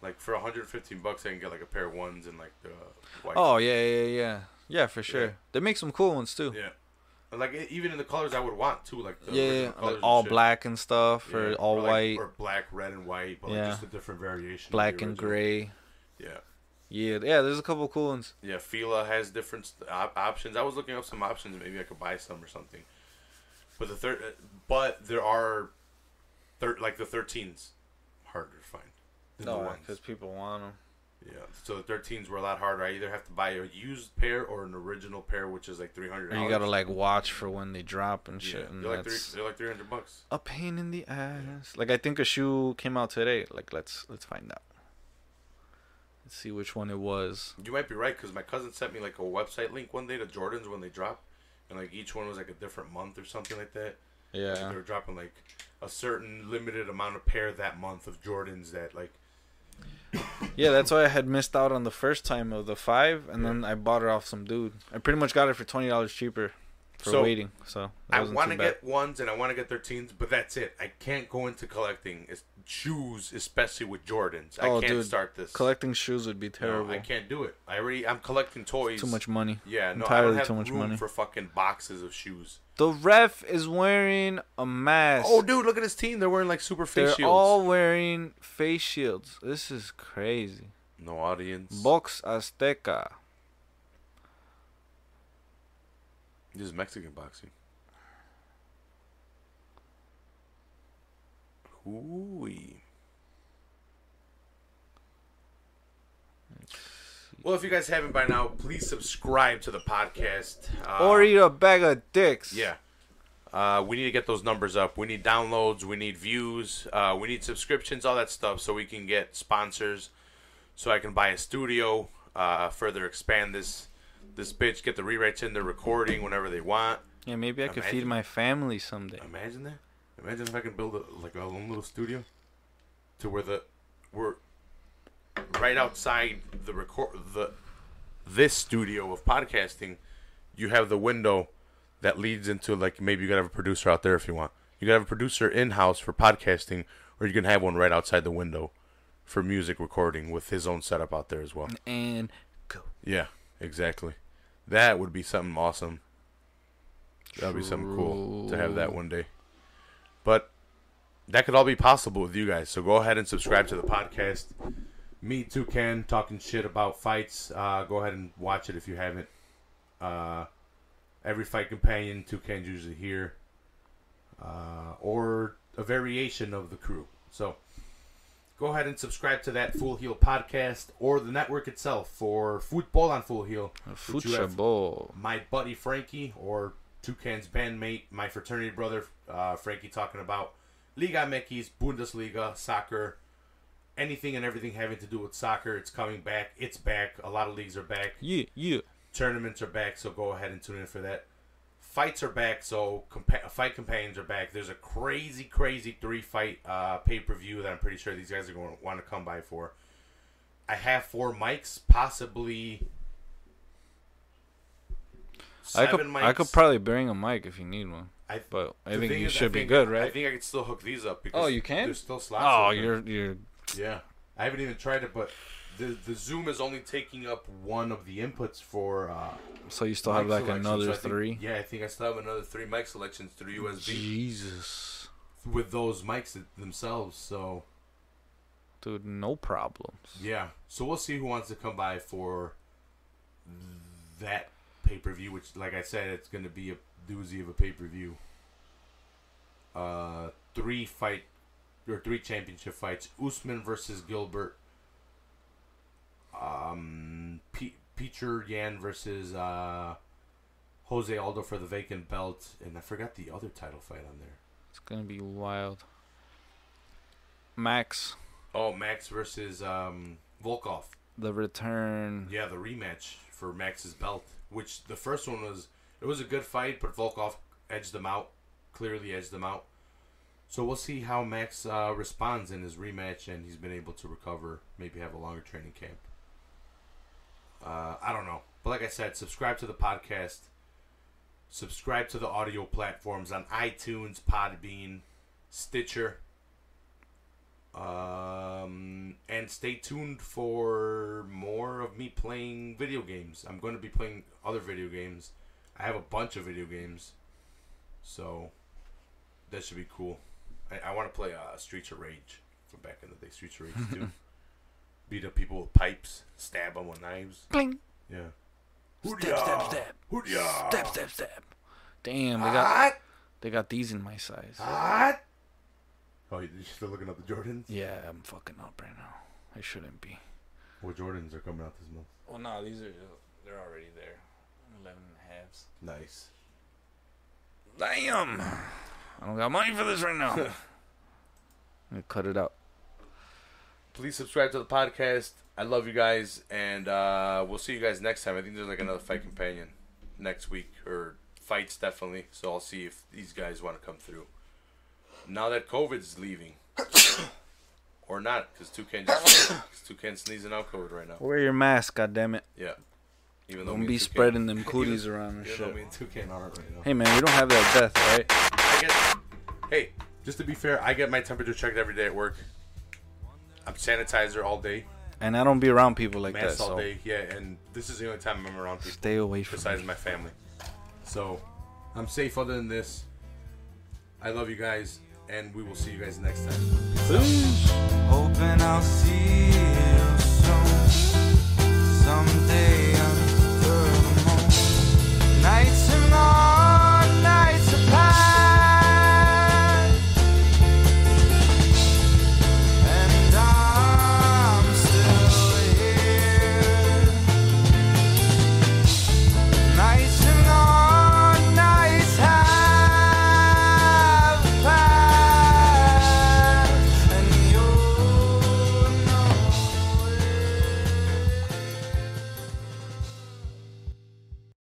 Like for 115 bucks, I can get like a pair of ones and like the white. Oh, yeah, yeah, yeah. Yeah, for sure. Yeah. They make some cool ones too. yeah. Like even in the colors I would want too, like the Yeah, like all shit. black and stuff, or Yeah, all like- white, or black, red, and white, but Yeah. like just a different variation. black and gray. Yeah, Yeah, yeah. There's a couple cool ones. yeah. Fila has different st- op- options. I was looking up some options. Maybe I could buy some or something. But the third, but there are, thir- like the 13s, harder to find than No, because people want them. Yeah, so the 13s were a lot harder. I either have to buy a used pair or an original pair, which is like three hundred. And you gotta like watch for when they drop and yeah, shit. and they're like three, they're like three hundred bucks. a pain in the ass. Like I think a shoe came out today. Like let's let's find out. See which one it was. You might be right because my cousin sent me like a website link one day to Jordans when they drop, and like each one was like a different month or something like that. Like, Yeah. they were dropping like a certain limited amount of pair that month of Jordans that like Yeah, that's why I had missed out on the first time of the five, and then I bought it off some dude. I pretty much got it for twenty dollars cheaper for So, waiting. So I want to get ones and I want to get 13s, but that's it. I can't go into collecting is- shoes, especially with Jordans. I Oh, can't dude, start this. Collecting shoes would be No, terrible. I can't do it. I already I'm collecting toys. Too much money. Yeah, no, I Entirely don't have too much room money. for fucking boxes of shoes. The ref is wearing a mask. Oh, dude, look at his team. They're wearing like super face shields. They're shields. all wearing face shields. This is crazy. No audience. Box Azteca. This is Mexican boxing. Hooey. Well, if you guys haven't by now, please subscribe to the podcast. Uh, or eat a bag of dicks. Yeah. Uh, we need to get those numbers up. We need downloads. We need views. Uh, we need subscriptions, all that stuff, so we can get sponsors. So I can buy a studio, uh, further expand this this bitch, get the rewrites in, the recording whenever they want. Yeah, maybe I could feed my family someday. Imagine that. Imagine if I could build a, like a little studio, to where the we're right outside the record the this studio of podcasting. You have the window that leads into like maybe you gotta have a producer out there if you want. You gotta have a producer in house for podcasting, or you can have one right outside the window for music recording with his own setup out there as well. And go. Yeah, exactly. That would be something awesome. That would be something cool to have that one day. But that could all be possible with you guys. So go ahead and subscribe to the podcast. Me too, Ken, talking shit about fights. Uh, go ahead and watch it if you haven't. Uh, every fight companion, Toucan's usually here, uh, or a variation of the crew. So go ahead and subscribe to that Full Heel podcast or the network itself for Football on Full Heel. Football. my buddy Frankie or Toucan's bandmate, my fraternity brother uh, Frankie, talking about Liga MX, Bundesliga, soccer, anything and everything having to do with soccer. It's coming back. It's back. A lot of leagues are back. Yeah, yeah. Tournaments are back. So go ahead and tune in for that. Fights are back. So compa- fight companions are back. There's a crazy, crazy three fight uh, pay per view that I'm pretty sure these guys are going to want to come by for. I have four mics, possibly. I could seven I could probably bring a mic if you need one. I, But I think you is, should be good, right? I think I could still hook these up. Because Oh, you can? There's still slots. Oh, open. you're you're Yeah, I haven't even tried it, but the the Zoom is only taking up one of the inputs for. Uh, so you still have like selection, another so think- three. yeah, I think I still have another three mic selections through USB Jesus, with those mics themselves. So dude, no problems. yeah, so we'll see who wants to come by for that pay per view. Which, like I said, it's going to be a doozy of a pay per view. Uh, three fight or three championship fights: Usman versus Gilbert. Um, P- Petr Yan versus uh, Jose Aldo for the vacant belt, and I forgot the other title fight on there. It's gonna be wild. Max, Oh, Max versus um, Volkov. the return. Yeah, the rematch for Max's belt, which the first one was it was a good fight, but Volkov edged them out, clearly edged them out. So we'll see how Max uh, responds in his rematch, and he's been able to recover, maybe have a longer training camp. Uh, I don't know, but like I said, subscribe to the podcast. Subscribe to the audio platforms on iTunes, Podbean, Stitcher. Um, and stay tuned for more of me playing video games. I'm going to be playing other video games. I have a bunch of video games, so that should be cool. I, I want to play uh, Streets of Rage from back in the day. Streets of Rage 2. Beat up people with pipes, stab them with knives. Bling. Yeah. Step, step, step. Hoodia! Step, step, step. Damn, they got Hot! they got these in my size. Hot! Oh, you you still looking up the Jordans? Yeah, I'm fucking up right now. I shouldn't be. What Jordans are coming out this month? Well, no, these are they're already there. 11 and a halves. Nice. Damn! I don't got money for this right now. I'm gonna cut it out. Please subscribe to the podcast. I love you guys, and uh, we'll see you guys next time. I think there's like another fight companion next week, or fights definitely. So I'll see if these guys want to come through. Now that COVID's leaving, or not, because Toucan just cause Toucan sneezing out COVID right now. Wear your mask, goddammit. Yeah. Even though Don't me be and Toucan- spreading them cooties around and Even though shit. me and Toucan aren't right now. Hey man, we don't have that death, right? I get. Hey, just to be fair, I get my temperature checked every day at work. I'm sanitizer all day, And I don't be around people like mask that, all so day. Yeah, and this is the only time I'm around people stay away from besides me. my family. So I'm safe other than this. I love you guys, and we will see you guys next time. Peace. Hoping I'll see